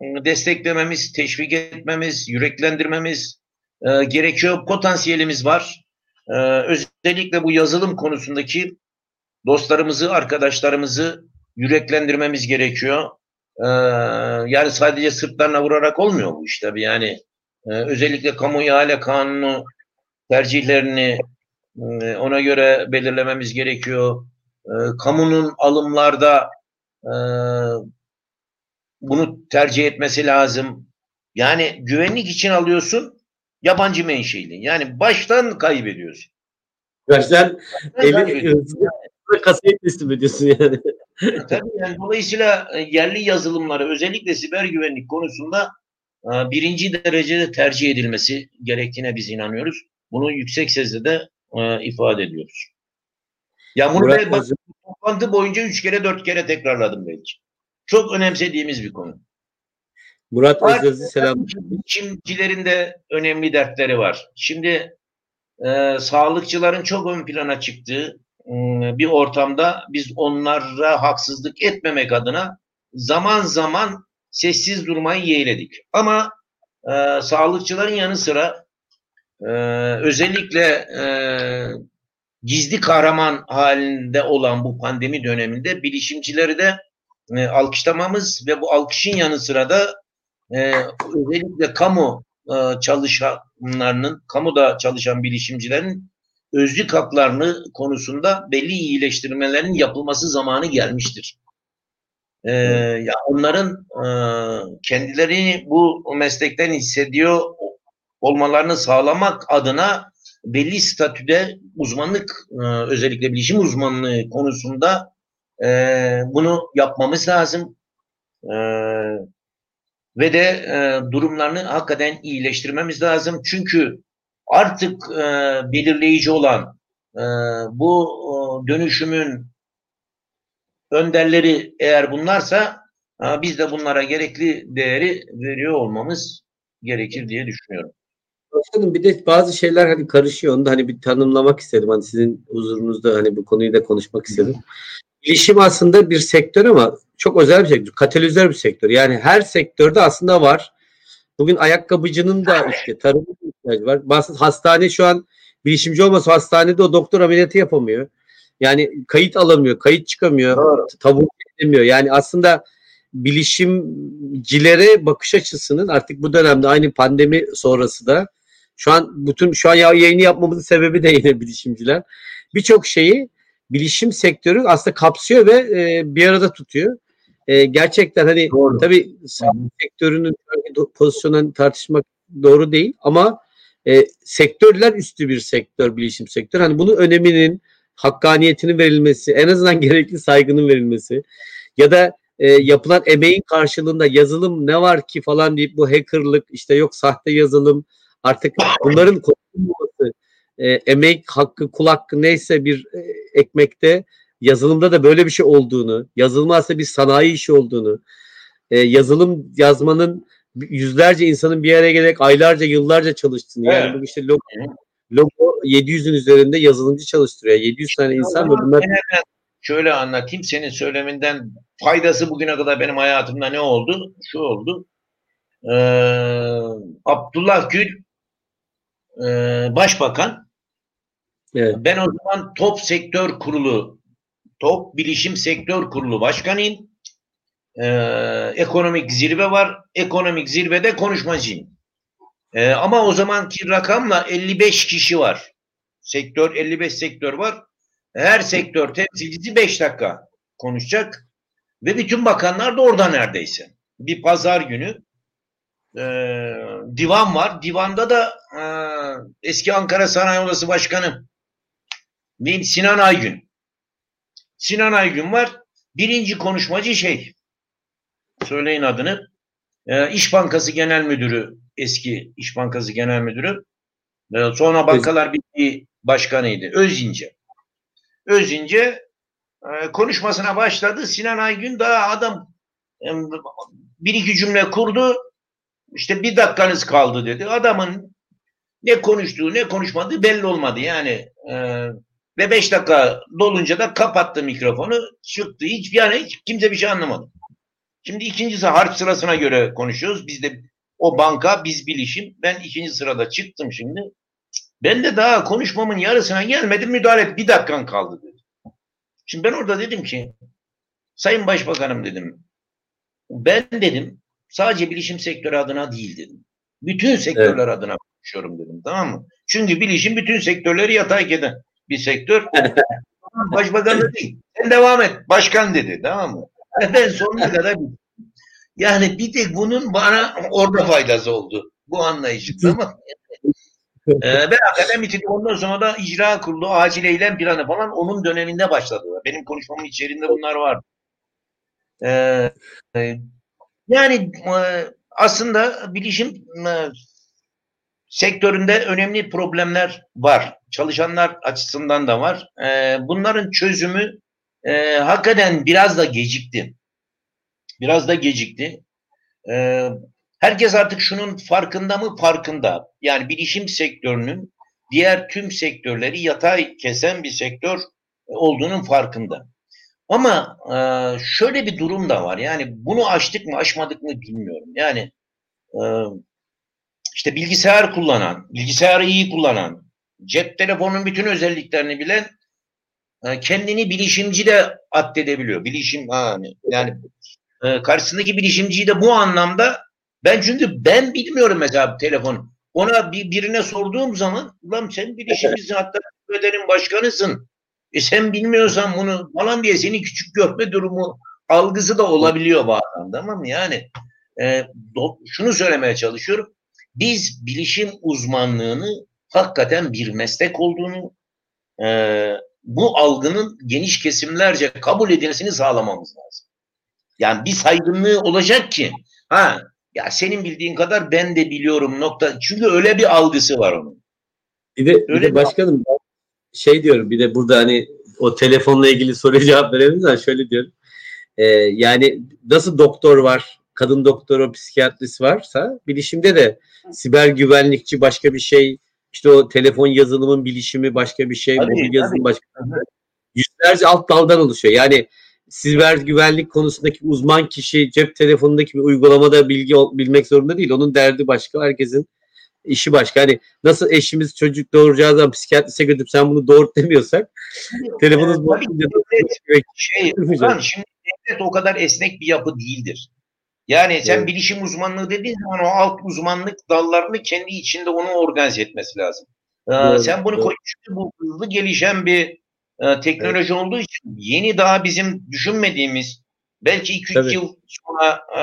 desteklememiz, teşvik etmemiz, yüreklendirmemiz e, gerekiyor. Potansiyelimiz var. E, özellikle bu yazılım konusundaki dostlarımızı, arkadaşlarımızı yüreklendirmemiz gerekiyor. E, yani sadece sırtlarına vurarak olmuyor bu iş tabii. Yani e, özellikle kamu ihale kanunu tercihlerini e, ona göre belirlememiz gerekiyor. E, kamunun alımlarda e, bunu tercih etmesi lazım. Yani güvenlik için alıyorsun yabancı menşeli. Yani baştan kaybediyorsun. Baştan eli kasayı teslim ediyorsun yani. Tabii yani dolayısıyla yerli yazılımları özellikle siber güvenlik konusunda birinci derecede tercih edilmesi gerektiğine biz inanıyoruz. Bunu yüksek sesle de e, ifade ediyoruz. Ya bunu Murat bak, toplantı boyunca üç kere dört kere tekrarladım belki. Çok önemsediğimiz bir konu. Murat Özdöz'ü selam. Çimcilerin de önemli dertleri var. Şimdi e, sağlıkçıların çok ön plana çıktığı e, bir ortamda biz onlara haksızlık etmemek adına zaman zaman sessiz durmayı yeğledik. Ama e, sağlıkçıların yanı sıra e, özellikle e, gizli kahraman halinde olan bu pandemi döneminde bilişimcileri de e, alkışlamamız ve bu alkışın yanı sıra da e, özellikle kamu e, çalışanlarının, kamuda çalışan bilişimcilerin özlük haklarını konusunda belli iyileştirmelerin yapılması zamanı gelmiştir. Ee, ya onların e, kendilerini bu meslekten hissediyor olmalarını sağlamak adına belli statüde uzmanlık e, özellikle bilişim uzmanlığı konusunda e, bunu yapmamız lazım. E, ve de durumlarını hakikaten iyileştirmemiz lazım. Çünkü artık belirleyici olan bu dönüşümün önderleri eğer bunlarsa biz de bunlara gerekli değeri veriyor olmamız gerekir diye düşünüyorum. Başkanım bir de bazı şeyler hani karışıyor. Onu da hani bir tanımlamak istedim. Hani sizin huzurunuzda hani bu konuyu da konuşmak istedim. Bilişim aslında bir sektör ama çok özel bir sektör. Katalizör bir sektör. Yani her sektörde aslında var. Bugün ayakkabıcının da işte tarımın ihtiyacı var. Bazı hastane şu an bilişimci olmasa hastanede o doktor ameliyatı yapamıyor. Yani kayıt alamıyor, kayıt çıkamıyor, Doğru. tabu edemiyor. Yani aslında bilişimcilere bakış açısının artık bu dönemde aynı pandemi sonrası da şu an bütün şu an yayını yapmamızın sebebi de yine bilişimciler. Birçok şeyi bilişim sektörü aslında kapsıyor ve e, bir arada tutuyor. E, gerçekten hani doğru. tabii sağlık sektörünün pozisyonunu tartışmak doğru değil ama e, sektörler üstü bir sektör bilişim sektör. Hani bunun öneminin hakkaniyetinin verilmesi, en azından gerekli saygının verilmesi ya da e, yapılan emeğin karşılığında yazılım ne var ki falan deyip bu hackerlık işte yok sahte yazılım Artık bunların konuşulmaması, e, emek hakkı, kul hakkı neyse bir e, ekmekte yazılımda da böyle bir şey olduğunu, yazılım aslında bir sanayi işi olduğunu, e, yazılım yazmanın yüzlerce insanın bir araya gelerek aylarca, yıllarca çalıştığını. Evet. Yani bu işte logo, logo 700'ün üzerinde yazılımcı çalıştırıyor. 700 tane insan ve bunlar şöyle anlatayım senin söyleminden faydası bugüne kadar benim hayatımda ne oldu? Şu oldu. Ee, Abdullah Gül e, başbakan. Evet. Ben o zaman top sektör kurulu Top Bilişim Sektör Kurulu Başkanıyım. Ee, ekonomik zirve var. Ekonomik zirvede konuşmacıyım. Ee, ama o zamanki rakamla 55 kişi var. Sektör 55 sektör var. Her sektör temsilcisi 5 dakika konuşacak. Ve bütün bakanlar da orada neredeyse. Bir pazar günü e, divan var. Divanda da e, eski Ankara Sanayi Odası Başkanı Sinan Aygün. Sinan Aygün var. Birinci konuşmacı şey söyleyin adını. E, İş Bankası Genel Müdürü eski İş Bankası Genel Müdürü. E, sonra Bankalar Birliği Başkanıydı. Özince. Özince e, konuşmasına başladı. Sinan Aygün daha adam e, bir iki cümle kurdu. İşte bir dakikanız kaldı dedi. Adamın ne konuştuğu ne konuşmadığı belli olmadı. Yani e, ve beş dakika dolunca da kapattı mikrofonu. Çıktı. Hiç, yani hiç kimse bir şey anlamadı. Şimdi ikincisi harf sırasına göre konuşuyoruz. Biz de o banka biz bilişim. Ben ikinci sırada çıktım şimdi. Ben de daha konuşmamın yarısına gelmedim müdahale et. Bir dakikan kaldı dedi. Şimdi ben orada dedim ki Sayın Başbakanım dedim. Ben dedim sadece bilişim sektörü adına değil dedim. Bütün sektörler evet. adına konuşuyorum dedim. Tamam mı? Çünkü bilişim bütün sektörleri yatay eden bir sektör. Başbakan da değil. Sen devam et. Başkan dedi. Tamam mı? Ben sonuna kadar yani bir tek bunun bana orada faydası oldu. Bu anlayışı. Tamam ee, ben hakikaten bitirdim. Ondan sonra da icra kurulu, acil eylem planı falan onun döneminde başladı. Benim konuşmamın içerisinde bunlar var. Ee, yani e, aslında bilişim e, sektöründe önemli problemler var. Çalışanlar açısından da var. E, bunların çözümü hakikaten biraz da gecikti. Biraz da gecikti. Herkes artık şunun farkında mı? Farkında. Yani bilişim sektörünün diğer tüm sektörleri yatay kesen bir sektör olduğunun farkında. Ama e, şöyle bir durum da var. Yani bunu açtık mı aşmadık mı bilmiyorum. Yani e, işte bilgisayar kullanan, bilgisayarı iyi kullanan, cep telefonunun bütün özelliklerini bilen e, kendini bilişimci de addedebiliyor. Bilişim yani, yani e, karşısındaki bilişimciyi de bu anlamda ben çünkü ben bilmiyorum mesela telefon. Ona bir, birine sorduğum zaman ulan sen bilişimcisin hatta bedenin başkanısın. E sen bilmiyorsan bunu falan diye seni küçük görme durumu algısı da olabiliyor bazen tamam mı? Yani e, do, şunu söylemeye çalışıyorum. Biz bilişim uzmanlığını hakikaten bir meslek olduğunu e, bu algının geniş kesimlerce kabul edilmesini sağlamamız lazım. Yani bir saygınlığı olacak ki ha ya senin bildiğin kadar ben de biliyorum nokta. Çünkü öyle bir algısı var onun. Bir de, bir de başkanım şey diyorum bir de burada hani o telefonla ilgili soruya cevap verebiliriz şöyle diyorum. Ee, yani nasıl doktor var, kadın doktoru, psikiyatrist varsa bilişimde de siber güvenlikçi başka bir şey, işte o telefon yazılımın bilişimi başka bir şey, tabii, mobil yazılım başka bir şey. Yüzlerce alt daldan oluşuyor. Yani siber güvenlik konusundaki uzman kişi cep telefonundaki bir uygulamada bilgi bilmek zorunda değil. Onun derdi başka. Herkesin işi başka. Hani nasıl eşimiz çocuk doğuracağı zaman psikiyatriste götürüp sen bunu doğurt demiyorsak telefonunuz ee, bozulunca şey, şimdi devlet o kadar esnek bir yapı değildir. Yani sen evet. bilişim uzmanlığı dediğin zaman o alt uzmanlık dallarını kendi içinde onu organize etmesi lazım. Ee, sen bunu koyuyorsun bu hızlı gelişen bir e, teknoloji evet. olduğu için yeni daha bizim düşünmediğimiz belki 2-3 yıl sonra e,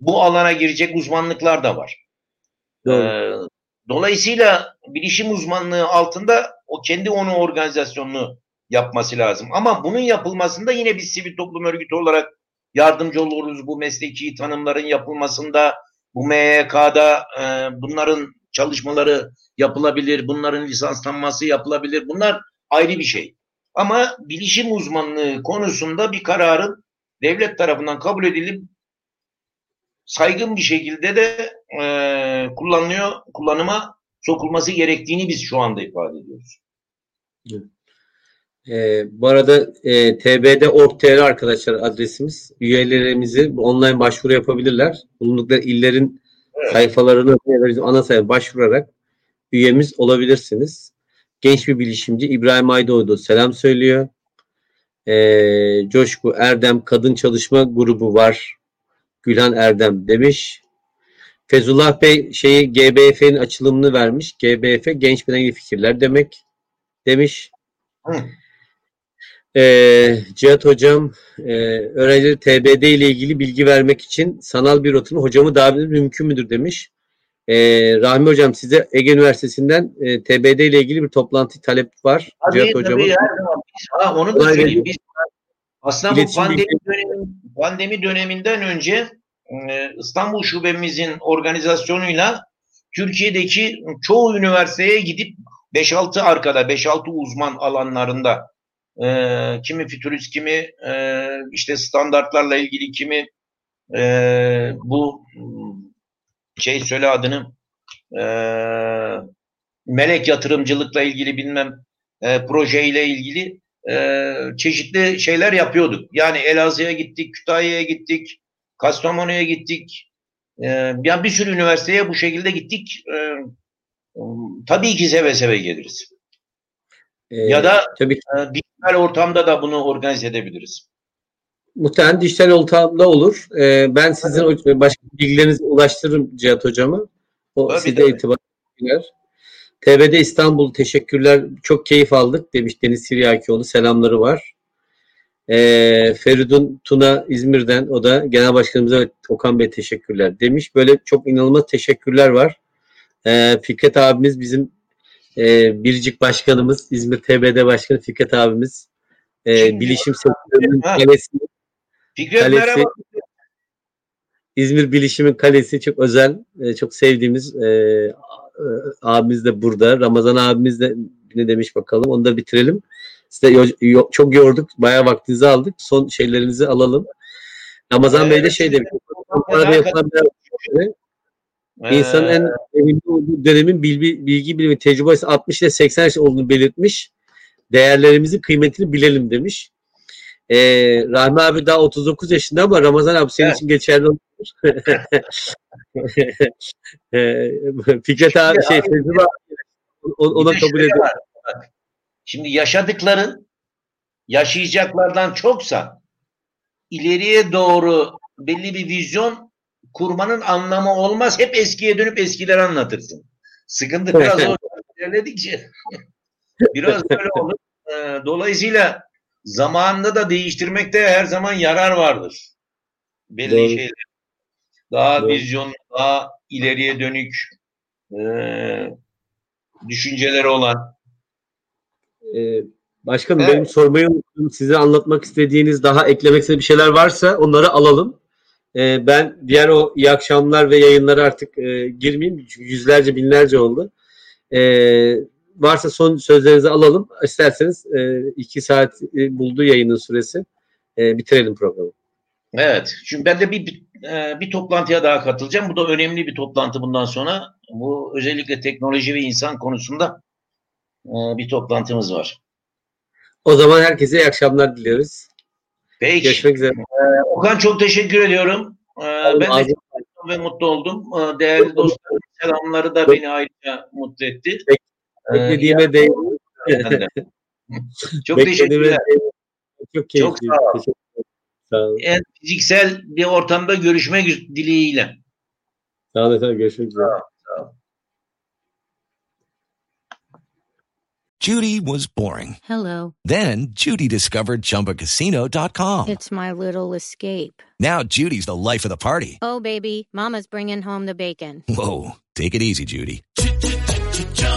bu alana girecek uzmanlıklar da var. Doğru. E, dolayısıyla bilişim uzmanlığı altında o kendi onu organizasyonunu yapması lazım. Ama bunun yapılmasında yine biz sivil toplum örgütü olarak yardımcı oluruz bu mesleki tanımların yapılmasında, bu MYK'da e, bunların çalışmaları yapılabilir, bunların lisanslanması yapılabilir. Bunlar ayrı bir şey. Ama bilişim uzmanlığı konusunda bir kararın devlet tarafından kabul edilip saygın bir şekilde de e, kullanılıyor, kullanıma sokulması gerektiğini biz şu anda ifade ediyoruz. Evet. E, bu arada e, tbd.org.tr arkadaşlar adresimiz. Üyelerimizi online başvuru yapabilirler. Bulundukları illerin evet. sayfalarını ana sayfa başvurarak üyemiz olabilirsiniz. Genç bir bilişimci İbrahim Aydoğdu selam söylüyor. Ee, Coşku Erdem Kadın Çalışma Grubu var. Gülhan Erdem demiş. Fezullah Bey şeyi GBF'nin açılımını vermiş. GBF Genç Bilen Fikirler demek demiş. Hı. Ee, Cihat Hocam e, öğrencileri TBD ile ilgili bilgi vermek için sanal bir rotunu hocamı davet mümkün müdür demiş. Ee, Rahmi Hocam size Ege Üniversitesi'nden e, TBD ile ilgili bir toplantı talep var. Tabii, Cihat tabii, Hocam'ın. Biz- ha, onu da söyleyeyim. Biz aslında bu İletişim pandemi, bilgi- dönemi, pandemi döneminden önce e, İstanbul şubemizin organizasyonuyla Türkiye'deki çoğu üniversiteye gidip 5-6 arkada, 5-6 uzman alanlarında e, kimi fütürist, kimi e, işte standartlarla ilgili, kimi e, bu şey söyle adını e, melek yatırımcılıkla ilgili bilmem e, projeyle ilgili e, çeşitli şeyler yapıyorduk. Yani Elazığ'a gittik, Kütahya'ya gittik, Kastamonu'ya gittik. E, yani bir sürü üniversiteye bu şekilde gittik. E, tabii ki seve seve geliriz. Ee, Ya da tabii e, dijital ortamda da bunu organize edebiliriz. muhtemelen dijital ortamda olur. Ee, ben sizin o- başka bilgilerinizi ulaştırırım Cihat Hocam'a. O Tabii, size irtibat eder. TBD İstanbul teşekkürler. Çok keyif aldık demiş Deniz Siryakioğlu. Selamları var. Ee, Feridun Tuna İzmir'den o da Genel Başkanımıza Okan Bey teşekkürler demiş. Böyle çok inanılmaz teşekkürler var. Ee, Fikret abimiz bizim e, biricik başkanımız, İzmir TBD Başkanı Fikret abimiz. Şimdi- bilişim sektörünün kalesi, Fikret kalesi merhaba. İzmir Bilişim'in kalesi çok özel, e, çok sevdiğimiz e, e, abimiz de burada. Ramazan abimiz de ne demiş bakalım. Onu da bitirelim. Size çok yorduk. Bayağı vaktinizi aldık. Son şeylerinizi alalım. Ramazan Bey de Evet, şey demiş. Bir- İnsanın Ee, en verimli olduğu dönemin bilgi, bilgi bilimi tecrübesi 60 ile 80 yaş olduğunu belirtmiş. Değerlerimizin kıymetini bilelim demiş. Ee, Rahmi abi daha 39 yaşında ama Ramazan abi senin Evet. için geçerli olur. Ee, Fikret abi şey o- ona kabul ediyor. Şimdi yaşadıkların yaşayacaklardan çoksa ileriye doğru belli bir vizyon kurmanın anlamı olmaz. Hep eskiye dönüp eskileri anlatırsın. Sıkıntı biraz o ilerledikçe biraz böyle olur. Ee, Dolayısıyla zamanında da değiştirmekte her zaman yarar vardır. Belli Doğru. şeyler. Daha Doğru. vizyon, daha ileriye dönük e, düşünceleri olan. Ee, başkanım Evet. benim sormayı unuttum. Size anlatmak istediğiniz daha eklemek istediğiniz bir şeyler varsa onları alalım. Ee, ben diğer o iyi akşamlar ve yayınlara artık e, girmeyeyim. Çünkü yüzlerce binlerce oldu. Ee, varsa son sözlerinizi alalım. İsterseniz e, iki saat e, buldu yayının süresi. E, bitirelim programı. Evet. Şimdi ben de bir bir, e, bir toplantıya daha katılacağım. Bu da önemli bir toplantı bundan sonra. Bu özellikle teknoloji ve insan konusunda e, bir toplantımız var. O zaman herkese iyi akşamlar diliyoruz. Peki. Görüşmek üzere. Okan çok teşekkür ediyorum. E, ben de ve mutlu oldum. E, değerli dostlarım selamları da beni ayrıca mutlu etti. E, Beklediğime değdi. ben de. Çok Beklediğime teşekkürler. değdi. Çok keyifli. Çok sağ ol. Teşekkür ederim. Sağ olun. En fiziksel bir ortamda görüşmek dileğiyle. Sağ olun efendim. Görüşmek üzere. Judy was boring. Hello. Then Judy discovered ChumbaCasino.com. It's my little escape. Now Judy's the life of the party. Oh, baby, Mama's bringing home the bacon. Whoa, take it easy, Judy.